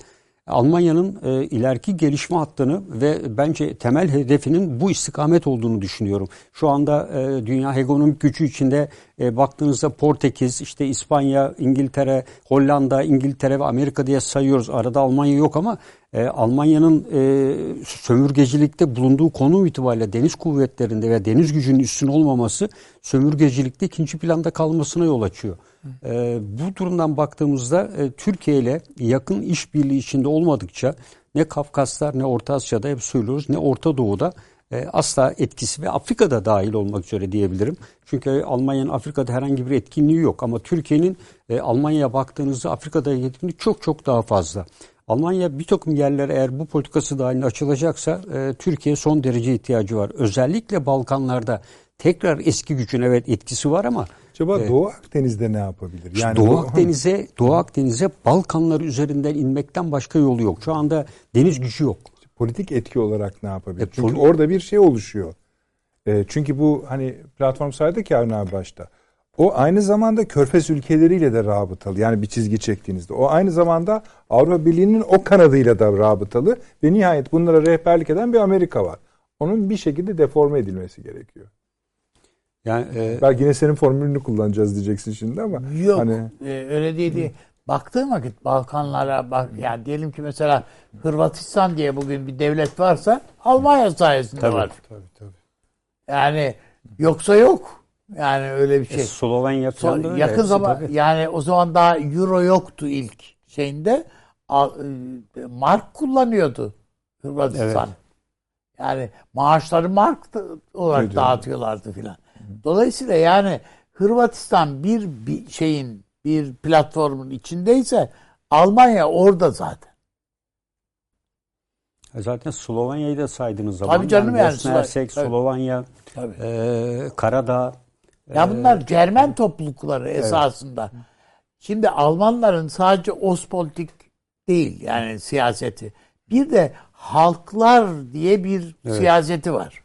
Almanya'nın e, ileriki gelişme hattını ve bence temel hedefinin bu istikamet olduğunu düşünüyorum. Şu anda e, dünya ekonomik gücü içinde e, baktığınızda Portekiz, işte İspanya, İngiltere, Hollanda, İngiltere ve Amerika diye sayıyoruz. Arada Almanya yok ama e, Almanya'nın e, sömürgecilikte bulunduğu konu itibariyle deniz kuvvetlerinde ve deniz gücünün üstün olmaması sömürgecilikte ikinci planda kalmasına yol açıyor. E, bu durumdan baktığımızda e, Türkiye ile yakın işbirliği içinde olmadıkça ne Kafkaslar ne Orta Asya'da hep söylüyoruz ne Orta Doğu'da e, asla etkisi ve Afrika'da dahil olmak üzere diyebilirim. Çünkü Almanya'nın Afrika'da herhangi bir etkinliği yok ama Türkiye'nin e, Almanya'ya baktığınızda Afrika'da etkinliği çok çok daha fazla. Almanya bir takım yerler eğer bu politikası dahilinde açılacaksa e, Türkiye son derece ihtiyacı var. Özellikle Balkanlarda tekrar eski gücün evet etkisi var ama Acaba e, Doğu Akdeniz'de ne yapabilir? Yani Doğu Akdeniz'e Doğu Akdeniz'e Balkanlar üzerinden inmekten başka yolu yok. Şu anda deniz gücü yok. Politik etki olarak ne yapabilir? E, çünkü orada bir şey oluşuyor. E, çünkü bu hani platform saydık ya abi başta. O aynı zamanda Körfez ülkeleriyle de rabıtalı. Yani bir çizgi çektiğinizde. O aynı zamanda Avrupa Birliği'nin o kanadıyla da rabıtalı. Ve nihayet bunlara rehberlik eden bir Amerika var. Onun bir şekilde deforme edilmesi gerekiyor. Yani e, belki yine senin formülünü kullanacağız diyeceksin şimdi ama yok hani e, öyle değil. değil. Baktığın vakit Balkanlara bak yani diyelim ki mesela Hırvatistan diye bugün bir devlet varsa Almanya sayesinde tabii, var. Tabii tabii. Yani yoksa yok. Yani öyle bir şey. E, Slovenya falan so, Yakın zaman tabii. yani o zaman daha euro yoktu ilk şeyinde. E, mark kullanıyordu Hırvatistan. Evet. Yani maaşları mark olarak Öyle dağıtıyorlardı filan. Dolayısıyla yani Hırvatistan bir, bir şeyin bir platformun içindeyse Almanya orada zaten. Zaten Slovanya'yı da saydığınız zaman. Tabii canım yani. Bosna Hersek, Slovanya, Tabii. E, Karadağ. Ya bunlar e, Cermen toplulukları esasında. Evet. Şimdi Almanların sadece Ostpolitik değil yani siyaseti. Bir de halklar diye bir evet. siyaseti var.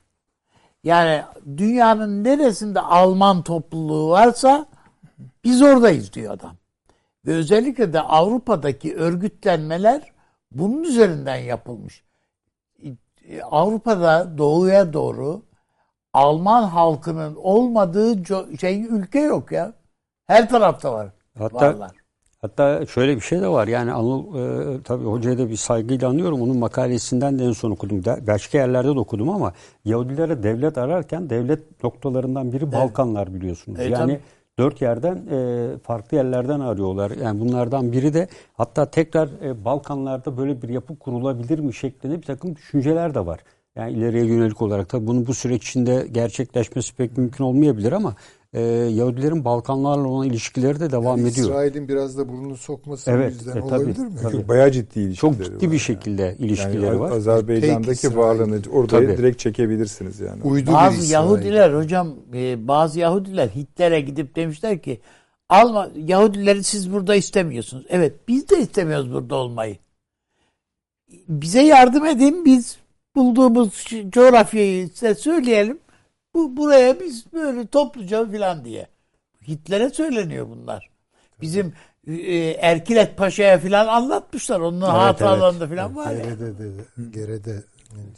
Yani dünyanın neresinde Alman topluluğu varsa biz oradayız diyor adam. Ve özellikle de Avrupa'daki örgütlenmeler bunun üzerinden yapılmış. Avrupa'da doğuya doğru Alman halkının olmadığı şey ülke yok ya. Her tarafta var. Hatta varlar. Hatta şöyle bir şey de var. Yani Anıl e, tabii hocaya da bir saygıyla anlıyorum. Onun makalesinden de en son okudum. Başka yerlerde de okudum ama Yahudilere devlet ararken devlet noktalarından biri. Balkanlar biliyorsunuz. Evet, yani tabii. dört yerden e, farklı yerlerden arıyorlar. Yani bunlardan biri de hatta tekrar e, Balkanlarda böyle bir yapı kurulabilir mi şeklinde bir takım düşünceler de var. Yani ileriye yönelik olarak tabii bunun bu süreç içinde gerçekleşmesi pek mümkün olmayabilir ama e, Yahudilerin Balkanlarla olan ilişkileri de devam yani ediyor. İsrail'in biraz da burnunu sokması evet, yüzden e, tabii, olabilir mi? Tabii. Bayağı ciddi ilişkileri Çok ciddi bir şekilde yani. ilişkileri yani var. Azerbaycan'daki varlığını orada tabii. direkt çekebilirsiniz yani. Uydu bazı Yahudiler hocam e, bazı Yahudiler Hitler'e gidip demişler ki Alma Yahudileri siz burada istemiyorsunuz. Evet biz de istemiyoruz burada olmayı. Bize yardım edin biz bulduğumuz coğrafyayı size söyleyelim. Bu buraya biz böyle topluca filan diye. Hitler'e söyleniyor bunlar. Bizim e, Erkilet Paşa'ya filan anlatmışlar. Onun evet, hatıralarında evet. filan var Gerede ya. De, gerede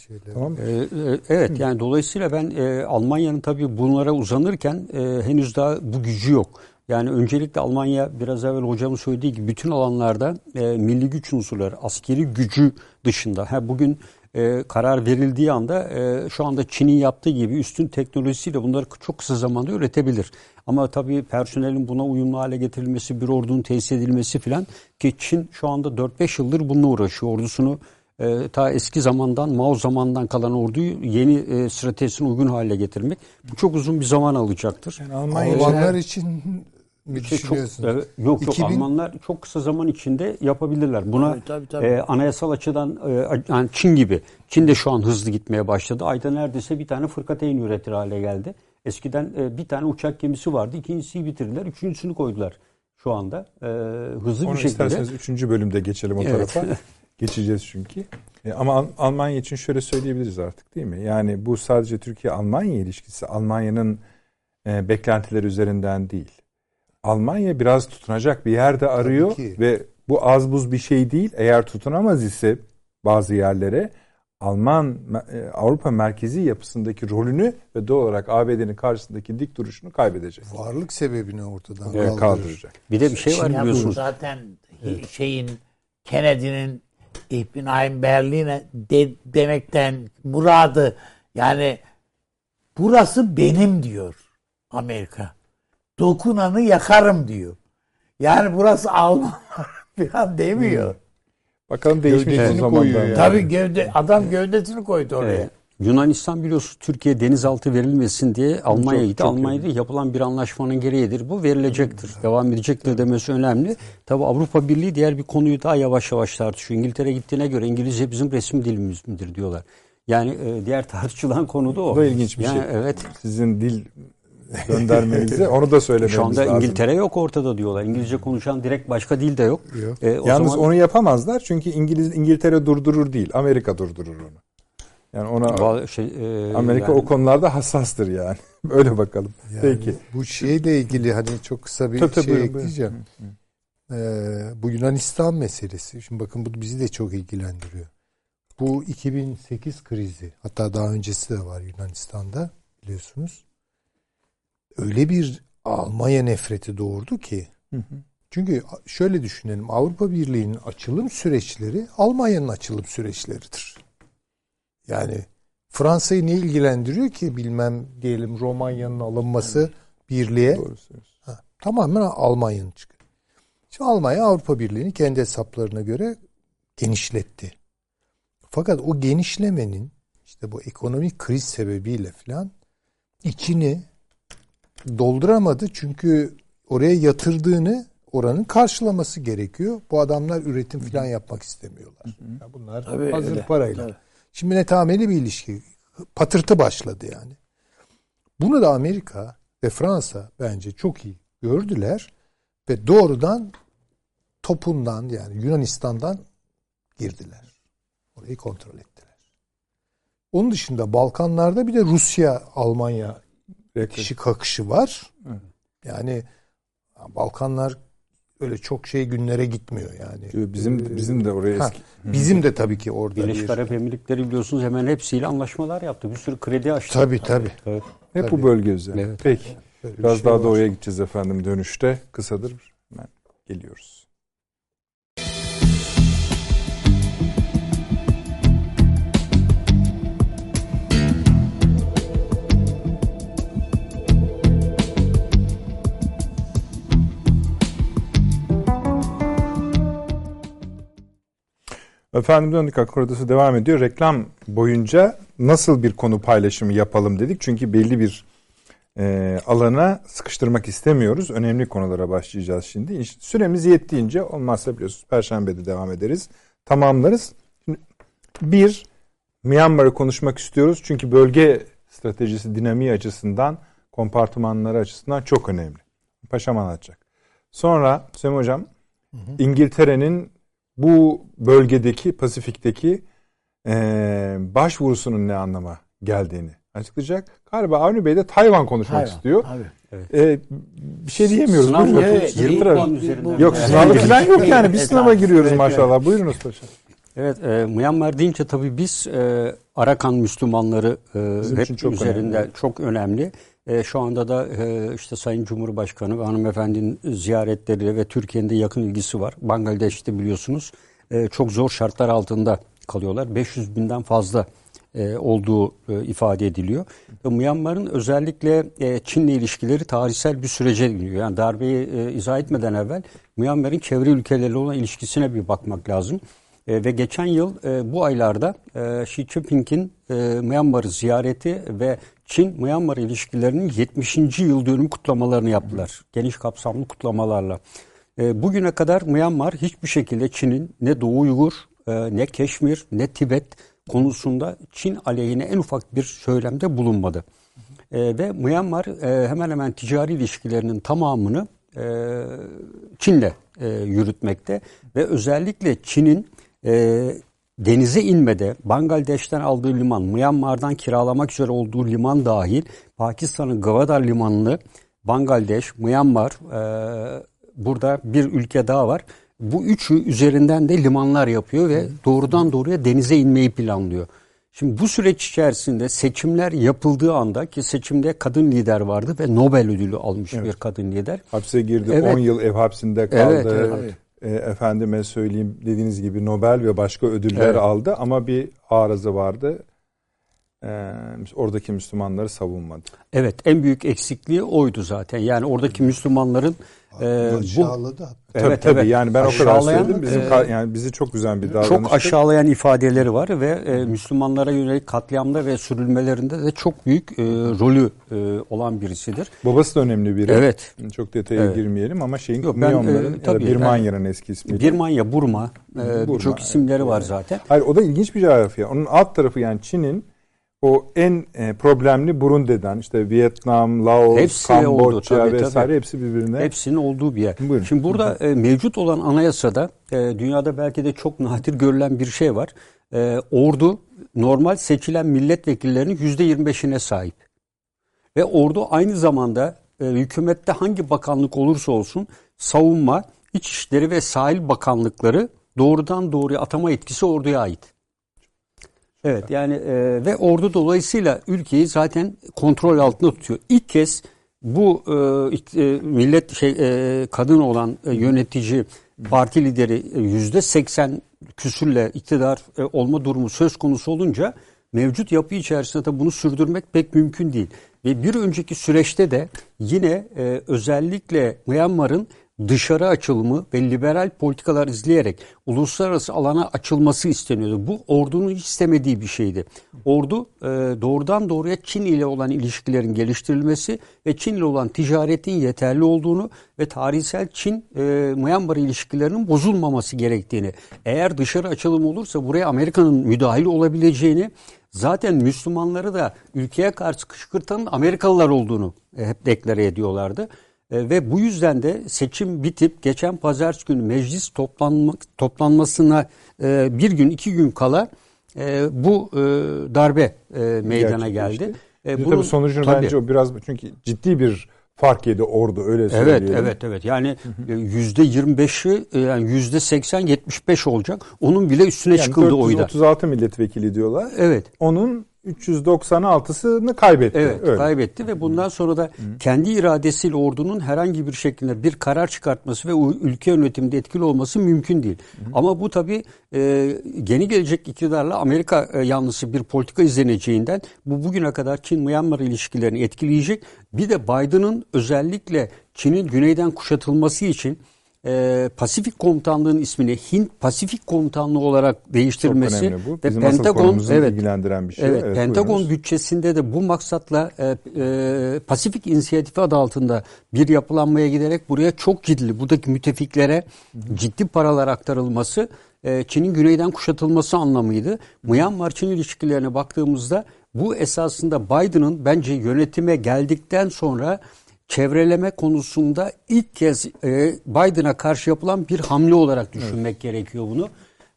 şeyler. Tamam. Ee, evet yani dolayısıyla ben e, Almanya'nın tabii bunlara uzanırken e, henüz daha bu gücü yok. Yani öncelikle Almanya biraz evvel hocamın söylediği gibi bütün alanlarda e, milli güç unsurları, askeri gücü dışında. Ha, bugün e, karar verildiği anda e, şu anda Çin'in yaptığı gibi üstün teknolojisiyle bunları çok kısa zamanda üretebilir. Ama tabii personelin buna uyumlu hale getirilmesi, bir ordunun tesis edilmesi filan ki Çin şu anda 4-5 yıldır bununla uğraşıyor. Ordusunu e, ta eski zamandan, Mao zamandan kalan orduyu yeni e, stratejisine uygun hale getirmek. Bu çok uzun bir zaman alacaktır. Yani Almanlar için mi şey düşünüyorsunuz? Çok, evet, yok yok 2000... Almanlar çok kısa zaman içinde yapabilirler. Buna tabii, tabii, tabii. E, anayasal açıdan e, yani Çin gibi. Çin de şu an hızlı gitmeye başladı. Ayda neredeyse bir tane fırkateyn üretir hale geldi. Eskiden e, bir tane uçak gemisi vardı. İkincisiyi bitirdiler. Üçüncüsünü koydular şu anda. E, hızlı Onu bir şekilde. isterseniz üçüncü bölümde geçelim o evet. tarafa. Geçeceğiz çünkü. E, ama Almanya için şöyle söyleyebiliriz artık değil mi? Yani bu sadece Türkiye-Almanya ilişkisi. Almanya'nın e, beklentileri üzerinden değil Almanya biraz tutunacak bir yerde arıyor ve bu az buz bir şey değil. Eğer tutunamaz ise bazı yerlere Alman e, Avrupa merkezi yapısındaki rolünü ve doğal olarak ABD'nin karşısındaki dik duruşunu kaybedecek. Varlık sebebini ortadan evet, kaldıracak. Bir de bir şey var biliyorsunuz. Zaten evet. şeyin Kennedy'nin Ich bin ein Berlin'e de, demekten muradı yani burası benim diyor Amerika dokunanı yakarım diyor. Yani burası Almanlar falan demiyor. Hmm. Bakalım değişmiş o zamandan. Yani. Tabii gövde, adam gövdesini koydu oraya. Evet. Yunanistan biliyorsunuz Türkiye denizaltı verilmesin diye Almanya'ya gitti. Almanya'da önemli. yapılan bir anlaşmanın gereğidir. Bu verilecektir. Hmm. Devam edecektir demesi önemli. Tabi Avrupa Birliği diğer bir konuyu daha yavaş yavaş tartışıyor. İngiltere gittiğine göre İngilizce bizim resmi dilimiz midir diyorlar. Yani e, diğer tartışılan konu da o. Bu da ilginç bir yani, şey. Evet. Sizin dil göndermenizi onu da söylememiz lazım. Şu anda lazım. İngiltere yok ortada diyorlar. İngilizce konuşan direkt başka dil de yok. yok. E, Yalnız zaman... onu yapamazlar çünkü İngiliz İngiltere durdurur değil. Amerika durdurur onu. Yani ona şey, e, Amerika yani... o konularda hassastır yani. Öyle bakalım. Yani Peki. Bu şeyle ilgili hani çok kısa bir tabii, şey tabii, ekleyeceğim. Ee, bu Yunanistan meselesi. Şimdi bakın bu bizi de çok ilgilendiriyor. Bu 2008 krizi hatta daha öncesi de var Yunanistan'da biliyorsunuz öyle bir Almanya nefreti doğurdu ki. Hı hı. Çünkü şöyle düşünelim Avrupa Birliği'nin açılım süreçleri Almanya'nın açılım süreçleridir. Yani Fransa'yı ne ilgilendiriyor ki bilmem diyelim Romanya'nın alınması birliğe ha, tamamen Almanya'nın çıkıyor. Şimdi Almanya Avrupa Birliği'ni kendi hesaplarına göre genişletti. Fakat o genişlemenin işte bu ekonomik kriz sebebiyle falan içini dolduramadı çünkü oraya yatırdığını oranın karşılaması gerekiyor. Bu adamlar üretim falan yapmak istemiyorlar. Yani bunlar Tabii hazır öyle. parayla. Tabii. Şimdi netameli bir ilişki. Patırtı başladı yani. Bunu da Amerika ve Fransa bence çok iyi gördüler ve doğrudan topundan yani Yunanistan'dan girdiler. Orayı kontrol ettiler. Onun dışında Balkanlarda bir de Rusya, Almanya kişi kakışı var. Yani Balkanlar öyle çok şey günlere gitmiyor yani. Bizim de, bizim de oraya ha, Bizim de tabii ki orada Birleşik Arap Emirlikleri biliyorsunuz hemen hepsiyle anlaşmalar yaptı. Bir sürü kredi açtı. Tabii tabii. Evet. Hep tabii. bu bölge üzerine. Evet. Peki. Böyle Biraz şey daha var. doğuya gideceğiz efendim dönüşte. Kısadır. Hemen geliyoruz. Efendim Döndük Akkordosu devam ediyor. Reklam boyunca nasıl bir konu paylaşımı yapalım dedik. Çünkü belli bir e, alana sıkıştırmak istemiyoruz. Önemli konulara başlayacağız şimdi. Süremiz yettiğince olmazsa biliyorsunuz Perşembe'de devam ederiz. Tamamlarız. Şimdi bir, Myanmar'ı konuşmak istiyoruz. Çünkü bölge stratejisi dinamiği açısından, kompartımanları açısından çok önemli. Paşam anlatacak. Sonra Süleyman Hocam, İngiltere'nin bu bölgedeki Pasifik'teki e, başvurusunun ne anlama geldiğini açıklayacak. Galiba Avni Bey de Tayvan konuşmak Tayvan, istiyor. Abi. Evet. Ee, bir şey diyemiyoruz. Sınav Buyurun. Evet, evet, yok sınavı falan yok yani. Biz sınava giriyoruz evet, maşallah. Evet. Buyurunuz paşam. Evet, e, Myanmar deyince tabii biz e, Arakan Müslümanları e, Bizim hep çok üzerinde önemli. çok önemli. E, şu anda da e, işte Sayın Cumhurbaşkanı ve hanımefendinin ziyaretleri ve Türkiye'nin de yakın ilgisi var. Bangladeş'te biliyorsunuz e, çok zor şartlar altında kalıyorlar. 500 binden fazla e, olduğu ifade ediliyor. Myanmar'ın özellikle e, Çin'le ilişkileri tarihsel bir sürece gidiyor. Yani darbeyi izah etmeden evvel Myanmar'ın çevre ülkelerle olan ilişkisine bir bakmak lazım. E, ve geçen yıl e, bu aylarda e, Xi Jinping'in e, Myanmar'ı ziyareti ve Çin-Myanmar ilişkilerinin 70. yıl dönümü kutlamalarını yaptılar. Geniş kapsamlı kutlamalarla. E, bugüne kadar Myanmar hiçbir şekilde Çin'in ne Doğu Uygur, e, ne Keşmir, ne Tibet konusunda Çin aleyhine en ufak bir söylemde bulunmadı. E, ve Myanmar e, hemen hemen ticari ilişkilerinin tamamını e, Çin'le e, yürütmekte ve özellikle Çin'in e, denize inmede Bangladeş'ten aldığı liman, Myanmar'dan kiralamak üzere olduğu liman dahil Pakistan'ın Gwadar limanını Bangladeş, Myanmar, e, burada bir ülke daha var. Bu üçü üzerinden de limanlar yapıyor ve doğrudan doğruya denize inmeyi planlıyor. Şimdi bu süreç içerisinde seçimler yapıldığı anda ki seçimde kadın lider vardı ve Nobel ödülü almış evet. bir kadın lider. Hapse girdi, evet. 10 yıl ev hapsinde kaldı. Evet, evet. E, efendime söyleyeyim dediğiniz gibi Nobel ve başka ödüller evet. aldı ama bir arıza vardı. E, oradaki Müslümanları savunmadı. Evet en büyük eksikliği oydu zaten. Yani oradaki Müslümanların ee, aşağıladı. Bu, evet, evet tabii yani ben o kadar söyledim. Bizim e, yani bizi çok üzen bir davranış. Çok aşağılayan ifadeleri var ve e, Müslümanlara yönelik katliamda ve sürülmelerinde de çok büyük e, rolü e, olan birisidir. Babası da önemli biri. Evet. Çok detaya evet. girmeyelim ama şeyin Yok, ben, e, tabii, Birmanya'nın eski ismi. Birmanya, Burma, e, birçok isimleri var zaten. Hayır o da ilginç bir coğrafya. Onun alt tarafı yani Çin'in o en e, problemli Burundi'den işte Vietnam, Laos, hepsi Kamboçya oldu, tabii, vesaire tabii. hepsi birbirine. Hepsinin olduğu bir yer. Buyurun. Şimdi burada e, mevcut olan anayasada e, dünyada belki de çok nadir görülen bir şey var. E, ordu normal seçilen milletvekillerinin yüzde 25'ine sahip. Ve ordu aynı zamanda e, hükümette hangi bakanlık olursa olsun savunma, İçişleri ve sahil bakanlıkları doğrudan doğruya atama etkisi orduya ait. Evet yani e, ve ordu dolayısıyla ülkeyi zaten kontrol altında tutuyor. İlk kez bu e, e, millet şey e, kadın olan e, yönetici parti lideri e, yüzde seksen küsürle iktidar e, olma durumu söz konusu olunca mevcut yapı içerisinde de bunu sürdürmek pek mümkün değil. Ve bir önceki süreçte de yine e, özellikle Myanmar'ın dışarı açılımı ve liberal politikalar izleyerek uluslararası alana açılması isteniyordu. Bu ordunun hiç istemediği bir şeydi. Ordu e, doğrudan doğruya Çin ile olan ilişkilerin geliştirilmesi ve Çin ile olan ticaretin yeterli olduğunu ve tarihsel Çin e, ilişkilerinin bozulmaması gerektiğini, eğer dışarı açılım olursa buraya Amerika'nın müdahil olabileceğini zaten Müslümanları da ülkeye karşı kışkırtan Amerikalılar olduğunu e, hep deklare ediyorlardı. E, ve bu yüzden de seçim bitip geçen pazartesi günü meclis toplanma, toplanmasına e, bir gün iki gün kala e, bu e, darbe e, meydana geldi. E, bunun, tabii sonucunu tabii, bence o biraz çünkü ciddi bir fark yedi ordu öyle söyleyelim. Evet evet evet yani yüzde 25'i e, yani yüzde 80 75 olacak. Onun bile üstüne yani çıkıldı oyda. 436 milletvekili diyorlar. Evet. Onun 396'sını kaybetti. Evet öyle. kaybetti ve bundan sonra da kendi iradesiyle ordunun herhangi bir şekilde bir karar çıkartması ve ülke yönetiminde etkili olması mümkün değil. Hı. Ama bu tabii e, yeni gelecek iktidarla Amerika e, yanlısı bir politika izleneceğinden bu bugüne kadar Çin-Myanmar ilişkilerini etkileyecek. Bir de Biden'ın özellikle Çin'in güneyden kuşatılması için e, Pasifik Komutanlığı'nın ismini Hint Pasifik Komutanlığı olarak değiştirmesi bu. Ve Pentagon evet ilgilendiren bir şey. Evet, evet Pentagon buyurunuz. bütçesinde de bu maksatla e, e, Pasifik İnisiyatifi adı altında bir yapılanmaya giderek buraya çok ciddi buradaki müttefiklere ciddi paralar aktarılması e, Çin'in güneyden kuşatılması anlamıydı. Myanmar-Çin ilişkilerine baktığımızda bu esasında Biden'ın bence yönetime geldikten sonra çevreleme konusunda ilk kez e, Biden'a karşı yapılan bir hamle olarak düşünmek evet. gerekiyor bunu.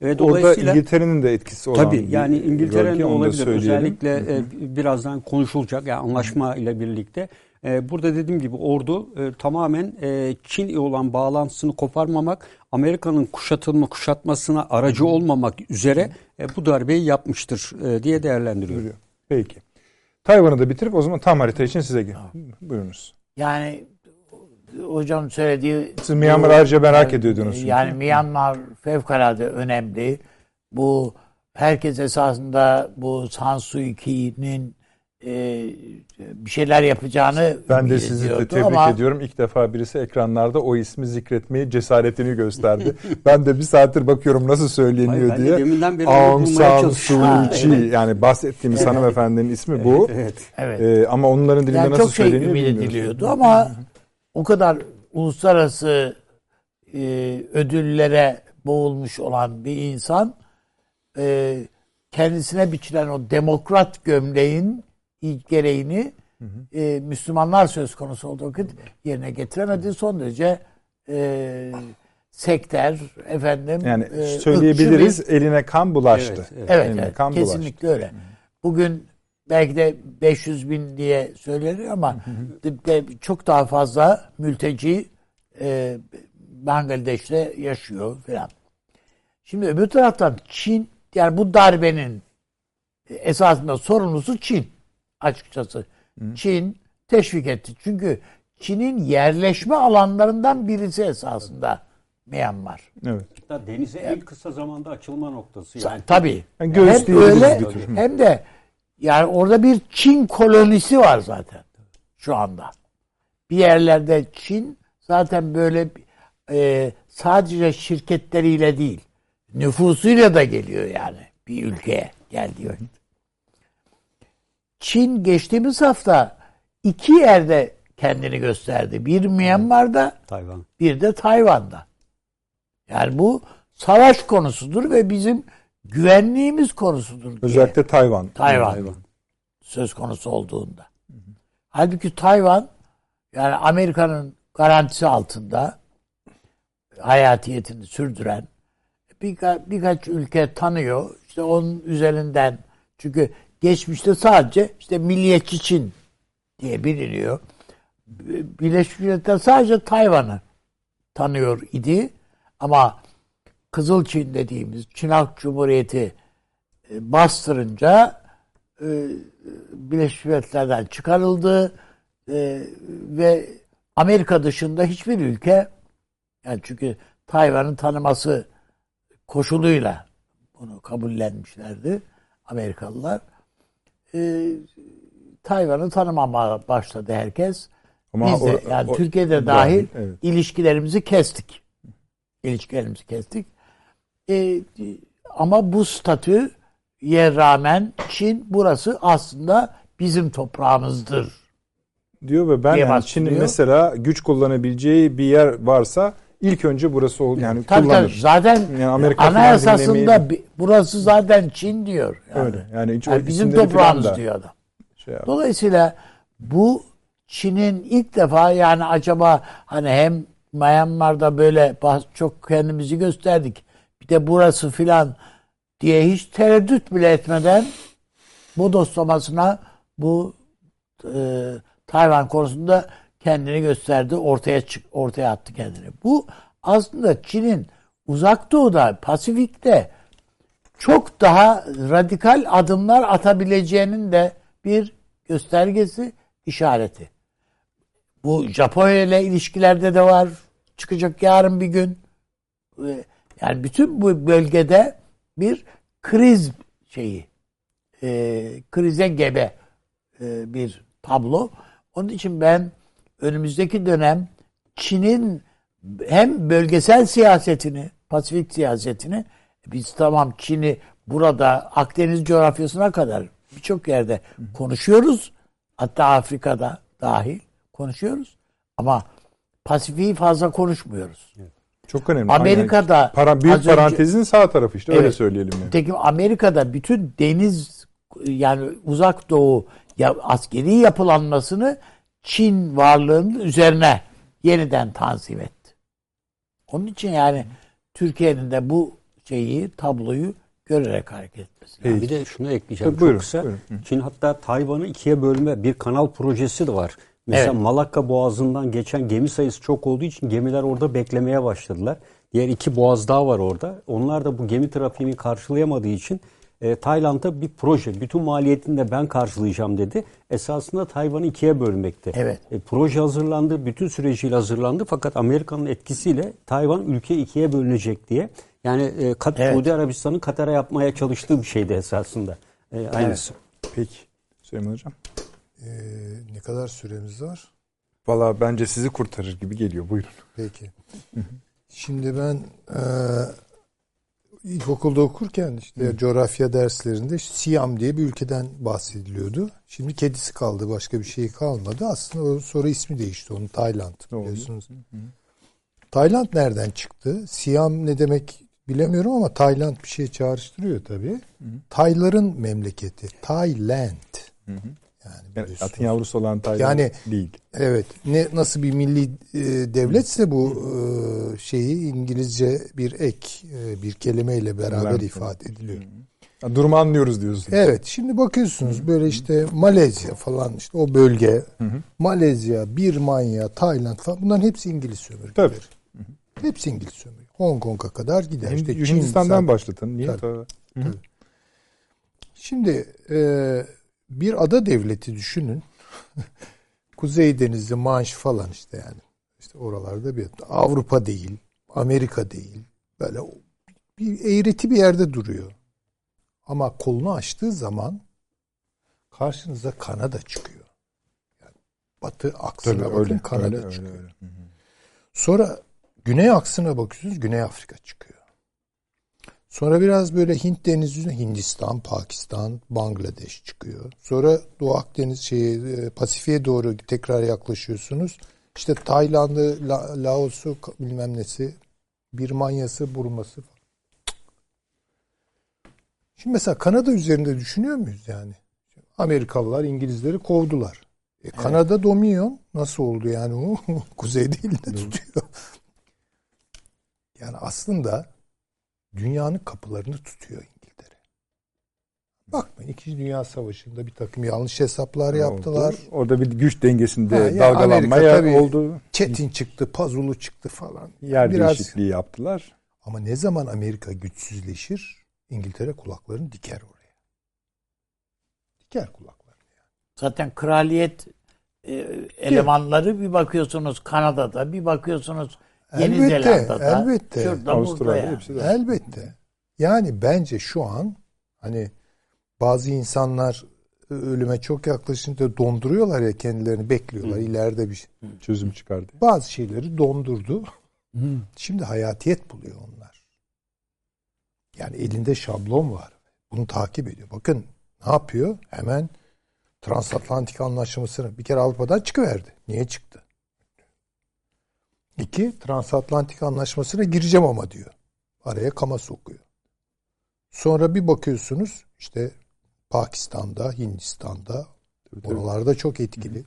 Ve Orada İngiltere'nin de etkisi olan Tabii yani İngiltere'nin de olabilir. Özellikle e, birazdan konuşulacak yani anlaşma ile birlikte. E, burada dediğim gibi ordu e, tamamen e, Çin ile olan bağlantısını koparmamak, Amerika'nın kuşatılma kuşatmasına aracı olmamak üzere e, bu darbeyi yapmıştır e, diye değerlendiriyor. Peki. Tayvan'ı da bitirip o zaman tam harita için size gel. Buyurunuz. Yani hocam söylediği... Siz Myanmar ayrıca merak ediyordunuz. Yani çünkü. Myanmar fevkalade önemli. Bu herkes esasında bu San Suu Kyi'nin e, bir şeyler yapacağını Ben de sizi de tebrik ama... ediyorum. İlk defa birisi ekranlarda o ismi zikretmeyi cesaretini gösterdi. ben de bir saattir bakıyorum nasıl söyleniyor Hayır, diye. Aung San Suu Kyi yani bahsettiğimiz evet. hanımefendinin ismi bu. Evet. evet. Ee, ama onların dilinde yani nasıl çok şey söyleniyor ümit ediliyordu ama o kadar uluslararası e, ödüllere boğulmuş olan bir insan e, kendisine biçilen o demokrat gömleğin gereğini hı hı. E, Müslümanlar söz konusu olduğu vakit yerine getiremedi. Son derece e, sekter efendim yani e, söyleyebiliriz ırkçı eline kan bulaştı. Evet, evet, eline evet kan kesinlikle bulaştı. öyle. Bugün belki de 500 bin diye söyleniyor ama hı hı. çok daha fazla mülteci e, Bangladeş'te yaşıyor falan. Şimdi öbür taraftan Çin yani bu darbenin esasında sorumlusu Çin açıkçası. Hı. Çin teşvik etti. Çünkü Çin'in yerleşme alanlarından birisi esasında Myanmar. Evet. Hatta denize en kısa zamanda açılma noktası yani. Tabii. Yani hem öyle hem de yani orada bir Çin kolonisi var zaten şu anda. Bir yerlerde Çin zaten böyle e, sadece şirketleriyle değil nüfusuyla da geliyor yani bir ülkeye geldiği vakit. Çin geçtiğimiz hafta iki yerde kendini gösterdi. Bir Myanmar'da, Tayvan. bir de Tayvan'da. Yani bu savaş konusudur ve bizim güvenliğimiz konusudur. Özellikle diye. Tayvan. Tayvan. Tayvan. Söz konusu olduğunda. Hı hı. Halbuki Tayvan yani Amerika'nın garantisi altında hayatiyetini sürdüren birka, birkaç ülke tanıyor. İşte onun üzerinden çünkü geçmişte sadece işte milliyetçi Çin diye biliniyor. Birleşmiş Milletler sadece Tayvan'ı tanıyor idi. Ama Kızıl Çin dediğimiz Çin Halk Cumhuriyeti e, bastırınca e, Birleşmiş Milletler'den çıkarıldı e, ve Amerika dışında hiçbir ülke yani çünkü Tayvan'ın tanıması koşuluyla bunu kabullenmişlerdi Amerikalılar e, Tayvan'ı tanımamaya başladı herkes. Ama Biz de o, yani o, Türkiye'de dahil evet. ilişkilerimizi kestik. İlişkilerimizi kestik. E, ama bu statüye rağmen Çin burası aslında bizim toprağımızdır. Diyor ve ben yani Çin'in mesela güç kullanabileceği bir yer varsa ilk önce burası olur yani tabii, kullanır. Tabii, zaten yani Amerika anayasasında burası zaten Çin diyor. Yani. Öyle. Yani, hiç yani bizim toprağımız diyor adam. Şey Dolayısıyla bu Çin'in ilk defa yani acaba hani hem Myanmar'da böyle çok kendimizi gösterdik. Bir de burası filan diye hiç tereddüt bile etmeden bu dostlamasına bu e, Tayvan konusunda kendini gösterdi, ortaya çık, ortaya attı kendini. Bu aslında Çin'in uzak doğuda, Pasifik'te çok daha radikal adımlar atabileceğinin de bir göstergesi, işareti. Bu Japonya ile ilişkilerde de var. Çıkacak yarın bir gün. Yani bütün bu bölgede bir kriz şeyi, e, krize gebe e, bir tablo. Onun için ben önümüzdeki dönem Çin'in hem bölgesel siyasetini, Pasifik siyasetini biz tamam Çin'i burada Akdeniz coğrafyasına kadar birçok yerde konuşuyoruz. Hatta Afrika'da dahil konuşuyoruz. Ama Pasifik'i fazla konuşmuyoruz. Çok önemli. Amerika'da yani, para, büyük parantezin önce, sağ tarafı işte evet, öyle söyleyelim. Yani. Tekim Amerika'da bütün deniz yani uzak doğu ya, askeri yapılanmasını Çin varlığının üzerine yeniden tanzim etti. Onun için yani Türkiye'nin de bu şeyi, tabloyu görerek hareket etmesi. Evet. Bir de şunu ekleyeceğim Tabii, çok buyurun, kısa. Buyurun. Çin hatta Tayvan'ı ikiye bölme bir kanal projesi de var. Mesela evet. Malakka Boğazı'ndan geçen gemi sayısı çok olduğu için gemiler orada beklemeye başladılar. Diğer iki boğaz daha var orada. Onlar da bu gemi trafiğini karşılayamadığı için e, Tayland'a bir proje, bütün maliyetini de ben karşılayacağım dedi. Esasında Tayvan'ı ikiye bölmekte. Evet. E, proje hazırlandı, bütün süreciyle hazırlandı. Fakat Amerika'nın etkisiyle Tayvan ülke ikiye bölünecek diye. Yani e, Kat evet. Suudi Arabistan'ın Katar'a yapmaya çalıştığı bir şeydi esasında. E, aynısı. Evet. Peki. Süleyman Hocam. Ee, ne kadar süremiz var? Valla bence sizi kurtarır gibi geliyor. Buyurun. Peki. Şimdi ben e, ilkokulda okurken işte Hı. coğrafya derslerinde Siyam diye bir ülkeden bahsediliyordu. Şimdi kedisi kaldı. Başka bir şey kalmadı. Aslında o sonra ismi değişti. Onun Tayland biliyorsunuz. Hı. Tayland nereden çıktı? Siyam ne demek bilemiyorum ama Tayland bir şey çağrıştırıyor tabii. Hı. Tayların memleketi. Tayland. Hı hı. Yani, yani atın yavrusu olan Tayland yani, değil. Evet. Ne nasıl bir milli e, devletse bu e, şeyi İngilizce bir ek e, bir kelimeyle beraber ifade ediliyor. Yani durumu anlıyoruz diyorsun. Evet. Şimdi bakıyorsunuz böyle işte Malezya falan işte o bölge. Malezya, Birmanya, Tayland falan bunların hepsi İngiliz sömürgeleri. Tabii. Hepsi İngiliz sömürge. Hong Kong'a kadar gider. Hem işte Hindistan'dan başlatın. Niye? Tabii. Tabii. Şimdi e, bir ada devleti düşünün. Kuzey Denizi, Manş falan işte yani. İşte oralarda bir Avrupa değil, Amerika değil. Böyle bir eğreti bir yerde duruyor. Ama kolunu açtığı zaman karşınıza Kanada çıkıyor. Yani batı aksına Tabii, bakın öyle, Kanada öyle, çıkıyor. Öyle, öyle. Sonra güney aksına bakıyorsunuz Güney Afrika çıkıyor. Sonra biraz böyle Hint denizi Hindistan, Pakistan, Bangladeş çıkıyor. Sonra Doğu Akdeniz şey Pasifik'e doğru tekrar yaklaşıyorsunuz. İşte Tayland'ı, La, Laos'u bilmem nesi, Birmanya'sı, Burma'sı Şimdi mesela Kanada üzerinde düşünüyor muyuz yani? Amerikalılar İngilizleri kovdular. E, evet. Kanada dominion nasıl oldu yani o? Kuzey değil de tutuyor. yani aslında dünyanın kapılarını tutuyor İngiltere. Bakmayın İkinci Dünya Savaşı'nda bir takım yanlış hesaplar yaptılar. Oldu. Orada bir güç dengesinde ha, dalgalanmaya Amerika, oldu. Çetin çıktı, Pazulu çıktı falan. Yer Biraz, değişikliği yaptılar. Ama ne zaman Amerika güçsüzleşir İngiltere kulaklarını diker oraya. Diker kulaklarını yani. Zaten kraliyet e, elemanları bir bakıyorsunuz Kanada'da, bir bakıyorsunuz Yeni elbette, Zelanda'da, elbette. şurada Avustralya, hepsi de. Elbette. Yani bence şu an hani bazı insanlar ölüme çok yaklaşınca donduruyorlar ya kendilerini bekliyorlar. Hı. ileride bir çözüm çıkardı. Bazı şeyleri dondurdu. Hı. Şimdi hayatiyet buluyor onlar. Yani elinde şablon var. Bunu takip ediyor. Bakın ne yapıyor? Hemen transatlantik anlaşmasını bir kere Avrupa'dan çıkıverdi. Niye çıktı? İki, transatlantik anlaşmasına gireceğim ama diyor. Araya kama sokuyor. Sonra bir bakıyorsunuz işte Pakistan'da, Hindistan'da tabii, oralarda çok etkili.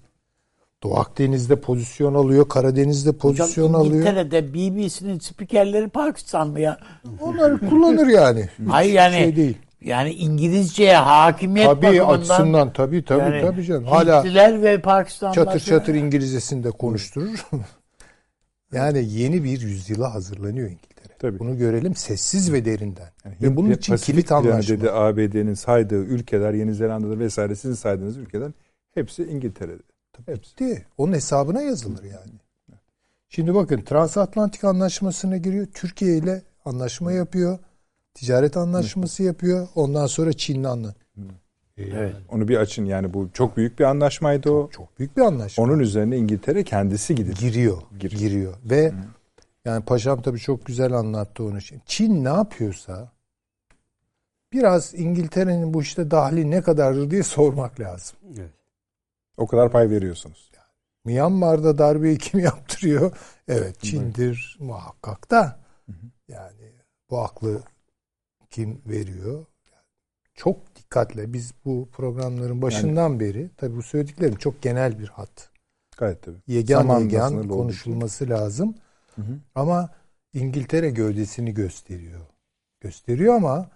Doğu Akdeniz'de pozisyon alıyor, Karadeniz'de pozisyon Hocam, alıyor. İngiltere'de BBC'nin spikerleri Pakistanlı ya. Onlar kullanır yani. Hayır yani şey değil. Yani İngilizceye hakimiyet tabii, açısından tabii tabii yani, tabii canım. Hala Hintliler ve Pakistanlılar çatır çatır İngilizcesinde konuşturur. yani yeni bir yüzyıla hazırlanıyor İngiltere. Tabii. Bunu görelim sessiz ve derinden. Yani ve bunun için kilit anlaşma. dedi ABD'nin saydığı ülkeler, Yeni Zelanda'da vesaire sizin saydığınız ülkeler hepsi İngiltere'de. Tabii hepsi. Onun hesabına yazılır yani. Şimdi bakın transatlantik anlaşmasına giriyor. Türkiye ile anlaşma yapıyor. Ticaret anlaşması yapıyor. Ondan sonra Çin'le anlaşma. Evet. Onu bir açın yani bu çok büyük bir anlaşmaydı çok, o. Çok büyük bir anlaşma. Onun üzerine İngiltere kendisi gidiyor. Giriyor. Giriyor. giriyor. Ve Hı. yani paşam tabii çok güzel anlattı onu. Çin ne yapıyorsa biraz İngiltere'nin bu işte dahli ne kadardır diye sormak lazım. Evet. O kadar pay veriyorsunuz. Yani, Myanmar'da darbeyi kim yaptırıyor? Evet Çin'dir muhakkak da. Yani bu aklı kim veriyor? Çok dikkatle biz bu programların başından yani, beri tabii bu söylediklerim çok genel bir hat. Gayet tabii. Yegan yegan konuşulması lazım. Hı hı. Ama İngiltere gövdesini gösteriyor. Gösteriyor ama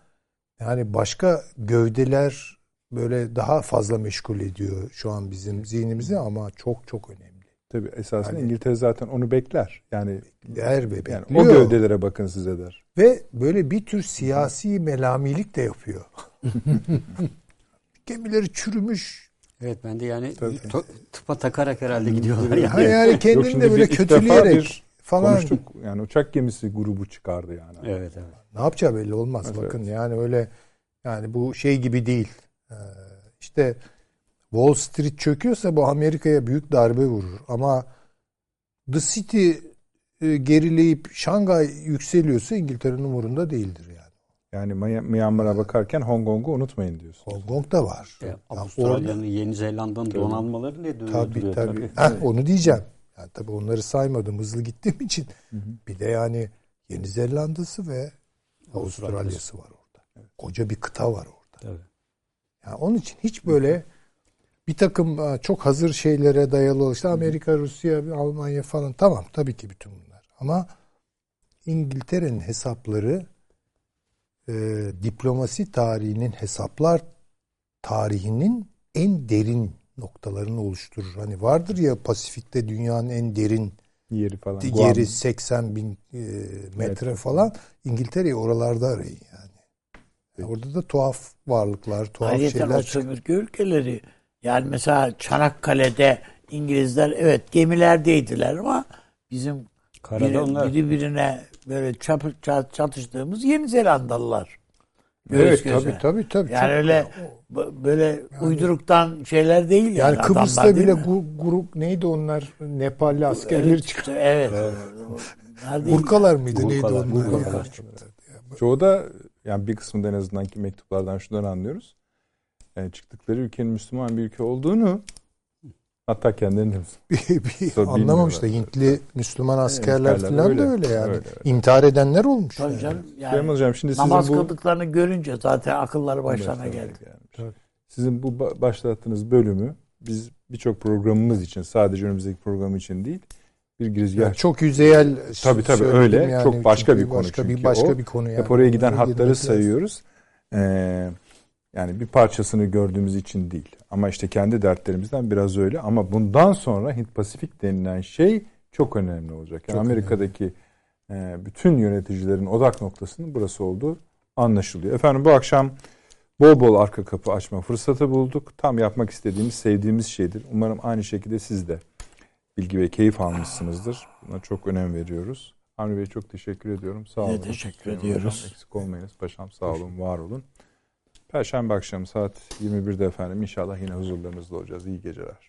yani başka gövdeler böyle daha fazla meşgul ediyor şu an bizim zihnimizi ama çok çok önemli. Tabii esasında yani, İngiltere zaten onu bekler. Yani bekler ve yani o gövdelere bakın size der. Ve böyle bir tür siyasi melamilik de yapıyor. Gemileri çürümüş. Evet ben de yani to, tıpa takarak herhalde gidiyorlar yani. yani kendini de böyle kötüleyerek falan. Konuştuk yani uçak gemisi grubu çıkardı yani. Evet evet. Ne yapacağı belli olmaz evet, bakın evet. yani öyle yani bu şey gibi değil. Ee, işte Wall Street çöküyorsa bu Amerika'ya büyük darbe vurur. Ama The City e, gerileyip Şangay yükseliyorsa İngiltere'nin umurunda değildir yani. Yani Myanmar'a bakarken Hong Kong'u unutmayın diyorsun. Hong Kong da var. Ya, Avustralya'nın, Yeni Zelanda'nın donanmaları ne dönüyor? Tabii tabii. tabii. Heh, onu diyeceğim. Yani tabii onları saymadım hızlı gittiğim için. Hı hı. Bir de yani Yeni Zelanda'sı ve Avustralya'sı var orada. Evet. Koca bir kıta var orada. Tabii. Yani onun için hiç böyle bir takım e, çok hazır şeylere dayalı işte Amerika, Rusya, Almanya falan tamam tabii ki bütün bunlar. Ama İngiltere'nin hesapları e, diplomasi tarihinin hesaplar tarihinin en derin noktalarını oluşturur. Hani vardır ya Pasifik'te dünyanın en derin yeri falan. Yeri Guam. 80 bin e, metre evet. falan. İngiltere'yi oralarda arayın yani. yani. Orada da tuhaf varlıklar, tuhaf Ayrıca şeyler. o sömürge ülkeleri yani mesela Çanakkale'de İngilizler evet gemilerdeydiler ama bizim Karada biri, onlar... biri birine böyle çap, çat, çatıştığımız Yeni Zelandalılar. evet göze. tabii tabii tabii. Yani öyle böyle yani, uyduruktan şeyler değil yani. Yani Kıbrıs'ta bile gu, grup neydi onlar Nepalli askerler evet, çıktı. Evet. evet. Burkalar mıydı Burkalar, neydi onlar? Burkalar. Çoğu da yani bir kısmında en azından ki mektuplardan şundan anlıyoruz yani çıktıkları ülkenin Müslüman bir ülke olduğunu hatta kendilerinin anlamamış da Hintli Müslüman askerler evet, falan öyle, da öyle yani. Öyle, öyle. İntihar edenler olmuş. Tabii yani. canım. Yani, hocam, şimdi namaz sizin bu, kıldıklarını görünce zaten akılları başlarına geldi. Tabii. Sizin bu başlattığınız bölümü biz birçok programımız için sadece önümüzdeki program için değil bir girizgah. Yani çok yüzeyel tabii tabii öyle. Yani, çok başka bir konu başka çünkü bir başka o. bir konu yani. Hep oraya giden hatları sayıyoruz. Ee, yani bir parçasını gördüğümüz için değil. Ama işte kendi dertlerimizden biraz öyle. Ama bundan sonra Hint Pasifik denilen şey çok önemli olacak. Yani çok Amerika'daki e, bütün yöneticilerin odak noktasının burası olduğu anlaşılıyor. Efendim bu akşam bol bol arka kapı açma fırsatı bulduk. Tam yapmak istediğimiz, sevdiğimiz şeydir. Umarım aynı şekilde siz de bilgi ve keyif almışsınızdır. Buna çok önem veriyoruz. Hamdi Bey çok teşekkür ediyorum. Sağ olun. teşekkür ediyoruz. Eksik olmayınız. Paşam sağ olun, var olun. Perşembe akşamı saat 21'de efendim inşallah yine huzurlarınızda olacağız. İyi geceler.